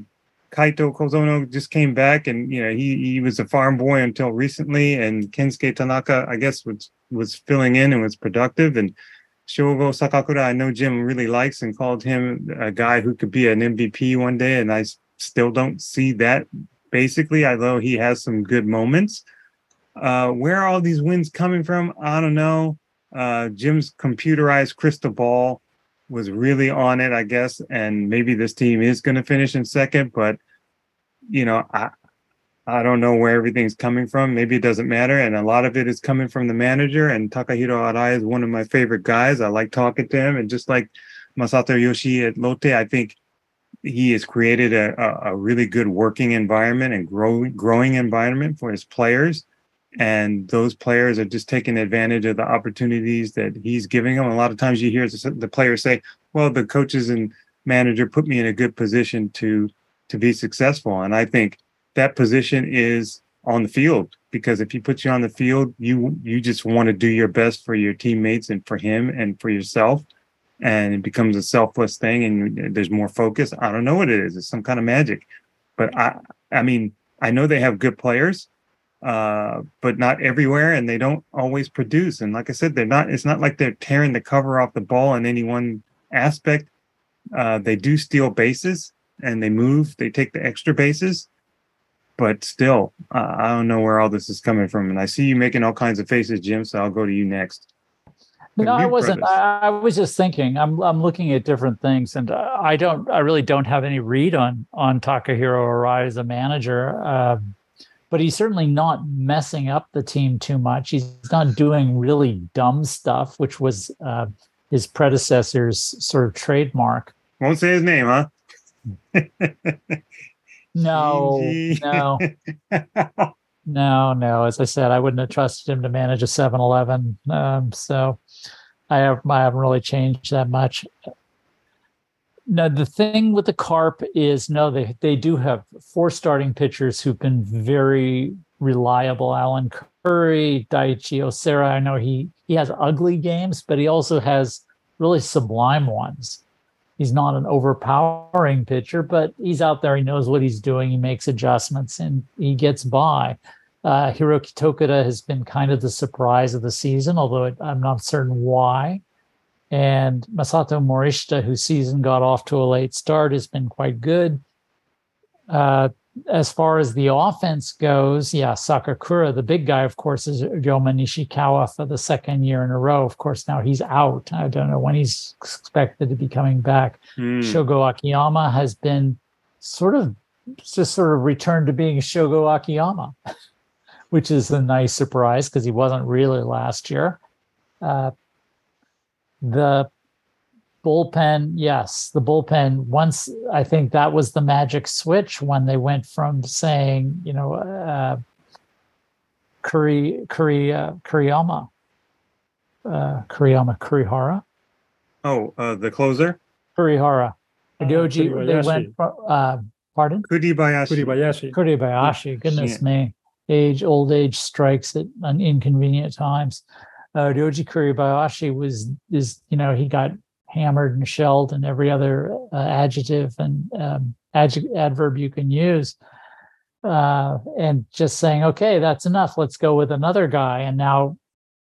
B: Kaito Kozono just came back, and you know he he was a farm boy until recently, and Kensuke Tanaka, I guess, was was filling in and was productive, and Shogo Sakakura, I know Jim really likes and called him a guy who could be an MVP one day, and I still don't see that. Basically, although he has some good moments, uh, where are all these wins coming from? I don't know. Uh, Jim's computerized crystal ball was really on it, I guess, and maybe this team is going to finish in second, but you know, I I don't know where everything's coming from. Maybe it doesn't matter, and a lot of it is coming from the manager. And Takahiro Arai is one of my favorite guys. I like talking to him, and just like Masato Yoshii at Lotte, I think he has created a, a, a really good working environment and growing growing environment for his players. And those players are just taking advantage of the opportunities that he's giving them. A lot of times you hear the players say, "Well, the coaches and manager put me in a good position to to be successful," and I think that position is on the field because if he puts you on the field, you you just want to do your best for your teammates and for him and for yourself, and it becomes a selfless thing and there's more focus. I don't know what it is. It's some kind of magic, but I I mean I know they have good players, uh, but not everywhere, and they don't always produce. And like I said, they're not. It's not like they're tearing the cover off the ball in any one aspect. Uh, they do steal bases and they move. They take the extra bases but still, uh, I don't know where all this is coming from. And I see you making all kinds of faces, Jim. So I'll go to you next. The
F: No, I wasn't. I, I was just thinking. I'm I'm looking at different things, and uh, I don't. I really don't have any read on on Takahiro Arai as a manager. Um, but he's certainly not messing up the team too much. He's not doing really dumb stuff, which was uh, his predecessor's sort of trademark.
B: Won't say his name, huh?
F: No, no, no, no. As I said, I wouldn't have trusted him to manage a 7-Eleven. Um, so I have I haven't really changed that much. No, the thing with the Carp is no, they they do have four starting pitchers who've been very reliable. Aren Kuri, Daichi Osera. I know he he has ugly games, but he also has really sublime ones. He's not an overpowering pitcher, but he's out there. He knows what he's doing. He makes adjustments and he gets by. Uh, Hiroki Tokoda has been kind of the surprise of the season, although it, I'm not certain why. And Masato Morishita, whose season got off to a late start, has been quite good. Uh, as far as the offense goes, yeah, Sakakura, the big guy, of course, is Ryoma Nishikawa for the second year in a row. Of course, now he's out. I don't know when he's expected to be coming back.
B: Hmm.
F: Shogo Akiyama has been sort of just sort of returned to being Shogo Akiyama, which is a nice surprise because he wasn't really last year. Uh, the bullpen, yes, the bullpen. Once I think that was the magic switch when they went from saying, you know, uh, Kuri Kuri uh, Kuriyama, uh, Kuriyama Kurihara,
B: Oh, uh, the closer,
F: Kurihara.
D: Uh,
F: Doji, they went. from- Uh, pardon.
B: Kuribayashi.
D: Kuribayashi.
F: Kuribayashi, goodness me. Age, old age strikes at un- inconvenient times. Uh, Ryoji Kuribayashi was, is, you know, he got hammered and shelled and every other uh, adjective and um, adverb you can use. Uh, and just saying, okay, that's enough. Let's go with another guy. And now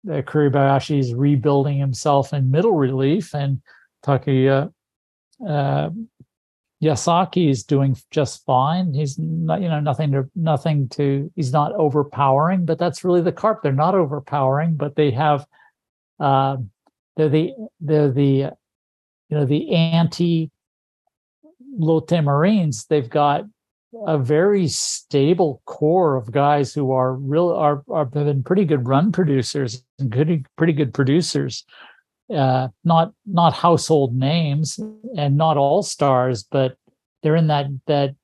F: uh, Kuribayashi is rebuilding himself in middle relief, and Takuya uh, Yazaki is doing just fine. He's not, you know, nothing to nothing to. He's not overpowering, but that's really the carp. They're not overpowering, but they have. Uh, they're the they're the, you know, the anti Lotte Marines. They've got a very stable core of guys who are real are are have been pretty good run producers and good pretty good producers uh, not not household names and not all stars, but they're in that that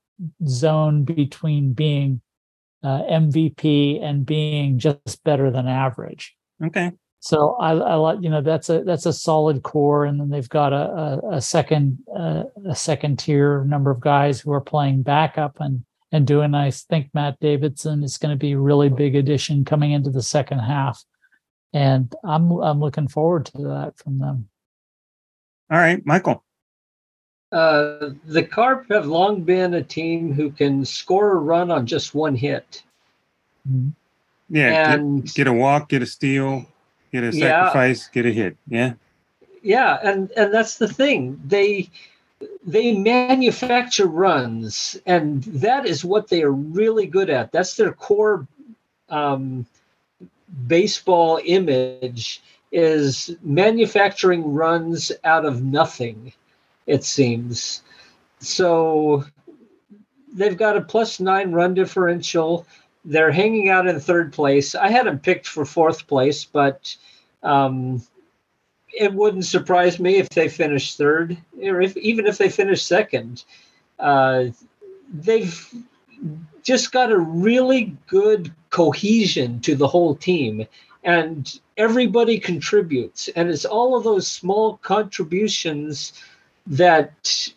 F: zone between being uh, MVP and being just better than average.
B: Okay.
F: So I, I like you know that's a that's a solid core, and then they've got a a, a second uh, a second tier number of guys who are playing backup and and doing. I think Matt Davidson is going to be a really big addition coming into the second half, and I'm I'm looking forward to that from them.
B: All right, Michael.
C: Uh, the Carp have long been a team who can score a run on just one hit.
F: Mhm.
B: Yeah. get-
C: and
B: get, a walk, get a steal, get a
C: Yeah.
B: sacrifice, get a hit. Yeah.
C: yeah, and and that's the thing. They they manufacture runs, and that is what they are really good at. That's their core um, baseball image is manufacturing runs out of nothing. It seems so. They've got a plus nine run differential. They're hanging out in third place. I had them picked for fourth place, but um, it wouldn't surprise me if they finish third, or if even if they finish second. Uh, they've just got a really good cohesion to the whole team, and everybody contributes, and it's all of those small contributions that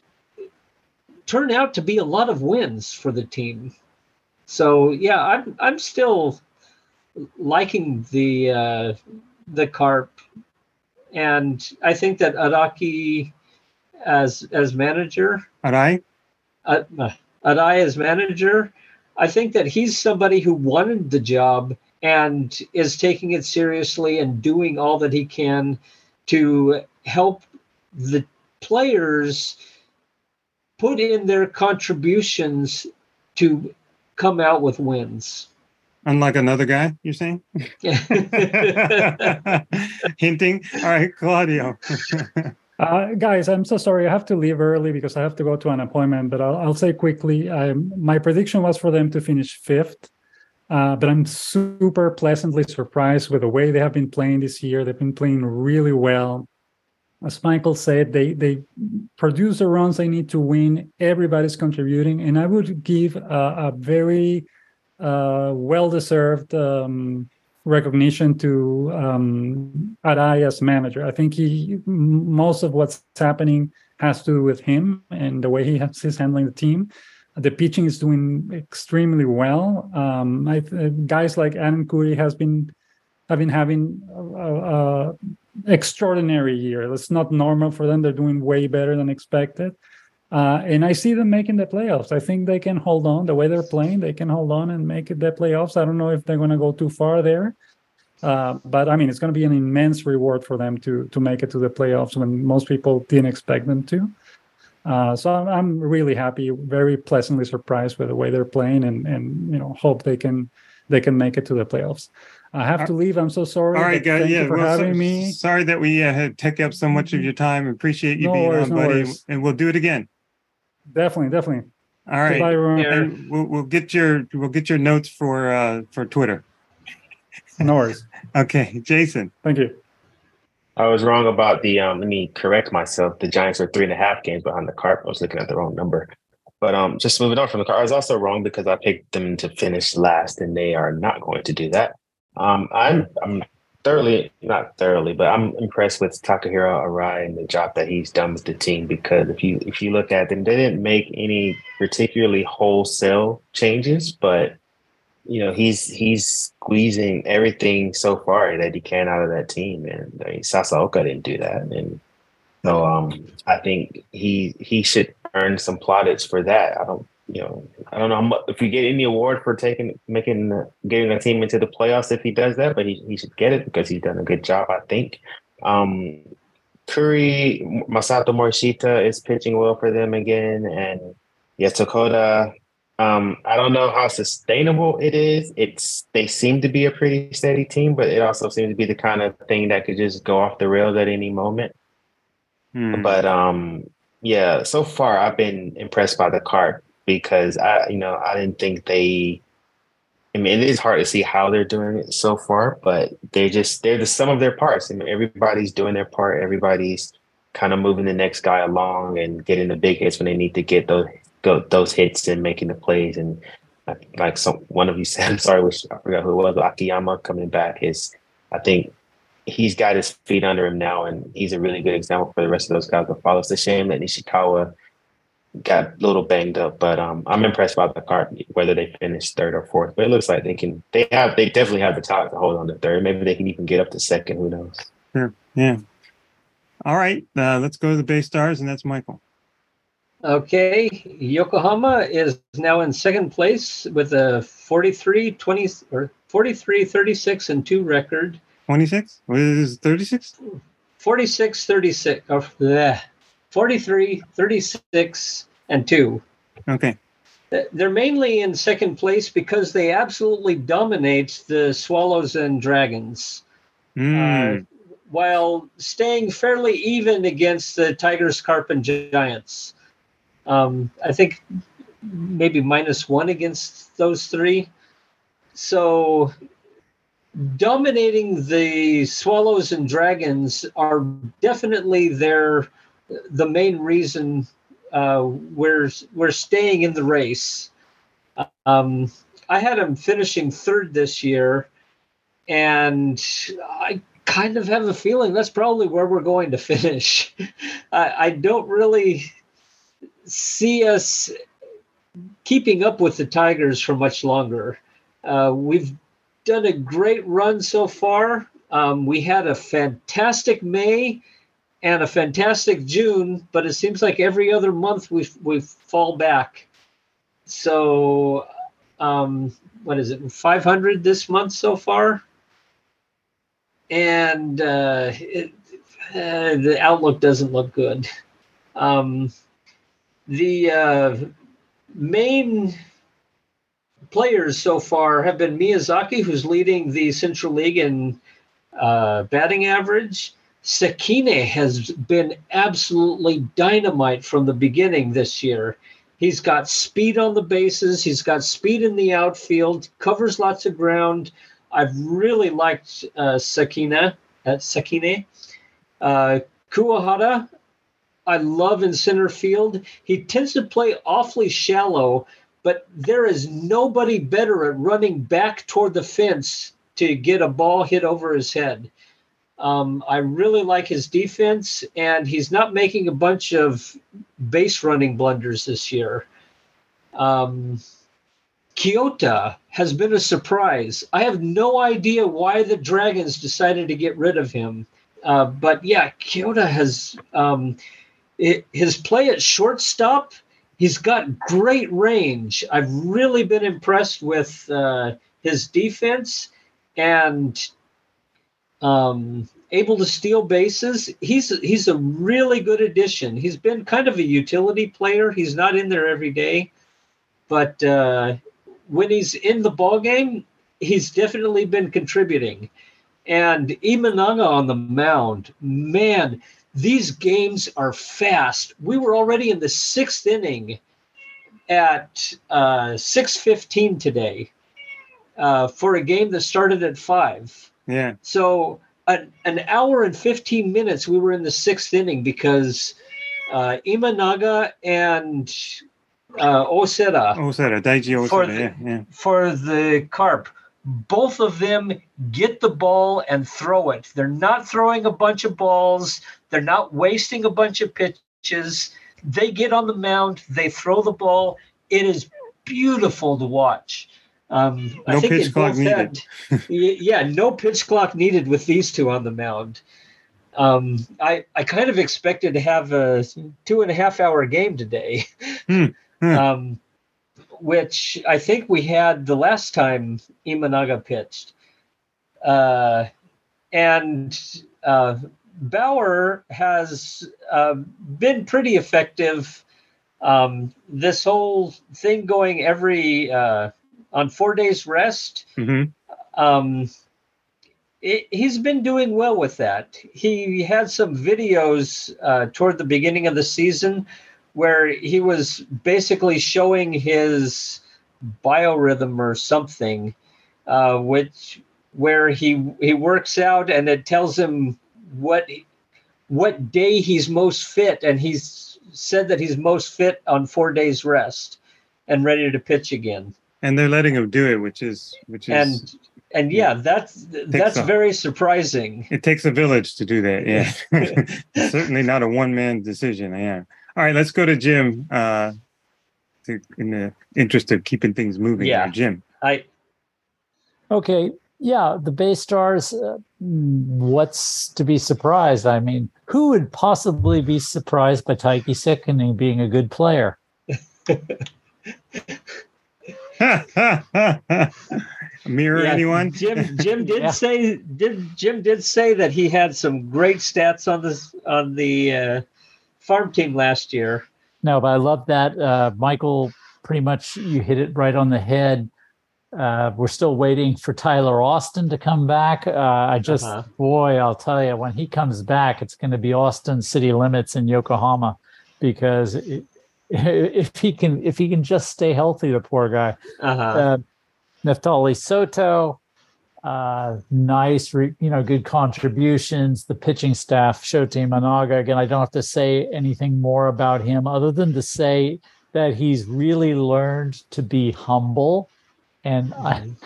C: turn out to be a lot of wins for the team. So yeah, I'm I'm still liking the uh, the carp, and I think that Araki as as manager, uh, uh, Arai as manager, I think that he's somebody who wanted the job and is taking it seriously and doing all that he can to help the players put in their contributions to come out with wins.
B: Unlike another guy, you're saying? Hinting. All right, Claudio.
D: Uh, guys, I'm so sorry. I have to leave early because I have to go to an appointment. But I'll, I'll say quickly. Um, my prediction was for them to finish fifth, uh, but I'm super pleasantly surprised with the way they have been playing this year. They've been playing really well. As Michael said, they they produce the runs they need to win. Everybody's contributing, and I would give a, a very uh, well-deserved um, recognition to um, Arai as manager. I think he most of what's happening has to do with him and the way he has, he's handling the team. The pitching is doing extremely well. Um, I, uh, guys like Aren Kuri has been have been having a, a, extraordinary year. It's not normal for them. They're doing way better than expected. Uh, and I see them making the playoffs. I think they can hold on the way they're playing. They can hold on and make it the playoffs. I don't know if they're going to go too far there, uh, but I mean it's going to be an immense reward for them to to make it to the playoffs when most people didn't expect them to. Uh, so I'm, I'm really happy, very pleasantly surprised with the way they're playing, and and you know hope they can they can make it to the playoffs. I have to leave. I'm so sorry.
B: All right, guys. Yeah,
D: for
B: well, so-
D: having me.
B: Sorry that we uh, had take up so much of your time. Appreciate you
D: No
B: being
D: worries,
B: on,
D: no
B: buddy,
D: worries.
B: and we'll do it again.
D: Definitely, definitely.
B: All right.
D: Goodbye, everyone.
C: Yeah.
B: We'll, we'll get your we'll get your notes for uh for Twitter.
D: No worries.
B: Okay, Jason.
D: Thank you.
E: I was wrong about the um let me correct myself. The Giants are three and a half games behind the Carp. I was looking at the wrong number. But um just moving on from the Carp, I was also wrong because I picked them to finish last and they are not going to do that. Um I'm I'm thoroughly not thoroughly, but I'm impressed with Takahiro Arai and the job that he's done with the team because if you if you look at them, they didn't make any particularly wholesale changes, but you know he's he's squeezing everything so far that he can out of that team, and I mean, Sasaoka didn't do that, and so um, I think he he should earn some plaudits for that. I don't you know I don't know how much, if we get any award for taking making getting a team into the playoffs if he does that, but he he should get it because he's done a good job. I think. Um, Kuri Masato Morishita is pitching well for them again, and yes, Tokoda um, I don't know how sustainable it is. It's they seem to be a pretty steady team, but it also seems to be the kind of thing that could just go off the rails at any moment.
B: Hmm.
E: But um, yeah, so far I've been impressed by the Carp because I, you know, I didn't think they. I mean, it is hard to see how they're doing it so far, but they're just they're the sum of their parts. I mean, everybody's doing their part. Everybody's kind of moving the next guy along and getting the big hits when they need to get those go those hits and making the plays and like, like some one of you said, I'm sorry, I forgot who it was, Akiyama coming back is I think he's got his feet under him now and he's a really good example for the rest of those guys to follow. It's a shame that Nishikawa got a little banged up, but um I'm impressed by the Carp, whether they finish third or fourth. But it looks like they can they have they definitely have the talent to hold on to third. Maybe they can even get up to second, who knows.
B: Sure. Yeah. All right. Uh, let's go to the Bay Stars, and that's Michael.
C: Okay, Yokohama is now in second place with a 43 20 or 43 36 and 2 record.
B: 26? What is 36?
C: 46 36 or bleh, 43 36 and 2.
B: Okay.
C: They're mainly in second place because they absolutely dominate the Swallows and Dragons.
B: Mm.
C: uh, while staying fairly even against the Tigers, Carp, and Giants. Um, I think maybe minus one against those three. So dominating the Swallows and Dragons are definitely their the main reason uh, we're we're staying in the race. Um, I had him finishing third this year, and I kind of have a feeling that's probably where we're going to finish. I, I don't really see us keeping up with the Tigers for much longer. Uh, we've done a great run so far. Um, we had a fantastic May and a fantastic June, but it seems like every other month we we fall back. So, um, what is it? Five hundred this month so far and uh, it, uh, the outlook doesn't look good. Um, the uh, main players so far have been Miyazaki, who's leading the Central League in uh, batting average. Sekine has been absolutely dynamite from the beginning this year. He's got speed on the bases. He's got speed in the outfield. Covers lots of ground. I've really liked uh, Sakina, uh, Sekine. Uh, Kuwahara, I love in center field. He tends to play awfully shallow, but there is nobody better at running back toward the fence to get a ball hit over his head. Um, I really like his defense, and he's not making a bunch of base running blunders this year. Um, Kyoda has been a surprise. I have no idea why the Dragons decided to get rid of him. Uh, but yeah, Kyoda has um, it, his play at shortstop. He's got great range. I've really been impressed with uh, his defense and um, able to steal bases. He's he's a really good addition. He's been kind of a utility player. He's not in there every day, but uh, when he's in the ball game, he's definitely been contributing. And Imanaga on the mound, man, these games are fast. We were already in the sixth inning, at uh, 6.15 today uh, for a game that started at 5.
B: Yeah.
C: So an, an hour and 15 minutes we were in the sixth inning because uh, Imanaga and uh, Osera
B: Osera, Daichi
C: For the-
B: Yeah, yeah.
C: for the carp. Both of them get the ball and throw it. They're not throwing a bunch of balls. They're not wasting a bunch of pitches. They get on the mound. They throw the ball. It is beautiful to watch. Um, I
B: No
C: think
B: pitch clock
C: both had- yeah, no pitch clock needed with these two on the mound. Um, I I kind of expected to have a two and a half hour game today.
B: Hmm, hmm.
C: Um, which I think we had the last time Imanaga pitched. Uh, and uh, Bauer has uh, been pretty effective. Um, this whole thing going every uh, on four days rest,
B: hmm
C: um, it, he's been doing well with that. He had some videos uh, toward the beginning of the season where he was basically showing his biorhythm or something, uh, which where he he works out and it tells him what what day he's most fit, and he's said that he's most fit on four days rest and ready to pitch again.
B: And they're letting him do it, which is which is
C: And and yeah, that's that's
B: a-
C: very surprising.
B: it takes a village to do that. Yeah. Certainly not a one man decision. Yeah. All right, let's go to Jim. Uh to, in the interest of keeping things moving.
C: Yeah.
B: here. Jim.
C: I
F: Okay. Yeah, the Bay Stars. Uh, what's to be surprised? I mean, who would possibly be surprised by Taiki Sekine being a good player?
B: Mirror
C: yeah,
B: anyone?
C: Jim Jim did
F: Yeah.
C: say did Jim did say that he had some great stats on this on the uh, farm team last year.
F: No, but I love that. Uh, Michael, pretty much you hit it right on the head. Uh, we're still waiting for Tyler Austin to come back. Uh, I just,
C: Uh-huh.
F: boy, I'll tell you, when he comes back, it's going to be Austin City Limits in Yokohama, because it, if he can, if he can just stay healthy, the poor guy.
C: Uh-huh.
F: Uh, Neftali Soto, uh, nice, re, you know, good contributions. The pitching staff, Shota Imanaga. Again, I don't have to say anything more about him other than to say that he's really learned to be humble, and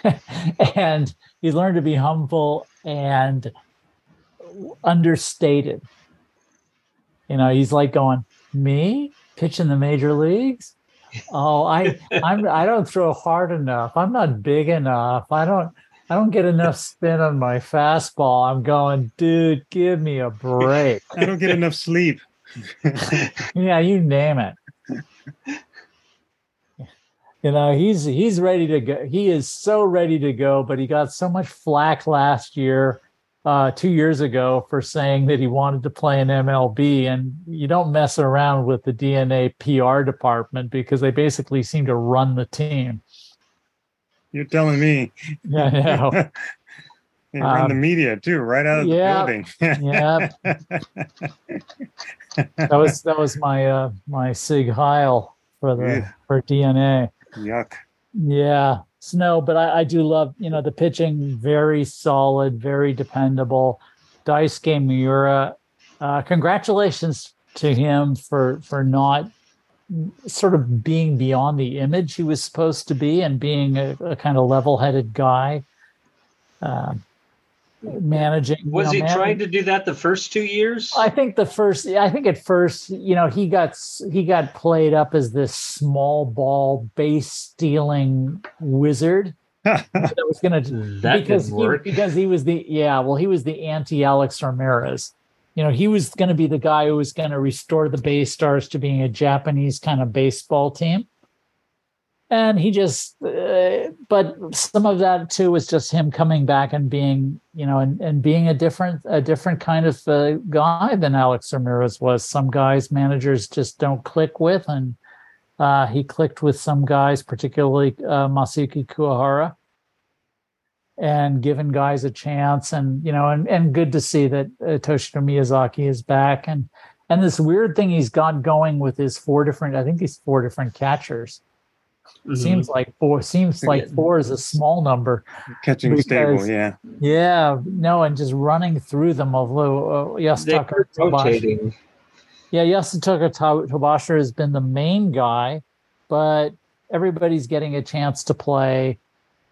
F: and he learned to be humble and understated. You know, he's like going, me pitch in the major leagues. Oh, I I'm I don't throw hard enough. I'm not big enough. I don't I don't get enough spin on my fastball. I'm going, dude, give me a break.
B: I don't get enough sleep.
F: yeah, you name it. You know, he's he's ready to go. He is so ready to go, but he got so much flack last year, uh, two years ago, for saying that he wanted to play in MLB. And you don't mess around with the DeNA PR department because they basically seem to run the team.
B: You're telling me.
F: Yeah, know.
B: They run the
F: Um,
B: media too, right out of
F: yeah,
B: the building.
F: yeah. That was that was my uh my Sig Heil for the
B: Yeah.
F: for DeNA.
B: Yuck.
F: Yeah, Snow, but I, I do love, you know, the pitching very solid, very dependable. Daisuke Miura, uh, congratulations to him for for not sort of being beyond the image he was supposed to be and being a, a kind of level-headed guy. Um managing. you
C: Was
F: know,
C: he
F: manag-
C: trying to do that the first two years?
F: I think the first, I think at first, you know, he got he got played up as this small ball base stealing wizard that was going to
C: That
F: because
C: didn't
F: he, because he was the yeah well he was the anti Alex Ramirez. You know, he was going to be the guy who was going to restore the Bay Stars to being a Japanese kind of baseball team. And he just, uh, but some of that too was just him coming back and being, you know, and, and being a different, a different kind of uh, guy than Alex Ramirez was. Some guys managers just don't click with, and uh, he clicked with some guys, particularly uh, Masayuki Kuwahara and giving guys a chance and you know and, and good to see that uh, Toshiro Miyazaki is back and and this weird thing he's got going with his four different I think he's four different catchers
C: Mhm.
F: Seems like four. Seems like four is a small number.
B: Catching stable,
F: Because-
B: yeah.
F: Yeah, no, and just running through them. Although uh, yes,
C: They
F: Tucker
C: were
F: Tobash-
C: rotating.
F: Yeah, Yasutaka To- Tobashira has been the main guy, but everybody's getting a chance to play,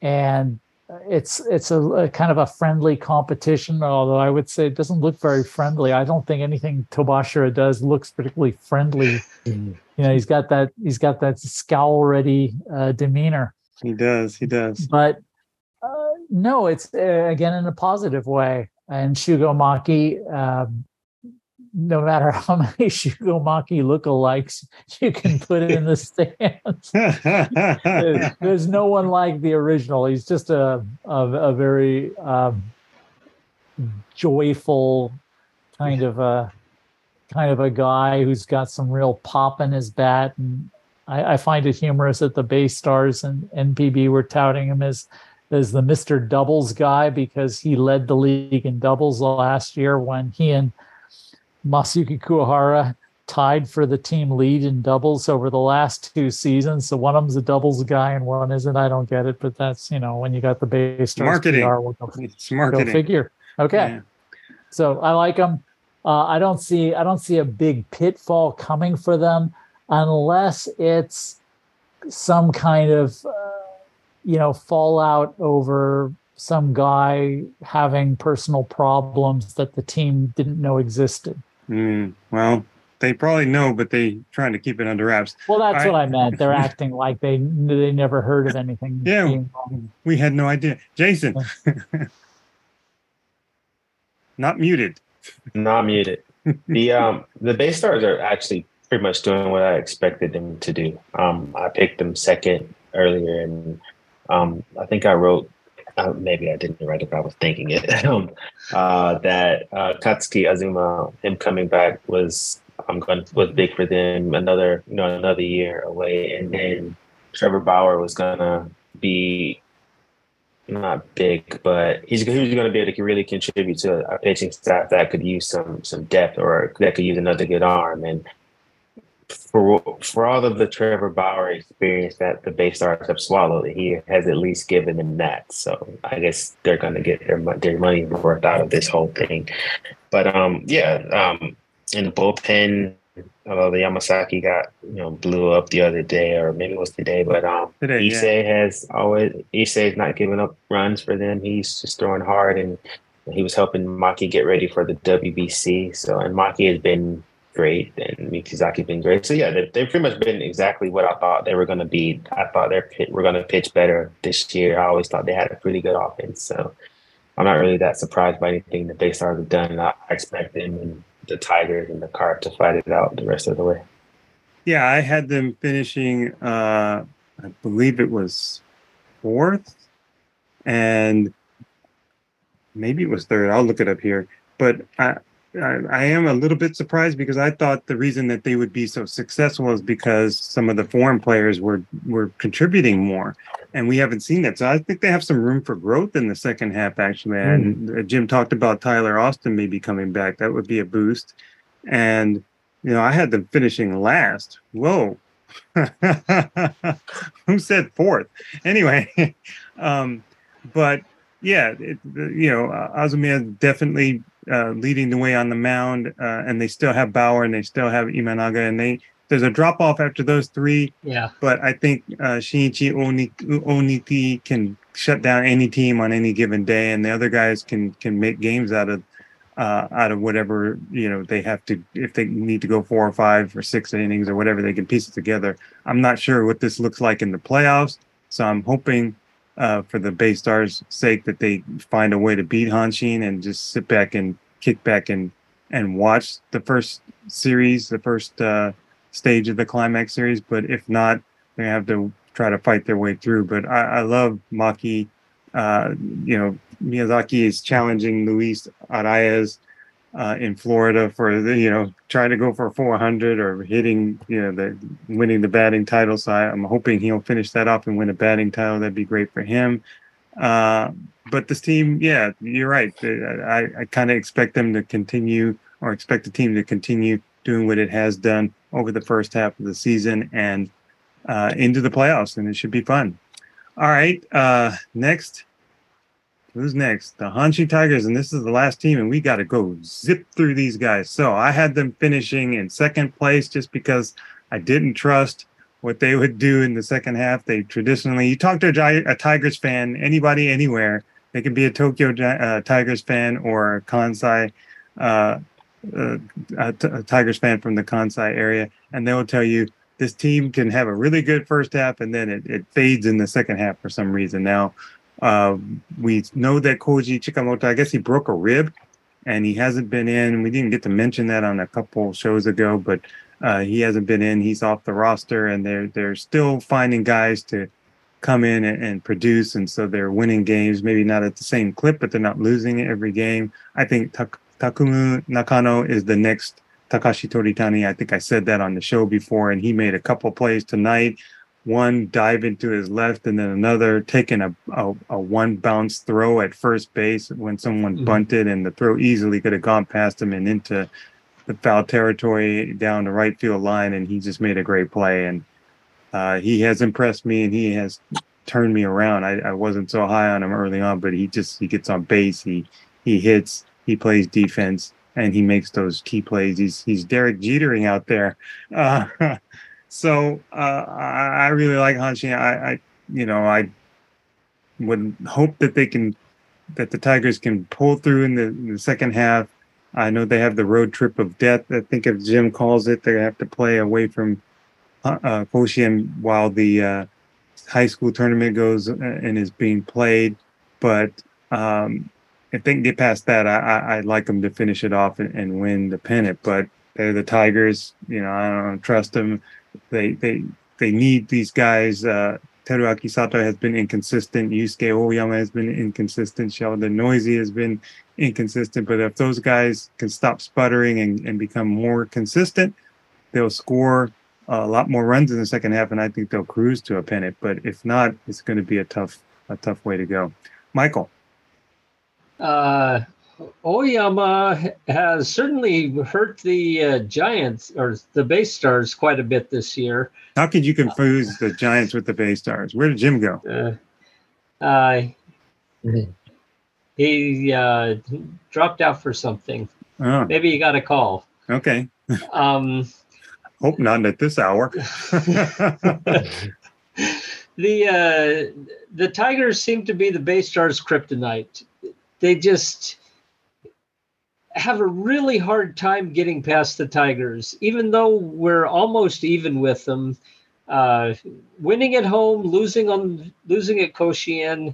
F: and it's it's a, a kind of a friendly competition. Although I would say it doesn't look very friendly. I don't think anything Tobashira does looks particularly friendly. You know, he's got that he's got that scowl ready uh, demeanor
B: He does. He does.
F: but uh, no, it's uh, again in a positive way. And Shugo Maki, um, no matter how many Shugo Maki lookalikes you can put in the stands, there's, no one like the original. He's just a a, a very um, joyful kind of a kind of a guy who's got some real pop in his bat and I, I find it humorous that the Bay Stars and NPB were touting him as as the Mr. Doubles guy because he led the league in doubles last year when he and Masayuki Kuwahara tied for the team lead in doubles over the last two seasons. So one of them's a doubles guy and one isn't. I don't get it, but that's you know when you got the Stars
B: Marketing.
F: PR, we'll go,
B: It's
F: go figure. Okay.
B: Yeah.
F: So I like them. Uh, I don't see I don't see a big pitfall coming for them unless it's some kind of uh, you know fallout over some guy having personal problems that the team didn't know existed.
B: Mm, well, they probably know, but they trying to keep it under wraps.
F: Well, that's
B: I-
F: what I meant. They're acting like they they never heard of anything.
B: Yeah.
F: being wrong.
B: We had no idea. Jason, not muted.
E: Not muted. the um the Bay Stars are actually pretty much doing what I expected them to do. Um, I picked them second earlier, and um, I think I wrote. Uh, maybe I didn't write it, but I was thinking it. um, uh, that uh, Katsuki Azuma, him coming back was I'm going was big for them. Another you know another year away, and then Trevor Bauer was gonna be not big, but he's he was going to be able to really contribute to a pitching staff that could use some some depth or that could use another good arm. And for for all of the Trevor Bauer experience that the Bay Stars have swallowed, he has at least given them that. So I guess they're going to get their their money worth out of this whole thing. But um, yeah, um, in the bullpen. Although the Yamasaki got you know blew up the other day, or maybe it was today, but um,
B: Today, yeah.
E: Has always Issei is not giving up runs for them. He's just throwing hard, and he was helping Maki get ready for the WBC. So, and Maki has been great, and Mikizaki's been great. So, yeah, they've, they've pretty much been exactly what I thought they were going to be. I thought they were going to pitch better this year. I always thought they had a pretty good offense. So, I'm not really that surprised by anything that Stars have done. I expect them and the Tigers and the Carp to fight it out the rest of the way.
B: Yeah, I had them finishing. Uh, I believe it was fourth, and maybe it was third. I'll look it up here. But I, I, I am a little bit surprised because I thought the reason that they would be so successful is because some of the foreign players were were contributing more, and we haven't seen that. So I think they have some room for growth in the second half. Actually, and uh, Jim talked about Tyler Austin maybe coming back. That would be a boost, and you know, I had them finishing last. Whoa. Who said fourth? Anyway, um, but yeah, it, you know, Azuma is definitely uh, leading the way on the mound, uh, and they still have Bauer and they still have Imanaga, and they there's a drop off after those three,
C: Yeah.
B: but I think uh, Shinichi Oni- Onuki can shut down any team on any given day, and the other guys can can make games out of uh, out of whatever you know they have to if they need to go four or five or six innings or whatever they can piece it together. I'm not sure what this looks like in the playoffs, so I'm hoping uh, for the Bay Stars' sake that they find a way to beat Hanshin and just sit back and kick back and and watch the first series, the first uh, stage of the climax series. But if not, they have to try to fight their way through. But I, I love Maki. Uh, you know, Miyazaki is challenging Luis Arraez uh, in Florida for the, you know, trying to go for 400 or hitting, you know, the winning the batting title. So I, I'm hoping he'll finish that up and win a batting title. That'd be great for him. Uh, but this team, yeah, you're right. I, I kind of expect them to continue or expect the team to continue doing what it has done over the first half of the season. And uh, into the playoffs, and it should be fun. All right, uh, next. Who's next? The Hanshin Tigers, and this is the last team, and we got to go zip through these guys. So I had them finishing in second place just because I didn't trust what they would do in the second half. They traditionally, you talk to a, a Tigers fan, anybody, anywhere, they can be a Tokyo uh, Tigers fan or a Kansai, uh, uh, a, T- a Tigers fan from the Kansai area, and they will tell you this team can have a really good first half and then it, it fades in the second half for some reason. Now, uh, we know that Koji Chikamoto, I guess he broke a rib and he hasn't been in. We didn't get to mention that on a couple shows ago, but uh, he hasn't been in. He's off the roster, and they're they're still finding guys to come in and, and produce, and so they're winning games. Maybe not at the same clip, but they're not losing every game. I think Tak- Takumu Nakano is the next Takashi Toritani. I think I said that on the show before, and he made a couple plays tonight. One dive into his left, and then another taking a, a, a one bounce throw at first base when someone
C: Mhm.
B: bunted, and the throw easily could have gone past him and into the foul territory down the right field line, and he just made a great play. And uh, he has impressed me, and he has turned me around. I, I wasn't so high on him early on, but he just he gets on base, he he hits, he plays defense, and he makes those key plays. He's he's Derek Jetering out there. Uh, so uh, I, I really like Hanshin. I, I you know I would hope that they can that the Tigers can pull through in the, in the second half. I know they have the road trip of death. I think if Jim calls it, they have to play away from uh, uh, Koshien while the uh, high school tournament goes uh, and is being played. But um, if they can get past that, I, I'd like them to finish it off and, and win the pennant. But they're the Tigers. You know, I don't trust them. They they they need these guys. Uh, Teruaki Sato has been inconsistent. Yusuke Oyama has been inconsistent. Sheldon Neuse has been inconsistent. But if those guys can stop sputtering and, and become more consistent, they'll score a lot more runs in the second half, and I think they'll cruise to a pennant. But if not, it's going to be a tough a tough way to go. Michael,
C: Uh, Oyama has certainly hurt the uh, Giants or the Bay Stars quite a bit this year.
B: how could you confuse the Giants with the Bay Stars? Where did Jim go?
C: Uh, uh, he uh, dropped out for something.
B: Oh,
C: Maybe he got a call.
B: okay.
C: Um,
B: Hope not at this hour.
C: the uh, the Tigers seem to be the Bay Stars' kryptonite. They just have a really hard time getting past the Tigers, even though we're almost even with them. Uh, winning at home, losing on losing at Koshien.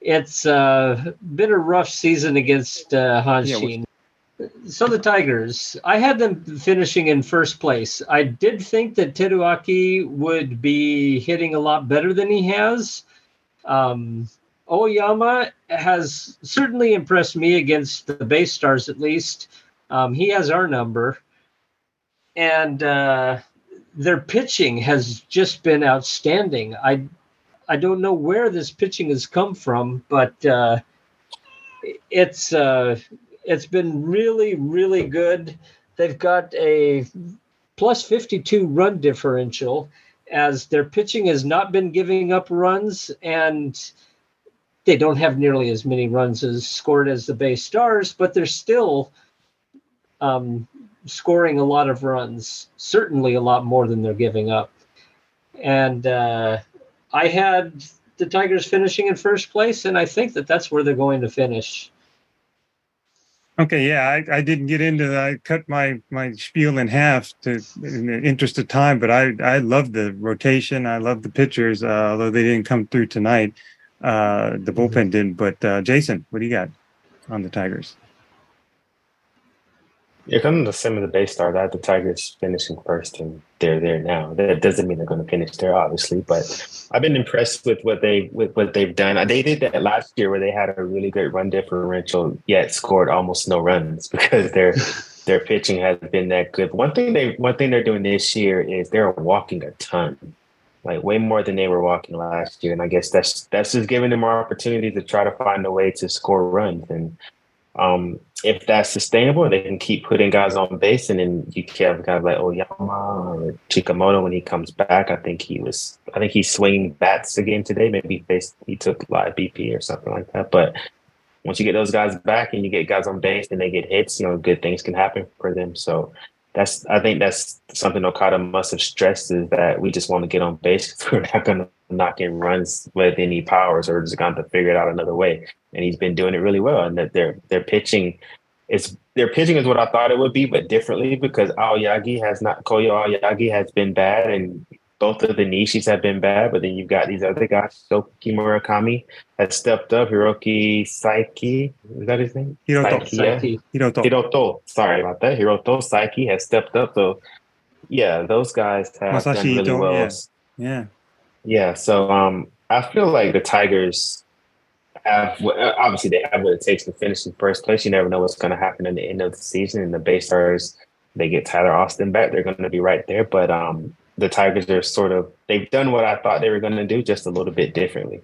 C: It's uh, been a rough season against uh, Hanshin. so the Tigers, I had them finishing in first place. I did think that Teruaki would be hitting a lot better than he has. Um, Oyama has certainly impressed me against the Bay Stars, at least. Um, he has our number. And uh, their pitching has just been outstanding. I I don't know where this pitching has come from, but uh, it's uh, it's been really really good. They've got a plus 52 run differential as their pitching has not been giving up runs and they don't have nearly as many runs as scored as the Bay Stars, but they're still um, scoring a lot of runs, certainly a lot more than they're giving up. And uh, I had the Tigers finishing in first place, and I think that that's where they're going to finish.
B: Okay, yeah, I, I didn't get into that. I cut my my spiel in half to in the interest of time, but I I love the rotation. I love the pitchers, uh, although they didn't come through tonight. Uh, the bullpen didn't. But uh, Jason, what do you got on the Tigers?
E: Yeah, coming to some of the Bay Stars, I had the Tigers finishing first, and they're there now. That doesn't mean they're going to finish there, obviously, but I've been impressed with what they with what they've done. They did that last year, where they had a really good run differential, yet scored almost no runs because their their pitching has been that good. One thing they one thing they're doing this year is they're walking a ton, like way more than they were walking last year, and I guess that's that's just giving them more opportunity to try to find a way to score runs and Um, if that's sustainable, they can keep putting guys on base, and then you have guys like Oyama or Chikamoto when he comes back. I think he was, I think he's swinging bats again today. Maybe faced, he took live BP or something like that. But once you get those guys back and you get guys on base and they get hits, you know, good things can happen for them. So that's I think that's something Okada must have stressed is that we just want to get on base. We're not going to knock in runs with any powers, or just going to figure it out another way. And he's been doing it really well. And that their their pitching is their pitching is what I thought it would be, but differently because Aoyagi has not Koyo Aoyagi has been bad, and both of the Nishis have been bad, but then you've got these other guys. Shoki Murakami has stepped up. Hiroki Saiki, is that his name?
B: Hiroto.
E: Saiki, yeah.
C: Saiki.
B: Hiroto.
E: Hiroto, sorry about that. Hiroto Saiki has stepped up. So, yeah, those guys have
B: Masashi
E: done really
B: Ito,
E: well.
B: yeah. Yeah.
E: Yeah, so um, I feel like the Tigers have uh, obviously they have what it takes to finish in first place. You never know what's going to happen in the end of the season. And the Bay Stars, they get Tyler Austin back, they're going to be right there. But um, the Tigers are sort of they've done what I thought they were going to do, just a little bit differently.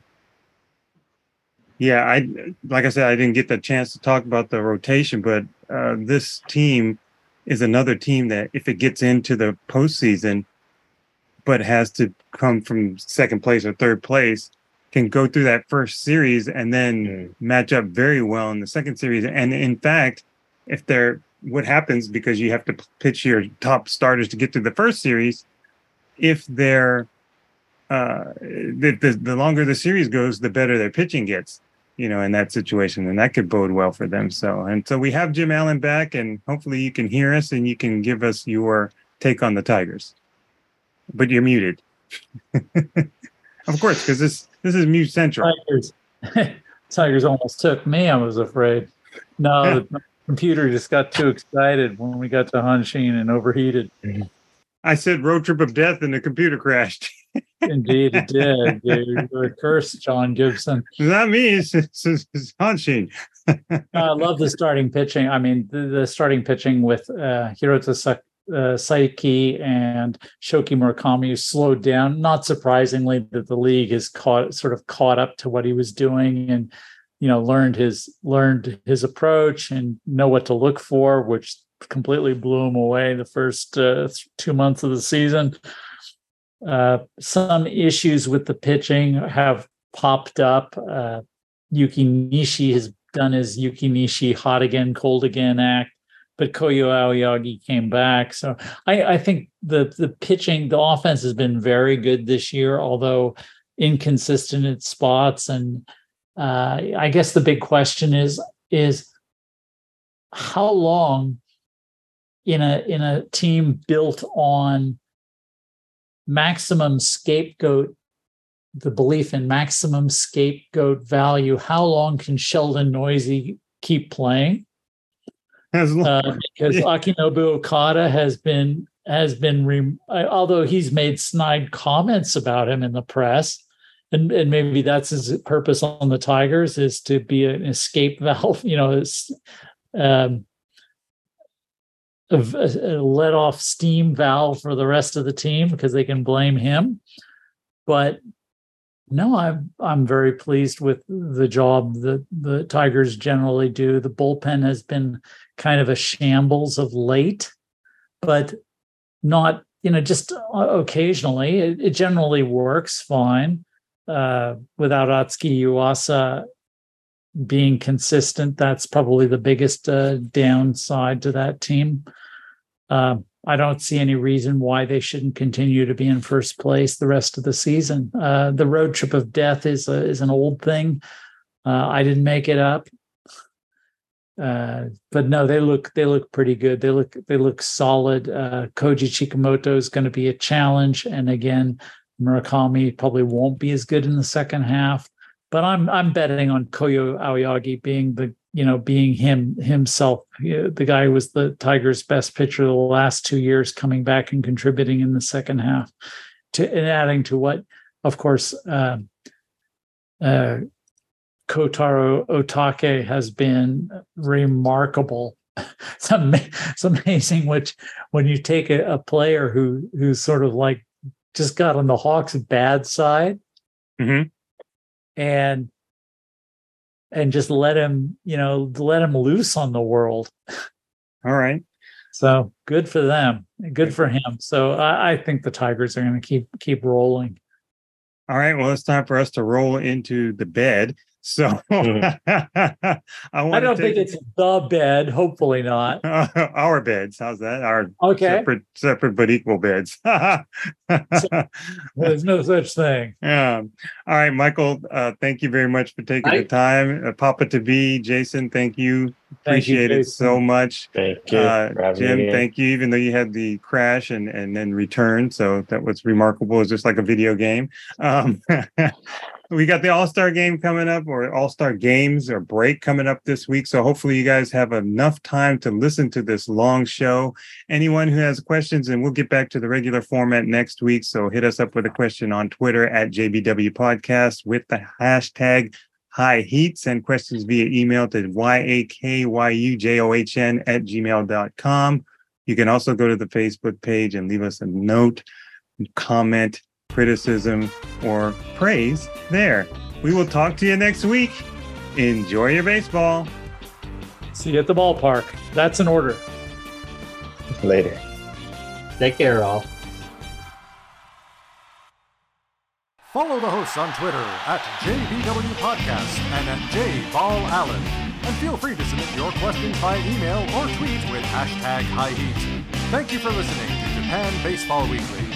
B: Yeah, I like I said, I didn't get the chance to talk about the rotation, but uh, this team is another team that if it gets into the postseason, but has to come from second place or third place, can go through that first series and then
E: Mm.
B: match up very well in the second series. And in fact, if they're what happens because you have to pitch your top starters to get through the first series, if they're uh, the, the the longer the series goes, the better their pitching gets you know, in that situation, and that could bode well for them. So, and so we have Jim Allen back, and hopefully you can hear us and you can give us your take on the Tigers. But you're muted, of course, because this this is Mute Central.
F: Tigers. Tigers almost took me. I was afraid. No, the computer just got too excited when we got to Hanshin and overheated.
B: I said road trip of death, and the computer crashed.
F: Indeed, it did. You were cursed, John Gibson.
B: Not me. It's, it's, it's Hanshin.
F: I love the starting pitching. I mean, the, the starting pitching with uh, Hiroto uh, Saiki and Shoki Murakami slowed down. Not surprisingly, that the league has caught sort of caught up to what he was doing and you know learned his learned his approach and know what to look for, which completely blew them away the first uh, two months of the season. Uh, some issues with the pitching have popped up. Uh, Yuki Nishi has done his Yuki Nishi hot again, cold again act, but Koyo Aoyagi came back. So I, I think the the pitching, the offense has been very good this year, although inconsistent at spots. And uh, I guess the big question is is how long in a in a team built on maximum scapegoat the belief in maximum scapegoat value. How long can Sheldon Neuse keep playing?
B: As long-
F: Uh, because
B: Yeah.
F: Akinobu Okada has been has been re- although he's made snide comments about him in the press, and and maybe that's his purpose on the Tigers is to be an escape valve. You know, um, let off steam valve for the rest of the team because they can blame him. But no, I'm I'm very pleased with the job that the Tigers generally do. The bullpen has been kind of a shambles of late, but not you know just occasionally. It, it generally works fine uh, without Atsuki Yuasa being consistent. That's probably the biggest uh, downside to that team. Uh, I don't see any reason why they shouldn't continue to be in first place the rest of the season. Uh, the road trip of death is a, is an old thing. Uh, I didn't make it up, uh, but no, they look they look pretty good. They look they look solid. Uh, Koji Chikamoto is going to be a challenge, and again, Murakami probably won't be as good in the second half. But I'm I'm betting on Koyo Aoyagi being the you know being him himself. The guy who was the Tigers' best pitcher the last two years, coming back and contributing in the second half, to and adding to what, of course, uh, uh, Kotaro Otake has been remarkable. It's, ama- it's amazing which when you take a, a player who who's sort of like just got on the Hawks' bad side
B: Mhm.
F: And and just let him, you know, let him loose on the world.
B: All right.
F: So good for them. Good for him. So I, I think the Tigers are going to keep keep rolling.
B: All right. Well, it's time for us to roll into the bed. So
E: Mhm.
B: I,
F: I don't
B: to
F: think it's the bed. Hopefully not.
B: our beds. How's that? Our
F: Okay.
B: separate, separate but equal beds.
F: There's no such thing.
B: Yeah. All right, Michael. Uh, thank you very much for taking the time. Uh, Papa to be, Jason. Thank you.
F: Thank you,
B: Appreciate it so much.
E: Thank you.
B: Uh,
E: for having me
B: Jim, thank you. Even though you had the crash and and then return, so that was remarkable. It's just like a video game. Um, we got the All Star game coming up, or All Star games or break coming up this week. So hopefully you guys have enough time to listen to this long show. Anyone who has questions, and we'll get back to the regular format next week. So hit us up with a question on Twitter at JBW Podcast with the hashtag High Heat. Send questions via email to yakyujohn at gmail.com. You can also go to the Facebook page and leave us a note, comment, criticism, or praise there. We will talk to you next week. Enjoy your baseball.
F: See you at the ballpark. That's an order.
E: Later.
C: Take care, all.
A: Follow the hosts on Twitter at JBW Podcast and at JBallAllen. And feel free to submit your questions by email or tweet with hashtag High Heat. Thank you for listening to Japan Baseball Weekly.